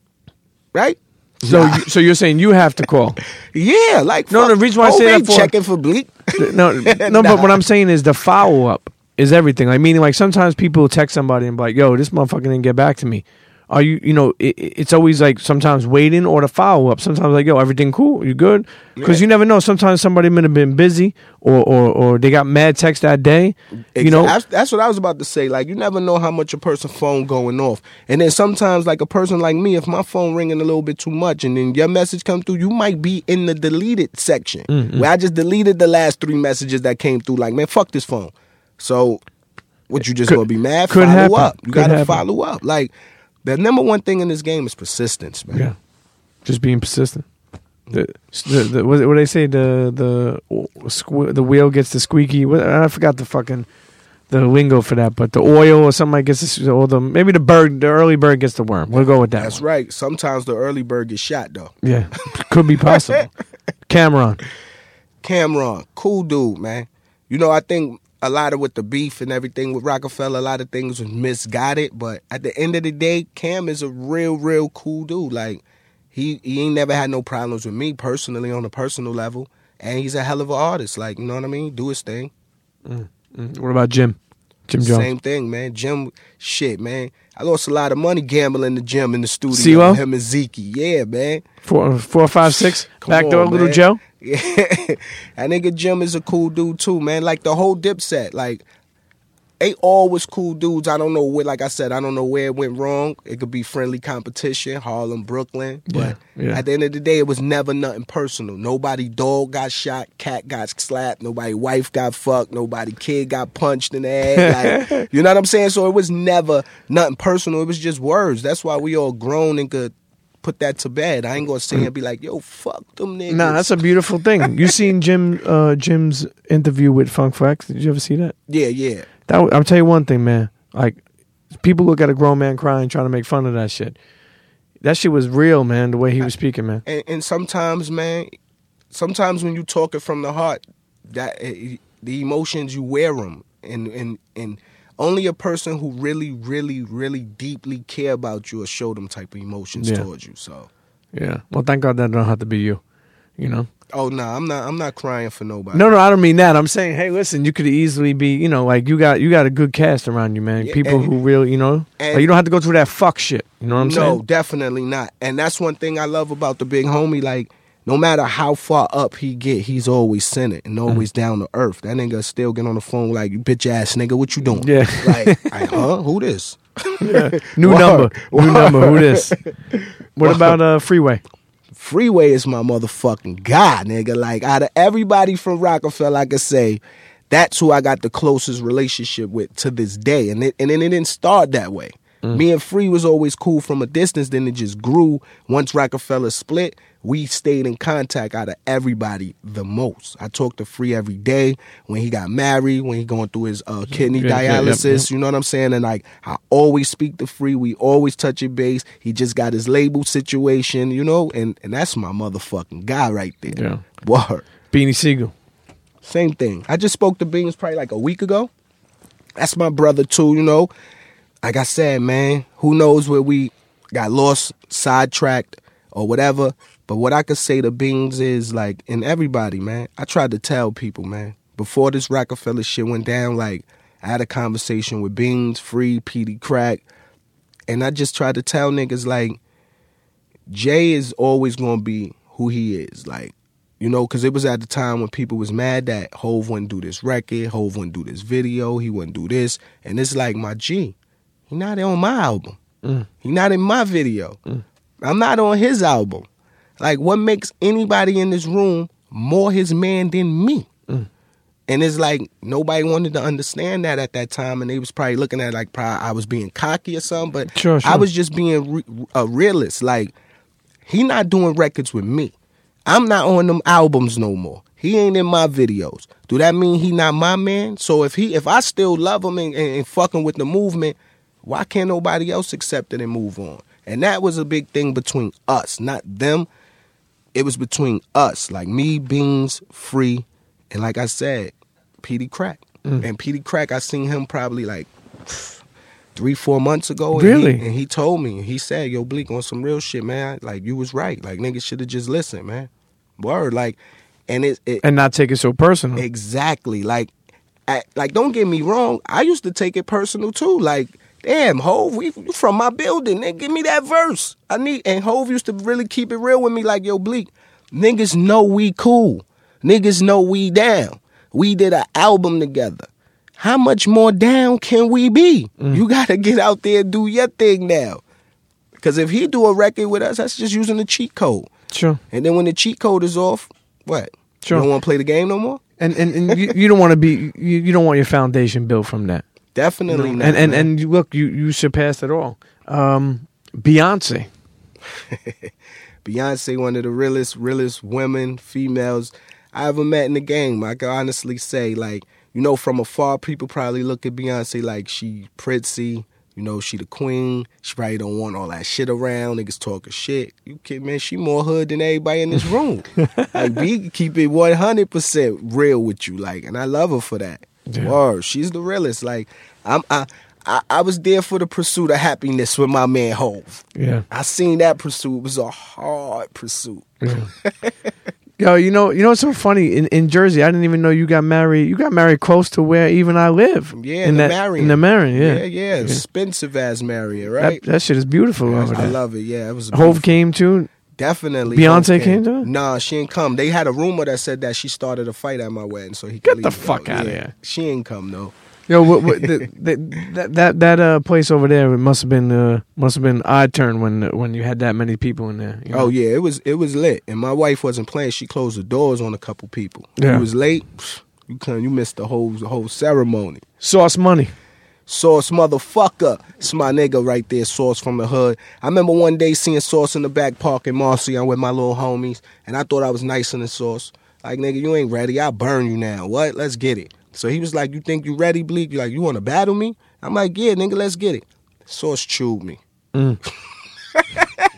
Speaker 3: right?
Speaker 1: So
Speaker 3: Nah.
Speaker 1: you, so you're saying you have to call? <laughs>
Speaker 3: yeah, like
Speaker 1: No,
Speaker 3: fuck,
Speaker 1: the reason why I
Speaker 3: Hov
Speaker 1: say that for-
Speaker 3: checking for Bleek.
Speaker 1: no, <laughs> no, but what I'm saying is the follow up is everything. Like meaning, like sometimes people text somebody and be like, "Yo, this motherfucker didn't get back to me." Are you, you know, it, it's always like sometimes waiting or the follow up. Sometimes like, "Yo, everything cool? You good?" Because you never know. Sometimes somebody might have been busy or or or they got mad text that day. You know,
Speaker 3: that's, that's what I was about to say. Like, you never know how much a person's phone going off, and then sometimes, like a person like me, if my phone ringing a little bit too much, and then your message come through, you might be in the deleted section
Speaker 1: Mm-hmm.
Speaker 3: where I just deleted the last three messages that came through. Like, man, fuck this phone. So, what you just
Speaker 1: Could-
Speaker 3: gonna be mad?
Speaker 1: could
Speaker 3: follow
Speaker 1: happen.
Speaker 3: up. You
Speaker 1: Could
Speaker 3: gotta
Speaker 1: happen.
Speaker 3: follow up. Like, the number one thing in this game is persistence, man.
Speaker 1: yeah, just being persistent. The, the, the what, what they say the the squ- the wheel gets the squeaky. I forgot the fucking the lingo for that, but the oil or something like gets the, or the maybe the bird the early bird gets the worm. We'll go with that.
Speaker 3: That's
Speaker 1: one.
Speaker 3: right. Sometimes the early bird gets shot though.
Speaker 1: Yeah, could be possible. <laughs> Cam'ron.
Speaker 3: Cam'ron, cool dude, man. You know, I think a lot of with the beef and everything with Roc-A-Fella, a lot of things was misguided. But at the end of the day, Cam is a real, real cool dude. Like he he ain't never had no problems with me personally on a personal level, and he's a hell of an artist. Like you know what I mean? Do his thing.
Speaker 1: Mm, What about Jim? Jim Jones.
Speaker 3: Same thing, man. Jim, shit, man. I lost a lot of money gambling the gym in the studio.
Speaker 1: CeeLo?
Speaker 3: Him and Zeke, yeah, man.
Speaker 1: Four, four, five, six. <sighs>
Speaker 3: Come
Speaker 1: Backdoor
Speaker 3: on,
Speaker 1: little. Joe.
Speaker 3: Yeah, <laughs> that nigga Jim is a cool dude too, man. Like the whole Dipset, like they always cool dudes. I don't know where, like I said, I don't know where it went wrong. It could be friendly competition, Harlem, Brooklyn, but
Speaker 1: Yeah, yeah.
Speaker 3: at the end of the day, it was never nothing personal. Nobody dog got shot, cat got slapped, nobody wife got fucked, nobody kid got punched in the head. <laughs> Like, you know what I'm saying? So it was never nothing personal. It was just words. That's why we all grown and could put that to bed. I ain't gonna sit here and be like, yo, fuck them niggas.
Speaker 1: Nah, that's a beautiful thing. You seen Jim uh, Jim's interview with Funk Flex? Did you ever see that?
Speaker 3: yeah, yeah.
Speaker 1: That I'll tell you one thing, man. Like people look at a grown man crying, trying to make fun of that shit. That shit was real, man. The way he was speaking, man.
Speaker 3: and, and sometimes, man, sometimes when you talk it from the heart, that eh, the emotions you wear them, and and and only a person who really, really, really deeply care about you will show them type of emotions
Speaker 1: Yeah.
Speaker 3: towards you. So,
Speaker 1: Yeah. Well, thank God that don't have to be you. You know.
Speaker 3: Oh no, I'm not. I'm not crying for nobody.
Speaker 1: No, no, I don't mean that. I'm saying, hey, listen, you could easily be, you know, like you got you got a good cast around you, man.
Speaker 3: Yeah,
Speaker 1: People
Speaker 3: and-
Speaker 1: who really, you know,
Speaker 3: and-
Speaker 1: like you don't have to go through that fuck shit. You know what I'm
Speaker 3: no,
Speaker 1: saying?
Speaker 3: No, definitely not. And that's one thing I love about the big homie. Like, no matter how far up he get, he's always centered and always down to earth. That nigga still get on the phone like, "You bitch ass nigga, what you doing?"
Speaker 1: Yeah.
Speaker 3: like, <laughs> I, huh? Who this?
Speaker 1: New <laughs>
Speaker 3: Word.
Speaker 1: number, new
Speaker 3: Word.
Speaker 1: number. Who this? <laughs> What about uh, Freeway?
Speaker 3: Freeway is my motherfucking guy, nigga. Like out of everybody from Roc-A-Fella, I could say that's who I got the closest relationship with to this day. And it, and it didn't start that way. Me and Free was always cool from a distance. Then it just grew. Once Roc-A-Fella split, we stayed in contact out of everybody the most. I talked to Free every day when he got married, when he going through his uh, kidney
Speaker 1: Yeah, yeah, yep,
Speaker 3: dialysis.
Speaker 1: yep.
Speaker 3: You know what I'm saying? And like I always speak to Free. We always touch your base. He just got his label situation, you know, and and that's my motherfucking guy right there.
Speaker 1: Yeah.
Speaker 3: Word.
Speaker 1: Beanie Sigel.
Speaker 3: Same thing. I just spoke to Beans probably like a week ago. That's my brother too, you know. Like I said, man, who knows where we got lost, sidetracked, or whatever. But what I could say to Beans is like, and everybody, man, I tried to tell people, man, before this Roc-A-Fella shit went down, like I had a conversation with Beans, Free, Peedi Crakk, and I just tried to tell niggas like, Jay is always gonna be who he is. Like, you know, because it was at the time when people was mad that Hov wouldn't do this record, Hov wouldn't do this video, he wouldn't do this, and it's like my G, he not on my album,
Speaker 1: Mm.
Speaker 3: he not in my video, I'm not on his album. Like, what makes anybody in this room more his man than me? And it's like nobody wanted to understand that at that time, and they was probably looking at it like probably I was being cocky or something. But
Speaker 1: Sure,
Speaker 3: I was just being re- a realist. Like he not doing records with me. I'm not on them albums no more. He ain't in my videos. Do that mean he not my man? So if he if I still love him and, and, and fucking with the movement, why can't nobody else accept it and move on? And that was a big thing between us, not them. It was between us, like me, Beans, Free, and like I said, Peedi Crakk.
Speaker 1: Mm.
Speaker 3: And Peedi Crakk, I seen him probably like three, four months ago. and
Speaker 1: Really?
Speaker 3: he, and he told me, he said, "Yo, Bleek, on some real shit, man. Like you was right. Like niggas should have just listened, man. Word, like, and it, it
Speaker 1: And not take it so personal.
Speaker 3: exactly like, I, like don't get me wrong. I used to take it personal too. Like, damn, Hov, we you from my building. Nigga, give me that verse. I need. And Hov used to really keep it real with me. Like, yo, Bleek, niggas know we cool. Niggas know we down. We did an album together. How much more down can we be? Mm. You gotta get out there and do your thing now. Cause if he do a record with us, that's just using the cheat code.
Speaker 1: Sure.
Speaker 3: And then when the cheat code is off, what?
Speaker 1: Sure.
Speaker 3: You don't want to play the game no more?
Speaker 1: And and, and you, you don't want to be you, you don't want your foundation built from that.
Speaker 3: Definitely not.
Speaker 1: and and
Speaker 3: man.
Speaker 1: and look you you surpassed it all. Um, Beyonce. <laughs>
Speaker 3: Beyonce, one of the realest, realest women, females I ever met in the game. I can honestly say, like, you know, from afar, people probably look at Beyonce like she prissy. You know, she the queen. She probably don't want all that shit around. Niggas talking shit. You kid, man, she more hood than everybody in this room. <laughs> like, B keep it 100% real with you. Like, and I love her for that.
Speaker 1: Yeah.
Speaker 3: Word. She's the realest. Like, I'm, I, I, I was there for the pursuit of happiness with my man Hov.
Speaker 1: Yeah.
Speaker 3: I seen that pursuit. It was a hard pursuit. Yeah. <laughs>
Speaker 1: Yo, you know, you know what's so funny in, in Jersey? I didn't even know you got married. You got married close to where even I live.
Speaker 3: Yeah,
Speaker 1: in
Speaker 3: the
Speaker 1: that,
Speaker 3: Marion.
Speaker 1: In the Marion, yeah.
Speaker 3: yeah, yeah. Expensive as
Speaker 1: That,
Speaker 3: right?
Speaker 1: that shit is beautiful over
Speaker 3: I love it. Yeah, it was Hov
Speaker 1: came too.
Speaker 3: Definitely.
Speaker 1: Beyonce came to it?
Speaker 3: Nah, she ain't come. They had a rumor that said that she started a fight at my wedding, so he
Speaker 1: Get
Speaker 3: leave
Speaker 1: the
Speaker 3: though.
Speaker 1: fuck outta
Speaker 3: Yeah.
Speaker 1: here.
Speaker 3: She ain't come though.
Speaker 1: Yo, what, what, the, <laughs> the, that that that uh, place over there it must have been uh, must have been odd turn when when you had that many people in there. you know?
Speaker 3: Oh yeah, it was it was lit, and my wife wasn't playing. She closed the doors on a couple people.
Speaker 1: Yeah.
Speaker 3: You was late. You couldn't. You missed the whole the whole ceremony.
Speaker 1: Sauce money.
Speaker 3: Sauce motherfucker. It's my nigga right there, Sauce from the hood. I remember one day seeing Sauce in the back park in Marcy. I'm with my little homies, and I thought I was nicer than Sauce. Like, nigga, you ain't ready. I'll burn you now. What? Let's get it. So he was like, You think you ready, Bleek? You like, you wanna battle me? I'm like, Yeah, nigga, let's get it. Sauce chewed me. Mm. <laughs>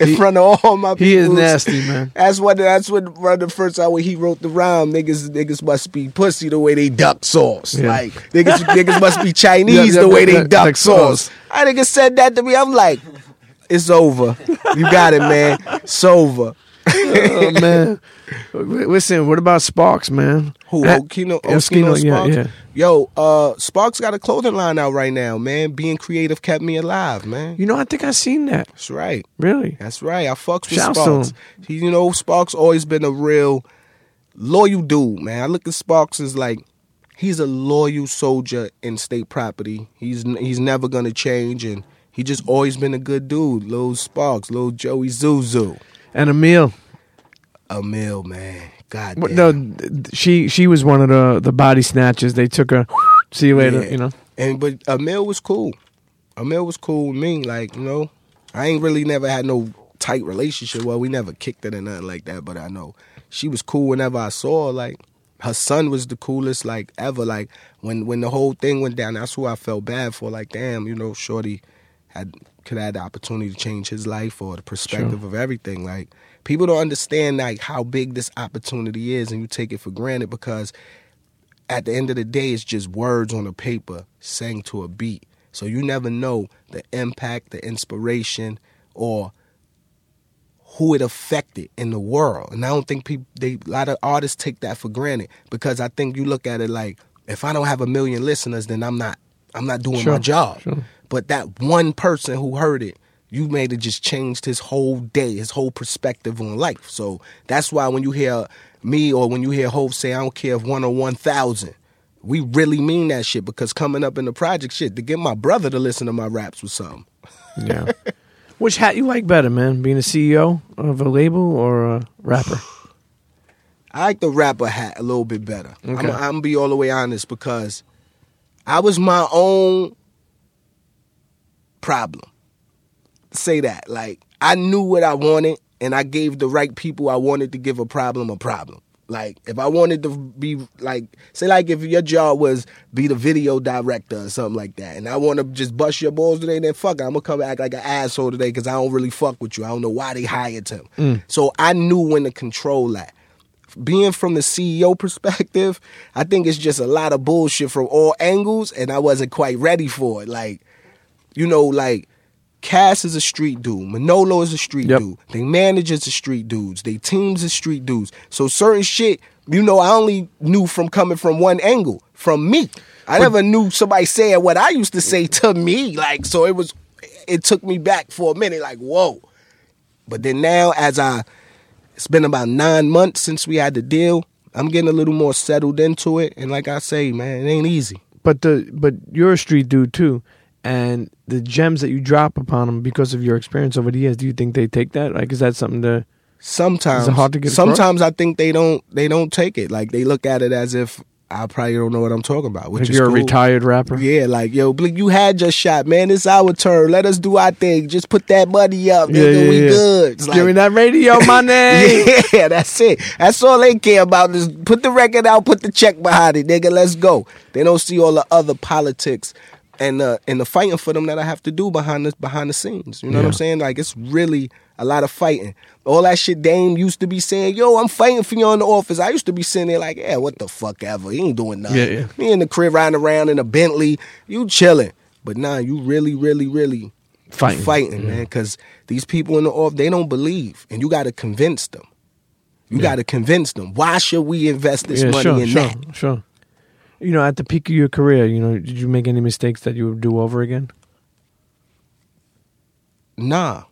Speaker 3: in
Speaker 1: He-
Speaker 3: front of all my people.
Speaker 1: he is nasty, man. <laughs>
Speaker 3: That's what. That's what. One of the first time when he wrote the rhyme, niggas, niggas must be pussy the way they duck sauce.
Speaker 1: Yeah.
Speaker 3: Like niggas, <laughs> niggas must be Chinese
Speaker 1: Yeah,
Speaker 3: the way they duck sauce.
Speaker 1: sauce.
Speaker 3: I nigga said that to me. I'm like, it's over. You got it, man. It's over.
Speaker 1: Oh <laughs> man. Listen, what about Sparks, man?
Speaker 3: Who? Okino,
Speaker 1: yeah,
Speaker 3: Oskino
Speaker 1: Oskino, yeah,
Speaker 3: Sparks?
Speaker 1: yeah.
Speaker 3: Yo, uh, Sparks got a clothing line out right now, man. Being creative kept me alive, man.
Speaker 1: You know, I think I seen that.
Speaker 3: That's right.
Speaker 1: Really?
Speaker 3: That's right. I fucks with
Speaker 1: Shouts to
Speaker 3: Sparks. He, you know, Sparks always been a real loyal dude, man. I look at Sparks as like he's a loyal soldier in state property. He's he's never gonna change, and he just always been a good dude. Little Sparks, little Joey Zuzu,
Speaker 1: And Amil.
Speaker 3: a mill man. God damn.
Speaker 1: No, she she was one of the the body snatchers. They took her. See you later.
Speaker 3: Yeah.
Speaker 1: You know.
Speaker 3: And but Amil was cool. Amil was cool with me. Like you know, I ain't really never had no tight relationship. Well, we never kicked it or nothing like that. But I know she was cool whenever I saw her. Like her son was the coolest like ever. Like when when the whole thing went down, that's who I felt bad for. Like damn, you know, Shorty had could have the opportunity to change his life or the perspective of everything. Like people don't understand like how big this opportunity is, and you take it for granted because at the end of the day, it's just words on a paper sang to a beat. So you never know the impact, the inspiration, or who it affected in the world. And I don't think people, they, a lot of artists take that for granted because I think you look at it like, if I don't have a million listeners, then I'm not, I'm not doing
Speaker 1: Sure,
Speaker 3: my job.
Speaker 1: sure.
Speaker 3: But that one person who heard it, you made it just changed his whole day, his whole perspective on life. So that's why when you hear me or when you hear Hov say, I don't care if one or one thousand, we really mean that shit because coming up in the project shit, to get my brother to listen to my raps was something.
Speaker 1: Yeah. <laughs> Which hat you like better, man? Being a CEO of a label or a rapper? <sighs>
Speaker 3: I like the rapper hat a little bit better. I'm,
Speaker 1: Okay.
Speaker 3: I'm gonna be all the way honest because I was my own problem. Say that. Like I knew what I wanted and I gave the right people I wanted to give a problem a problem. Like if I wanted to be like say like if your job was be the video director or something like that and I want to just bust your balls today then fuck it, I'm gonna come act like an asshole today because I don't really fuck with you. I don't know why they hired him. Mm. So I knew when to control that being from the CEO perspective, I think it's just a lot of bullshit from all angles, and I wasn't quite ready for it. Like, you know, like Cass is a street dude, Manolo is a street
Speaker 1: Yep.
Speaker 3: dude, they managers are street dudes, they teams are street dudes. So certain shit, you know, I only knew from coming from one angle, from me. I never knew somebody saying what I used to say to me. Like, so it was, it took me back for a minute. Like, whoa. But then now, as I it's been about nine months since we had the deal. I'm getting a little more settled into it, and like I say, man, it ain't easy.
Speaker 1: But the but you're a street dude too, and the gems that you drop upon them because of your experience over the years, do you think they take that? Like, is that something to?
Speaker 3: Sometimes,
Speaker 1: hard to get across?
Speaker 3: sometimes I think they don't they don't take it. Like they look at it as if I probably don't know what I'm talking about. Which
Speaker 1: Like you're
Speaker 3: cool.
Speaker 1: a retired rapper.
Speaker 3: Yeah, like yo, Blink, you had your shot, man. It's our turn. Let us do our thing. Just put that money up,
Speaker 1: Yeah,
Speaker 3: nigga.
Speaker 1: yeah,
Speaker 3: we
Speaker 1: yeah.
Speaker 3: good. It's
Speaker 1: Give me that radio money. <laughs>
Speaker 3: Yeah, that's it. That's all they care about. Is put the record out, put the check behind it, nigga. Let's go. They don't see all the other politics and uh, and the fighting for them that I have to do behind the behind the scenes. You know what I'm saying? Like it's really a lot of fighting. All that shit Dame used to be saying, yo, I'm fighting for you in the office. I used to be sitting there like, yeah, what the fuck ever. He ain't doing nothing.
Speaker 1: Yeah, yeah.
Speaker 3: Me in the crib riding around in a Bentley, you chilling. But nah, you really, really, really
Speaker 1: Fighting.
Speaker 3: fighting, man. Because these people in the off, they don't believe, and you got to convince them. You got to convince them. Why should we invest this
Speaker 1: yeah,
Speaker 3: money
Speaker 1: sure,
Speaker 3: in
Speaker 1: sure,
Speaker 3: that?
Speaker 1: sure. You know, at the peak of your career, you know, did you make any mistakes that you would do over again?
Speaker 3: Nah,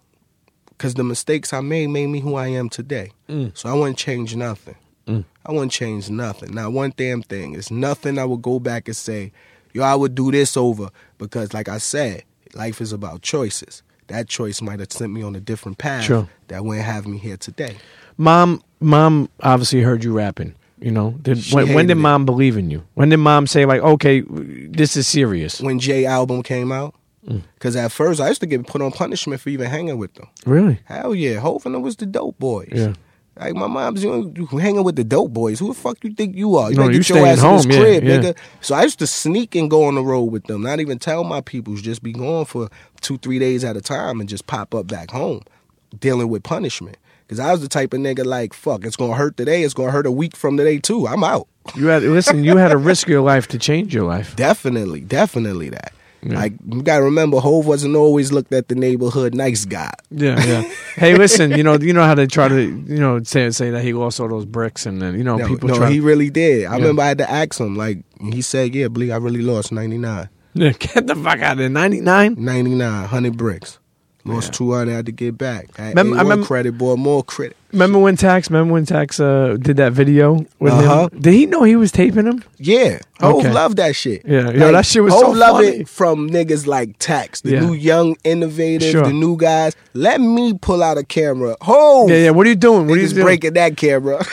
Speaker 3: because the mistakes I made made me who I am today.
Speaker 1: Mm.
Speaker 3: So I wouldn't change nothing.
Speaker 1: Mm.
Speaker 3: I wouldn't change nothing. Not one damn thing. It's nothing I would go back and say, yo, I would do this over. Because, like I said, life is about choices. That choice might have sent me on a different path
Speaker 1: Sure.
Speaker 3: that wouldn't have me here today.
Speaker 1: Mom, mom obviously heard you rapping. You know, did, when, when did
Speaker 3: it.
Speaker 1: mom believe in you? When did mom say like, okay, this is serious?
Speaker 3: When Jay album came out,
Speaker 1: Mm.
Speaker 3: because at first I used to get put on punishment for even hanging with them.
Speaker 1: Really?
Speaker 3: Hell yeah, Hov and them was the dope boys.
Speaker 1: Yeah.
Speaker 3: Like my mom's, you, you hanging with the dope boys. Who the fuck you think you are? You
Speaker 1: No, you
Speaker 3: get your ass in this
Speaker 1: home, yeah,
Speaker 3: crib,
Speaker 1: yeah.
Speaker 3: nigga. So I used to sneak and go on the road with them. Not even tell my peoples. Just be gone for two, three days at a time and just pop up back home. dealing with punishment. Cause I was the type of nigga like, fuck, it's gonna hurt today, it's gonna hurt a week from today too. I'm out.
Speaker 1: You had listen. You had to <laughs> risk your life to change your life.
Speaker 3: Definitely, definitely that. Like you gotta remember, Hov wasn't always looked at the neighborhood nice guy.
Speaker 1: Yeah, yeah. <laughs> hey, listen. You know, you know how they try to, you know, say say that he lost all those bricks, and then you know
Speaker 3: No,
Speaker 1: people
Speaker 3: no,
Speaker 1: try.
Speaker 3: he really did. I remember I had to ask him, like he said, yeah, Bleek, I really lost 99.
Speaker 1: Yeah, <laughs> get the fuck out of there. Ninety nine.
Speaker 3: 99, 100 bricks. Lost 200, I had to get back. I,
Speaker 1: Remember- I
Speaker 3: A1
Speaker 1: remember-
Speaker 3: credit, boy, more credit.
Speaker 1: Remember when Tax? Remember when Tax uh, did that video with
Speaker 3: Uh-huh.
Speaker 1: him? Did he know he was taping him?
Speaker 3: Yeah, Hov
Speaker 1: Okay.
Speaker 3: loved that shit.
Speaker 1: Yeah, yo, that shit was so
Speaker 3: love
Speaker 1: funny.
Speaker 3: it from niggas like Tax, the
Speaker 1: Yeah.
Speaker 3: new young innovative,
Speaker 1: Sure.
Speaker 3: the new guys. Let me pull out a camera. Hov,
Speaker 1: Yeah, yeah. What are you doing? What are you doing?
Speaker 3: breaking that camera.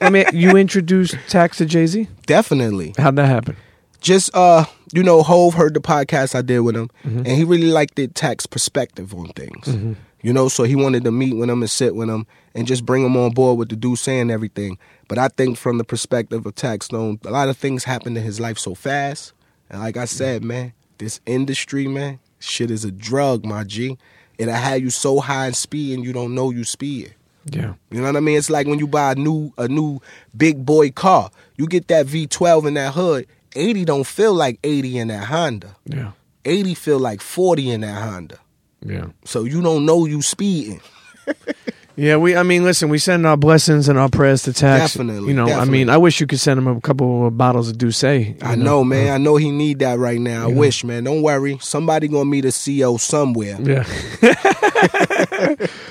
Speaker 1: I mean, you introduced Tax to Jay Z.
Speaker 3: Definitely.
Speaker 1: How'd that happen?
Speaker 3: Just uh you know Hov heard the podcast i did with him
Speaker 1: Mm-hmm.
Speaker 3: and he really liked the tax perspective on things you know so he wanted to meet with him and sit with him and just bring him on board with the dude saying everything but i think from the perspective of Taxstone a lot of things happen in his life so fast and like i said man this industry man shit is a drug my g it'll have you so high in speed and you don't know you speed
Speaker 1: Yeah.
Speaker 3: you know what I mean? It's like when you buy a new a new big boy car. You get that V12 in that hood. 80 don't feel like 80 in that Honda.
Speaker 1: Yeah.
Speaker 3: 80 feel like 40 in that Honda.
Speaker 1: Yeah.
Speaker 3: So you don't know you speeding. <laughs>
Speaker 1: Yeah, we. I mean, listen, we send our blessings and our prayers to Tax.
Speaker 3: Definitely,
Speaker 1: You know, I mean, I wish you could send him a couple of bottles of Dusse.
Speaker 3: I know, man. Uh, I know he need that right now. I wish, man. Don't worry. Somebody gonna meet a CEO somewhere.
Speaker 1: Yeah.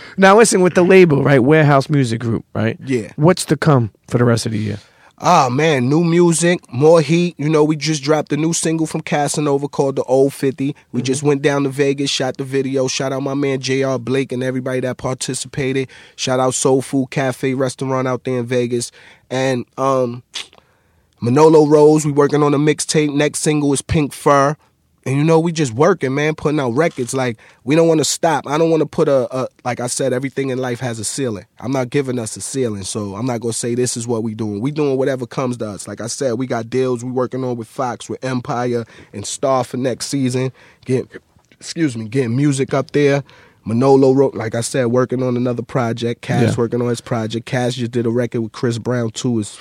Speaker 1: <laughs> now listen, with the label, right? Warehouse Music Group, right?
Speaker 3: Yeah.
Speaker 1: What's to come for the rest of the year?
Speaker 3: Ah man, new music, more heat. You know, we just dropped a new single from Casanova called The Old 50. We just went down to Vegas, shot the video. Shout out my man JR Blake and everybody that participated. Shout out Soul Food Cafe restaurant out there in Vegas. And um Manolo Rose, we working on a mixtape. Next single is Pink Fur. And you know, we just working, man, putting out records. Like, we don't want to stop. I don't want to put a, a, like I said, everything in life has a ceiling. I'm not giving us a ceiling, so I'm not going to say this is what we doing. We doing whatever comes to us. Like I said, we got deals we working on with Fox, with Empire, and Star for next season. Getting, excuse me, getting music up there. Manolo Rose, like I said, working on another project. Cass
Speaker 1: Yeah.
Speaker 3: working on his project. Cass just did a record with Chris Brown too. Is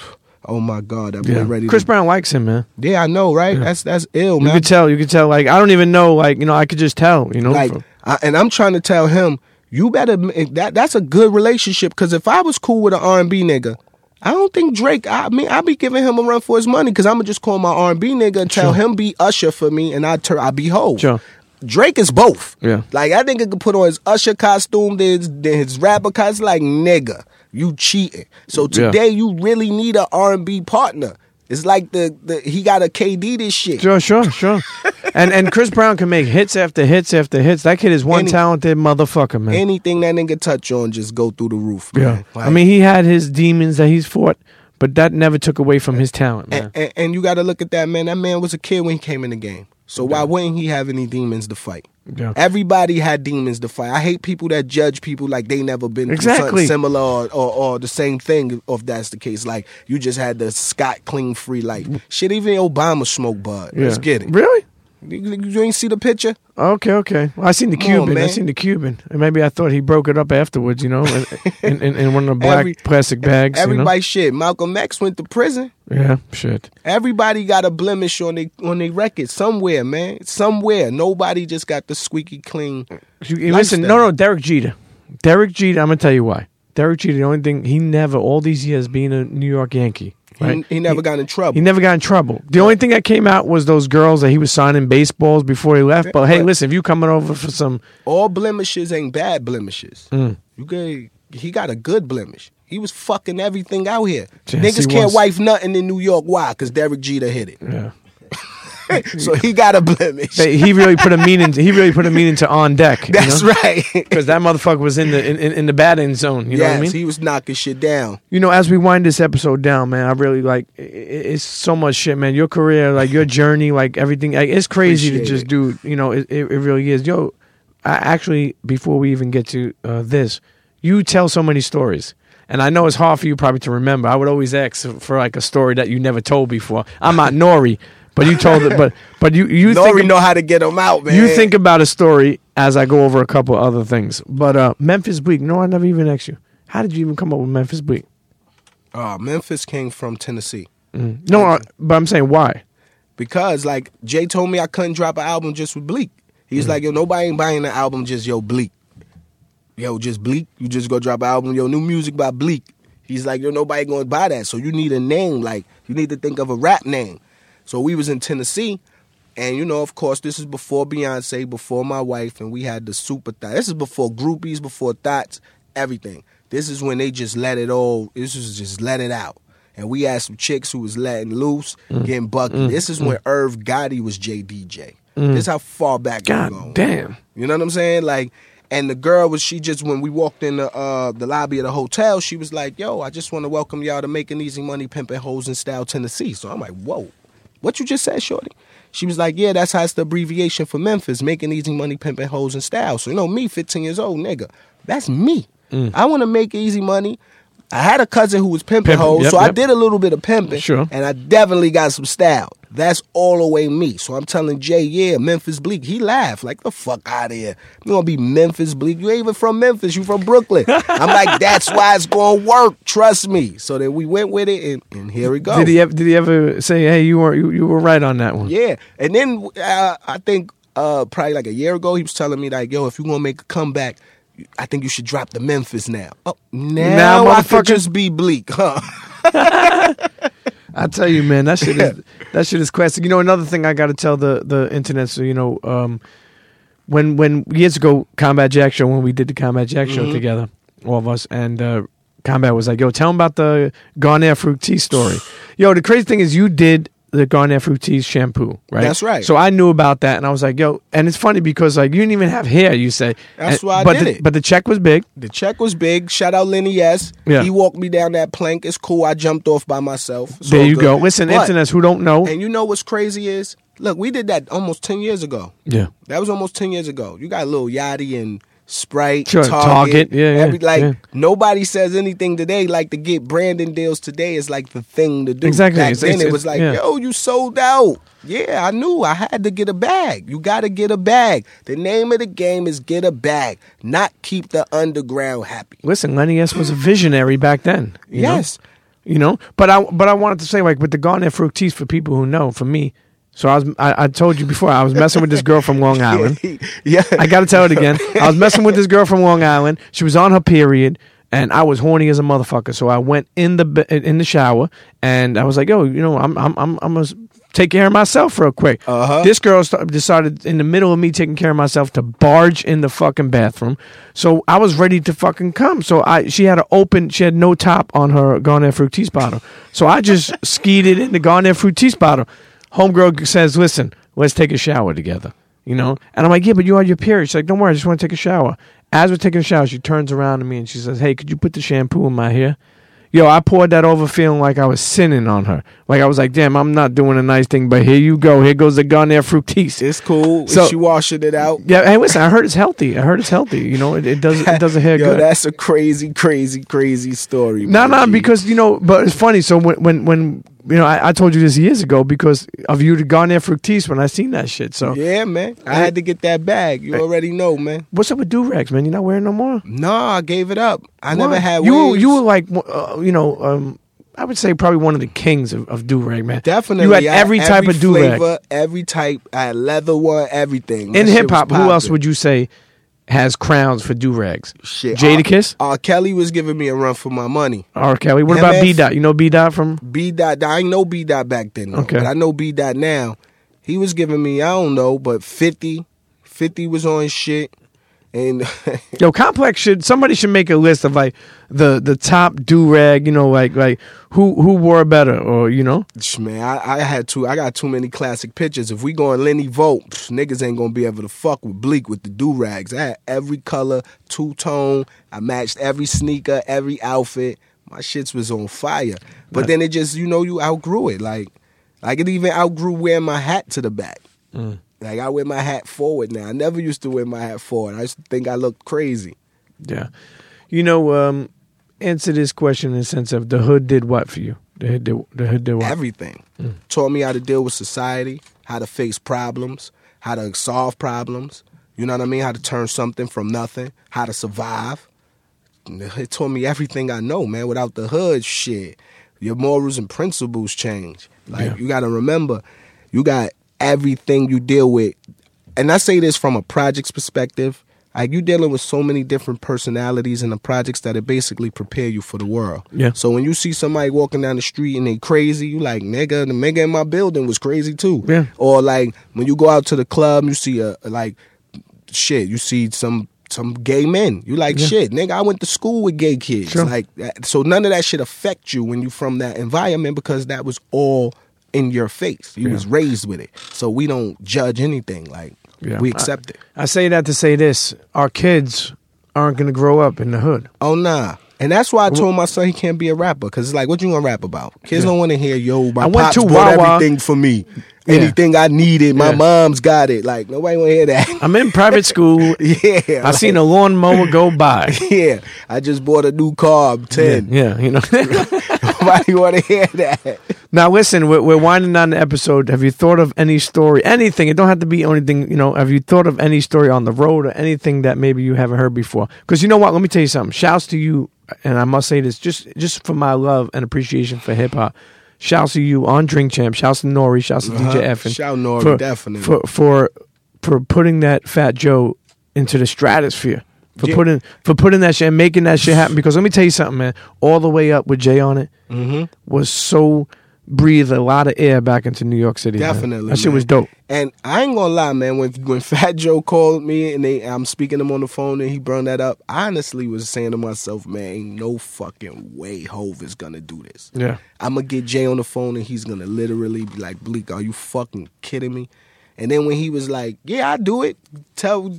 Speaker 3: oh my god, that boy
Speaker 1: Yeah.
Speaker 3: ready.
Speaker 1: Chris
Speaker 3: to,
Speaker 1: Brown likes him, man.
Speaker 3: yeah, I know, right? That's that's ill,
Speaker 1: You
Speaker 3: man.
Speaker 1: could tell. You could tell. Like I don't even know. Like you know, I could just tell. You know.
Speaker 3: like,
Speaker 1: from-
Speaker 3: I, and I'm trying to tell him, you better eh, that that's a good relationship. Because if I was cool with an R&B nigga, I don't think Drake. I mean, I'd be giving him a run for his money because I'm gonna just call my R&B nigga and tell him be Usher for me, and I turn I be Ho.
Speaker 1: Sure.
Speaker 3: Drake is both.
Speaker 1: Yeah.
Speaker 3: Like I think it could put on his Usher costume, then his, then his rapper costume. Like nigga, you cheating. So
Speaker 1: Yeah.
Speaker 3: today you really need an R&B partner. It's like the, the he got a KD this shit.
Speaker 1: Sure, sure, sure. <laughs> and and Chris Brown can make hits after hits after hits. That kid is one
Speaker 3: Any-
Speaker 1: talented motherfucker, man.
Speaker 3: Anything that nigga touch on just go through the roof.
Speaker 1: yeah.
Speaker 3: Man.
Speaker 1: I mean, he had his demons that he's fought, but that never took away from his talent, man.
Speaker 3: and, and, and you got to look at that man. That man was a kid when he came in the game. So why wouldn't he have any demons to fight?
Speaker 1: Yeah.
Speaker 3: Everybody had demons to fight. I hate people that judge people like they never been
Speaker 1: Exactly.
Speaker 3: something similar or, or, or the same thing. If that's the case, like you just had the Scott clean free, like mm. shit. Even Obama smoked bud. Let's get it.
Speaker 1: Really?
Speaker 3: You, you ain't see the picture?
Speaker 1: Okay, okay. Well, I seen the
Speaker 3: Come on,
Speaker 1: Cuban. I seen the Cuban, and maybe I thought he broke it up afterwards. You know, in, in, in one of the black
Speaker 3: Every-
Speaker 1: plastic bags.
Speaker 3: Everybody shit. Malcolm X went to prison.
Speaker 1: Yeah, shit.
Speaker 3: Everybody got a blemish on their on their record somewhere, man. Somewhere. Nobody just got the squeaky clean.
Speaker 1: You- you listen, no, no, Derek Jeter. Derek Jeter. I'm gonna tell you why. Derek Jeter. The only thing he never, all these years being a New York Yankee, right?
Speaker 3: He, he never got in trouble.
Speaker 1: He never got in trouble. The only thing that came out was those girls that he was signing baseballs before he left. But hey,
Speaker 3: but-
Speaker 1: listen, if you coming over for some,
Speaker 3: all blemishes ain't bad blemishes.
Speaker 1: Mm.
Speaker 3: You get, he got a good blemish. He was fucking everything out here.
Speaker 1: Yes,
Speaker 3: Niggas
Speaker 1: he
Speaker 3: can't wife nothing in New York. Why? Because Derek Jeter hit it.
Speaker 1: yeah, <laughs>
Speaker 3: so he got a blemish.
Speaker 1: He really put a meaning. He really put a meaning to on deck.
Speaker 3: That's right.
Speaker 1: Because that motherfucker was in the in, in, the batting zone. You know what I mean?
Speaker 3: he was knocking shit down.
Speaker 1: you know, as we wind this episode down, man, I really like i- i- it's so much shit, man. Your career, like your journey, like everything, like, it's crazy to just
Speaker 3: it.
Speaker 1: do. You know, it, it, it really is. Yo, I actually, before we even get to uh, this, you tell so many stories. And I know it's hard for you probably to remember. I would always ask for like a story that you never told before. I'm not Nori, but you told it. But but you you
Speaker 3: Nori
Speaker 1: think
Speaker 3: know how to get them out, man.
Speaker 1: you think about a story as I go over a couple other things. But uh, Memphis Bleek. No, I never even asked you. How did you even come up with Memphis Bleek?
Speaker 3: Uh, Memphis came from Tennessee.
Speaker 1: No, uh, but I'm saying why.
Speaker 3: because like Jay told me I couldn't drop an album just with Bleek. He's like, yo, nobody ain't buying the album just yo Bleek. Yo, just Bleek. You just go drop an album, yo, new music by Bleek. He's like, yo, nobody gonna buy that. So you need a name, like you need to think of a rap name. So we was in Tennessee, and you know, of course, this is before Beyonce, before my wife, and we had the super thought. This is before groupies, before thoughts, everything. This is when they just let it all. This was just let it out. And we had some chicks who was letting loose,
Speaker 1: Mm.
Speaker 3: getting bucky. this is when Irv Gotti was JDJ. This is how far back we
Speaker 1: God
Speaker 3: going.
Speaker 1: damn.
Speaker 3: You know what I'm saying? Like, and the girl was she just when we walked in the uh, the lobby of the hotel, she was like, "Yo, I just want to welcome y'all to Making Easy Money, Pimping Hoes in Style, Tennessee." So I'm like, "Whoa, what you just said, shorty?" She was like, "Yeah, that's how it's the abbreviation for Memphis, Making Easy Money, pimping Hoes and Style." So you know me, 15 years old, nigga, that's me. Mm. I want to make easy money. I had a cousin who was pimping
Speaker 1: Pimpin',
Speaker 3: hoes,
Speaker 1: yep,
Speaker 3: so I did a little bit of pimping,
Speaker 1: Sure.
Speaker 3: and I definitely got some style. That's all the way me. So I'm telling Jay, yeah, Memphis Bleek. He laughed like the fuck out of here. You gonna be Memphis Bleek? You ain't even from Memphis. You from Brooklyn. I'm like, <laughs> that's why it's gonna work. Trust me. So then we went with it, and, and here we go.
Speaker 1: Did he ever, did he ever say, "Hey, you were you, you were right on that one"?
Speaker 3: Yeah, and then uh, I think uh, probably like a year ago, he was telling me like, "Yo, if you gonna make a comeback, I think you should drop the Memphis now." Oh, now,
Speaker 1: Now,
Speaker 3: I could just be Bleek, huh? <laughs>
Speaker 1: I tell you, man, that shit is <laughs> that shit is classic. You know, another thing I got to tell the the internet. So you know, um, when when years ago, Combat Jack show when we did the Combat Jack show together, all of us, and uh, Combat was like, "Yo, tell him about the Garnier Fructis story." <sighs> Yo, the crazy thing is, you did the Garnier Fructis shampoo, right?
Speaker 3: That's right.
Speaker 1: So I knew about that, and I was like, "Yo," and it's funny because like you didn't even have hair. You say
Speaker 3: That's
Speaker 1: And-
Speaker 3: why I
Speaker 1: but
Speaker 3: did
Speaker 1: the,
Speaker 3: it.
Speaker 1: But the check was big.
Speaker 3: The check was big. Shout out Lenny S.
Speaker 1: Yeah.
Speaker 3: He walked me down that plank. It's cool. I jumped off by myself. It's
Speaker 1: there you
Speaker 3: good.
Speaker 1: go. Listen,
Speaker 3: But-
Speaker 1: internets who don't know,
Speaker 3: And you know what's crazy is, look, we did that almost ten years ago.
Speaker 1: yeah.
Speaker 3: That was almost ten years ago. You got a little Yachty and Sprite,
Speaker 1: Sure,
Speaker 3: Target,
Speaker 1: Target, yeah, yeah,
Speaker 3: like
Speaker 1: yeah.
Speaker 3: nobody says anything today. Like to get branding deals today is like the thing to do.
Speaker 1: Exactly.
Speaker 3: Back
Speaker 1: It's-
Speaker 3: then
Speaker 1: it's-
Speaker 3: it was like,
Speaker 1: yeah.
Speaker 3: yo, you sold out. Yeah, I knew. I had to get a bag. You got to get a bag. The name of the game is get a bag, not keep the underground happy.
Speaker 1: Listen, Lenny S was a visionary back then. you know?
Speaker 3: Yes.
Speaker 1: you know. But I but I wanted to say like with the Garnier Fructis for people who know. For me, so I was I, I told you before I was messing with this girl from Long <laughs> Island.
Speaker 3: yeah.
Speaker 1: I got to tell it again. I was messing with this girl from Long Island. She was on her period, and I was horny as a motherfucker. So I went in the in the shower, and I was like, "Yo, you know, I'm I'm I'm I'm gonna take care of myself real quick."
Speaker 3: Uh-huh.
Speaker 1: This girl decided in the middle of me taking care of myself to barge in the fucking bathroom. So I was ready to fucking come. So I she had to open. She had no top on her Garnier Fructis bottle. So I just <laughs> skied it in the Garnier Fructis bottle. Homegirl says, "Listen, let's take a shower together." You know, and I'm like, "Yeah, but you are your period." She's like, "Don't worry, I just want to take a shower." As we're taking a shower, she turns around to me and she says, "Hey, could you put the shampoo in my hair?" Yo, I poured that over feeling like I was sinning on her. Like I was like, damn, I'm not doing a nice thing, but here you go. Here goes the Garnier Fructis.
Speaker 3: It's cool.
Speaker 1: So-
Speaker 3: she washing it out.
Speaker 1: Yeah, hey, listen, I heard it's healthy. I heard it's healthy. You know, it, it does it does a hair <laughs>
Speaker 3: Yo,
Speaker 1: good.
Speaker 3: that's a crazy, crazy, crazy story.
Speaker 1: No,
Speaker 3: my
Speaker 1: no,
Speaker 3: G.
Speaker 1: because you know, but it's funny. So when when when you know, I, I told you this years ago because of you to Garnier Fructis when I seen that shit. So
Speaker 3: Yeah, man. I had to get that bag. You already know, man.
Speaker 1: what's up with do rags, man? You're not wearing no more.
Speaker 3: No, I gave it up. I never had
Speaker 1: you.
Speaker 3: Waves.
Speaker 1: you were like, uh, you know, um, I would say probably one of the kings of, of do rag, man.
Speaker 3: Definitely.
Speaker 1: you had every type of do rag.
Speaker 3: every type. I had leather one, everything. My
Speaker 1: In hip hop, who else would you say has crowns for do rags?
Speaker 3: Shit.
Speaker 1: Jadakiss,
Speaker 3: R. R. Kelly was giving me a run for my money.
Speaker 1: R. Kelly. What about B Dot? You know B Dot from?
Speaker 3: B dot. I ain't know B dot back then, though,
Speaker 1: Okay.
Speaker 3: but I know B dot now. He was giving me, I don't know, but 50. 50 was on shit. And <laughs>
Speaker 1: Yo, Complex should somebody should make a list of like the the top do rag. You know, like like who who wore better, or you know.
Speaker 3: man, I, I had too. I got too many classic pictures. If we go on Lenny pff, niggas ain't gonna be able to fuck with Bleek with the do rags. I had every color, two tone. I matched every sneaker, every outfit. My shits was on fire. But then it just, you know, you outgrew it. Like, like it even outgrew wearing my hat to the back. Mm. Like I wear my hat forward now. I never used to wear my hat forward. I used to think I looked crazy.
Speaker 1: Yeah, you know. um Answer this question in the sense of the hood did what for you? The hood did the hood did what?
Speaker 3: Everything. Taught me how to deal with society, how to face problems, how to solve problems. You know what I mean? How to turn something from nothing, how to survive. It taught me everything I know, man. Without the hood, shit, your morals and principles change. Like
Speaker 1: Yeah.
Speaker 3: you got to remember, you got everything you deal with, and I say this from a projects perspective. Like you dealing with so many different personalities and the projects that it basically prepare you for the world.
Speaker 1: Yeah.
Speaker 3: So when you see somebody walking down the street and they crazy, you like nigga, the nigga in my building was crazy too.
Speaker 1: Yeah.
Speaker 3: Or like when you go out to the club, you see a like shit. You see some some gay men. You like
Speaker 1: Yeah.
Speaker 3: shit, nigga. I went to school with gay kids.
Speaker 1: Sure.
Speaker 3: Like so, none of that shit affect you when you from that environment because that was all in your face. You
Speaker 1: Yeah.
Speaker 3: was raised with it. So we don't judge anything. Like
Speaker 1: Yeah.
Speaker 3: we accept it.
Speaker 1: I say that to say this: our kids aren't going to grow up in the hood.
Speaker 3: Oh nah. And that's why I told my son he can't be a rapper because it's like, what you gonna rap about? Kids
Speaker 1: Yeah.
Speaker 3: don't want to hear, yo, my
Speaker 1: I went
Speaker 3: pops
Speaker 1: to
Speaker 3: bought
Speaker 1: Wawa.
Speaker 3: everything for me.
Speaker 1: Yeah.
Speaker 3: Anything I needed, my
Speaker 1: Yeah.
Speaker 3: mom's got it. Like nobody want to hear that.
Speaker 1: I'm in private school. <laughs>
Speaker 3: yeah,
Speaker 1: I
Speaker 3: like-
Speaker 1: seen a lawnmower go by. <laughs>
Speaker 3: Yeah, I just bought a new car. I'm ten.
Speaker 1: Yeah, you know. <laughs>
Speaker 3: Nobody want to hear that.
Speaker 1: now listen, we're, we're winding down the episode. Have you thought of any story, anything? It don't have to be anything. You know, have you thought of any story on the road or anything that maybe you haven't heard before? Because you know what? Let me tell you something. Shouts to you, and I must say this just just for my love and appreciation for hip hop. Shouts to you on Drink Champ. Shouts to Nori. Shouts to
Speaker 3: Uh-huh.
Speaker 1: DJ F.
Speaker 3: Shout Nori,
Speaker 1: for,
Speaker 3: definitely.
Speaker 1: for for for putting that Fat Joe into the stratosphere. For
Speaker 3: Yeah.
Speaker 1: putting for putting that shit and making that shit happen. Because let me tell you something, man. All the way up with Jay on it
Speaker 3: Mm-hmm.
Speaker 1: was so breathed a lot of air back into New York City. man.
Speaker 3: Definitely,
Speaker 1: that shit
Speaker 3: man.
Speaker 1: was dope.
Speaker 3: And I ain't gonna lie, man. When when Fat Joe called me and they, I'm speaking to him on the phone and he brought that up, I honestly was saying to myself, man, ain't no fucking way Hov is gonna do this.
Speaker 1: Yeah,
Speaker 3: I'm gonna get Jay on the phone and he's gonna literally be like, Bleek, are you fucking kidding me? And then when he was like, Yeah, I do it. Tell,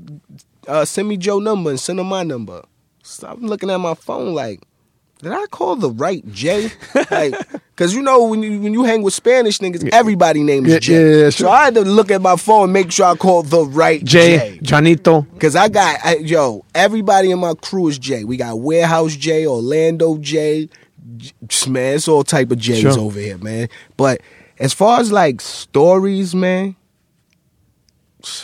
Speaker 3: uh, send me Joe number and send him my number. So I'm looking at my phone like, did I call the right Jay? like, cause you know when you when you hang with Spanish niggas, everybody name is
Speaker 1: Yeah,
Speaker 3: Jay.
Speaker 1: yeah, yeah,
Speaker 3: So. I had to look at my phone and make sure I called the right
Speaker 1: Jay,
Speaker 3: Jay.
Speaker 1: Janito.
Speaker 3: Cause I got I, yo, everybody in my crew is Jay. We got Warehouse Jay, Orlando J- man, it's all type of J's
Speaker 1: Sure.
Speaker 3: over here, man. But as far as like stories, man,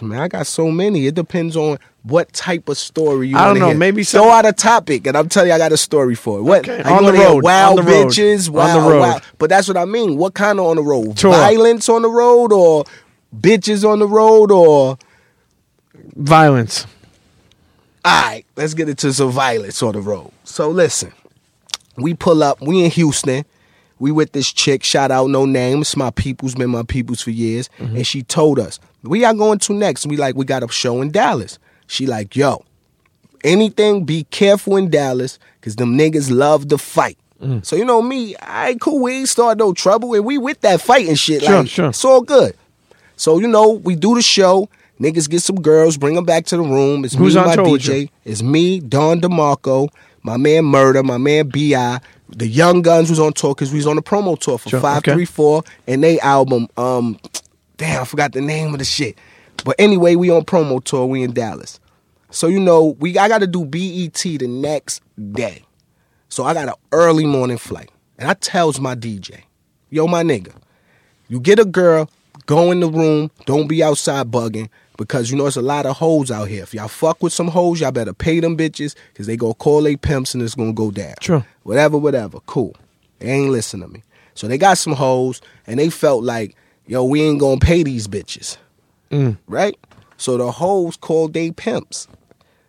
Speaker 3: man, I got so many. It depends on what type of story you.
Speaker 1: I don't know,
Speaker 3: hear.
Speaker 1: maybe
Speaker 3: throw
Speaker 1: some-
Speaker 3: out a topic, and I'm telling you, I got a story for it. What
Speaker 1: Okay, on the road,
Speaker 3: Wild
Speaker 1: on the road,
Speaker 3: bitches,
Speaker 1: on the road.
Speaker 3: wild- But that's what I mean. What kind of on the road?
Speaker 1: Sure.
Speaker 3: Violence on the road, or bitches on the road, or
Speaker 1: Violence.
Speaker 3: all right, let's get into some violence on the road. So listen, we pull up. We in Houston. We with this chick. Shout out, no name. It's my people's been my people's for years. Mm-hmm. And she told us we are going to next. We like we got a show in Dallas. She like yo, anything. Be careful in Dallas because them niggas love to fight. So you know me. I cool. We ain't start no trouble, and we with that fighting shit.
Speaker 1: Sure,
Speaker 3: like
Speaker 1: sure.
Speaker 3: it's all good. So you know we do the show. Niggas get some girls, bring them back to the room. It's
Speaker 1: Who's
Speaker 3: me, my DJ. It's me, Don DeMarco, my man Murder, my man Bi, the Young Guns was on tour because we was on the promo tour for
Speaker 1: Sure, okay.
Speaker 3: Five Three Four and they album. Um, damn, I forgot the name of the shit. But anyway, we on promo tour. We in Dallas, so you know we I got to do BET the next day. So I got an early morning flight, and I tells my DJ, "Yo, my nigga, you get a girl, go in the room, don't be outside bugging." Because you know it's a lot of hoes out here. If y'all fuck with some hoes, y'all better pay them bitches because they gonna call they pimps and it's gonna go down.
Speaker 1: True.
Speaker 3: Whatever, whatever. Cool. They ain't listen to me. So they got some hoes and they felt like, yo, we ain't gonna pay these bitches.
Speaker 1: Mm.
Speaker 3: Right? So the hoes called they pimps.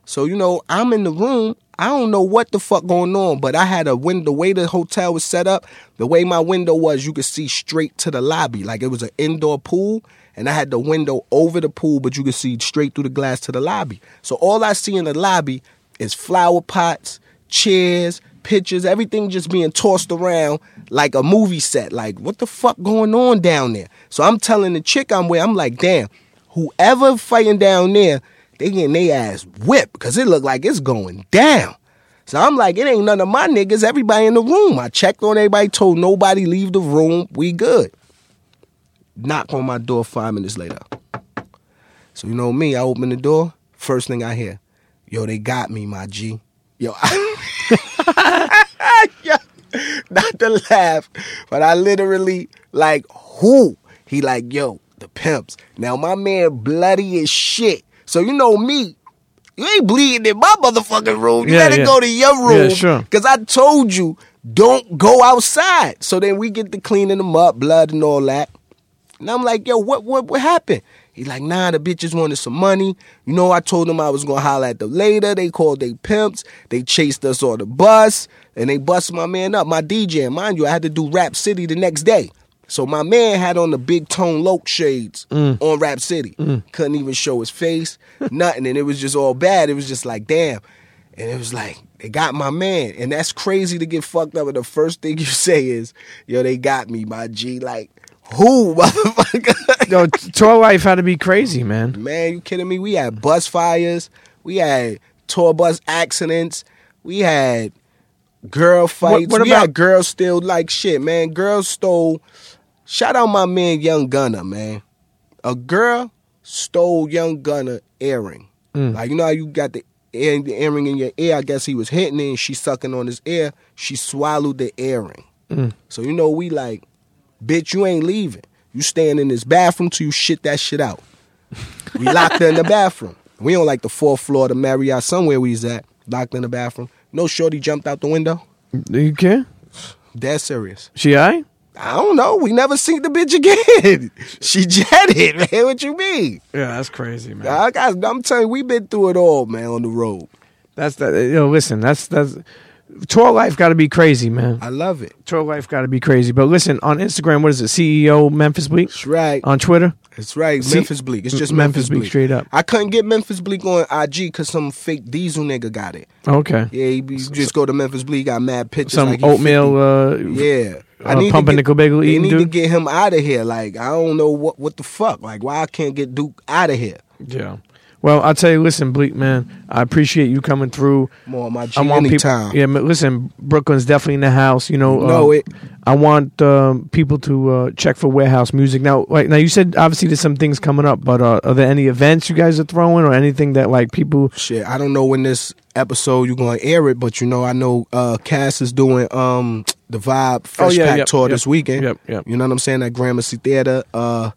Speaker 3: So you know, I'm in the room. I don't know what the fuck going on, but I had a window. The way the hotel was set up, the way my window was, you could see straight to the lobby. Like it was an indoor pool, and I had the window over the pool, but you could see straight through the glass to the lobby. So all I see in the lobby is flower pots, chairs, pictures, everything just being tossed around like a movie set. Like what the fuck going on down there? So I'm telling the chick I'm with, I'm like, damn, whoever fighting down there, they getting their ass whipped because it look like it's going down. So I'm like, it ain't none of my niggas. Everybody in the room. I checked on everybody, told nobody leave the room. We good. Knock on my door five minutes later. So you know me, I open the door. First thing I hear, yo, they got me, my G. Yo, <laughs> Yo, not to laugh, but I literally like who? He like, yo, the pimps. Now my man bloody as shit. So you know me. You ain't bleeding in my motherfucking room. You
Speaker 1: Yeah,
Speaker 3: gotta
Speaker 1: yeah.
Speaker 3: go to your room.
Speaker 1: Yeah, sure.
Speaker 3: Cause I told you, don't go outside. So then we get to cleaning them up, blood and all that. And I'm like, yo, what what what happened? He's like, nah, the bitches wanted some money. You know, I told them I was gonna holler at them later. They called they pimps. They chased us on the bus. And they bust my man up, my DJ. And mind you, I had to do Rap City the next day. So my man had on the big Tone Loc shades mm. on Rap City. Mm. Couldn't even show his face, <laughs> nothing. And it was just all bad. It was just like, damn. And it was like, they got my man. And that's crazy to get fucked up. And the first thing you <laughs> say is, yo, they got me, my G. Like, who, <laughs> motherfucker?
Speaker 1: Yo, tour life had to be crazy, man.
Speaker 3: man, you kidding me? We had bus fires. We had tour bus accidents. We had girl fights.
Speaker 1: what
Speaker 3: we
Speaker 1: about-
Speaker 3: had girls still like shit, man. Girls stole. Shout out my man Young Gunner, man. A girl stole Young Gunner earring.
Speaker 1: Mm.
Speaker 3: Like you know how you got the, ear, the earring in your ear. I guess he was hitting it, and she sucking on his ear. She swallowed the earring.
Speaker 1: Mm.
Speaker 3: So you know we like, bitch, you ain't leaving. You staying in this bathroom till you shit that shit out. We locked her in the bathroom. We on like the fourth floor of the Marriott, somewhere we was at. Locked in the bathroom. No shorty jumped out the window.
Speaker 1: Do you care?
Speaker 3: Dead serious.
Speaker 1: She alright?
Speaker 3: I don't know. We never seen the bitch again. <laughs> she jetted, man. What you mean?
Speaker 1: Yeah, that's crazy, man.
Speaker 3: I got, I'm telling you, we been through it all, man, on the road.
Speaker 1: That's that. You know, listen, that's that's tour life got to be crazy, man.
Speaker 3: I love it.
Speaker 1: Tour life got to be crazy. But listen, on Instagram, what is it? CEO Memphis Bleek
Speaker 3: That's right.
Speaker 1: on Twitter.
Speaker 3: It's right.
Speaker 1: See-
Speaker 3: Memphis Bleek. It's just Memphis,
Speaker 1: Memphis Bleek,
Speaker 3: Bleek.
Speaker 1: straight up.
Speaker 3: I couldn't get Memphis Bleek on IG because some fake diesel nigga got it.
Speaker 1: Okay.
Speaker 3: Yeah, he be, just go to Memphis Bleek, got mad pictures.
Speaker 1: Some
Speaker 3: like
Speaker 1: oatmeal.
Speaker 3: 50.
Speaker 1: Uh,
Speaker 3: Yeah.
Speaker 1: Uh, pumping nickel bagel
Speaker 3: They
Speaker 1: eating
Speaker 3: need to get him out of here. Like, I don't know what what the fuck. Like, why I can't get Duke out of here?
Speaker 1: Yeah. Well, I'll tell you, listen, Bleek, man, I appreciate you coming through.
Speaker 3: More on my G
Speaker 1: I want
Speaker 3: anytime.
Speaker 1: people. Yeah, listen, Brooklyn's definitely in the house. You know,
Speaker 3: know
Speaker 1: um,
Speaker 3: it.
Speaker 1: I want um, people to uh, check for warehouse music now. Like now, you said obviously there's some things coming up, but uh, are there any events you guys are throwing or anything that like people?
Speaker 3: Shit, I don't know when this episode you're gonna air it, but you know, I know uh Cass is doing um the Vibe Fresh
Speaker 1: Oh, yeah,
Speaker 3: Pack
Speaker 1: yep,
Speaker 3: tour
Speaker 1: yep,
Speaker 3: this weekend.
Speaker 1: yep, yep.
Speaker 3: You know what I'm saying? At Gramercy Theater. Uh,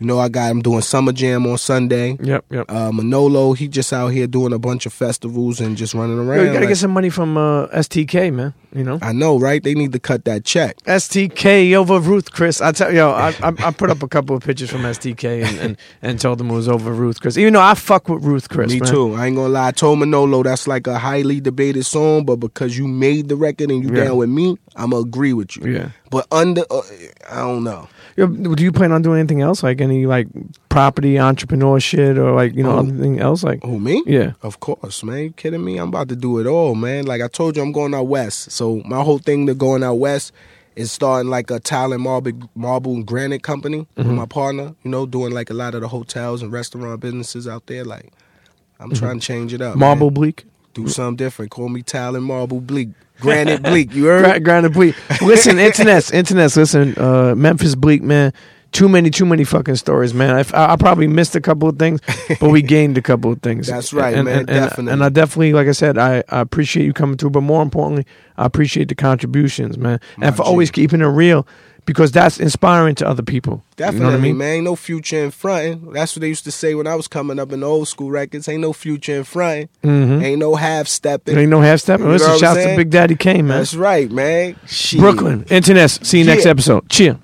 Speaker 3: you know, I got him doing Summer Jam on Sunday.
Speaker 1: Yep, yep.
Speaker 3: Uh, Manolo, he just out here doing a bunch of festivals and just running around.
Speaker 1: Yo, you gotta
Speaker 3: like-
Speaker 1: get some money from uh, STK, man. You know,
Speaker 3: I know, right? They need to cut that check.
Speaker 1: STK over Ruth Chris. I tell you, I, I I put up a couple of pictures from STK and, and, and told them it was over Ruth Chris. Even though I fuck with Ruth Chris,
Speaker 3: Me
Speaker 1: man.
Speaker 3: too. I ain't gonna lie. I told Manolo that's like a highly debated song, but because you made the record and you
Speaker 1: Yeah.
Speaker 3: down with me, I'm gonna agree with you.
Speaker 1: Yeah.
Speaker 3: But under, uh, I don't know.
Speaker 1: Do you plan on doing anything else, like any like property entrepreneur shit, or like you know
Speaker 3: Oh.
Speaker 1: anything else? Like,
Speaker 3: Who me?
Speaker 1: yeah,
Speaker 3: Of course, man. You kidding me? I'm about to do it all, man. Like I told you, I'm going out west. So my whole thing to going out west is starting like a tile and marble, marble and granite company with
Speaker 1: Mm-hmm.
Speaker 3: my partner. You know, doing like a lot of the hotels and restaurant businesses out there. Like I'm trying to change it up. man.
Speaker 1: Mm-hmm. marble Bleek.
Speaker 3: Do something different. Call me and marble Bleek, granite Bleek. You heard?
Speaker 1: Gra- Granted, Bleek. Listen, <laughs> internets, internets. Listen, uh, Memphis Bleek, man. Too many, too many fucking stories, man. I, I, I probably missed a couple of things, but we gained a couple of things.
Speaker 3: That's right,
Speaker 1: and,
Speaker 3: man,
Speaker 1: And, and,
Speaker 3: definitely.
Speaker 1: and I definitely, like I said, I, I appreciate you coming through, but more importantly, I appreciate the contributions, man,
Speaker 3: My
Speaker 1: and for
Speaker 3: G.
Speaker 1: always keeping it real, because that's inspiring to other people.
Speaker 3: Definitely,
Speaker 1: you know what I mean?
Speaker 3: man. Ain't no future in fronting. That's what they used to say when I was coming up in the old school records. Ain't no future in fronting.
Speaker 1: Mhm.
Speaker 3: Ain't no half stepping.
Speaker 1: Ain't no half stepping.
Speaker 3: You know
Speaker 1: Listen, shouts to? Big Daddy Kane, man.
Speaker 3: That's right, man. Shit.
Speaker 1: Brooklyn, internets. See you next
Speaker 3: Yeah.
Speaker 1: episode. Cheer.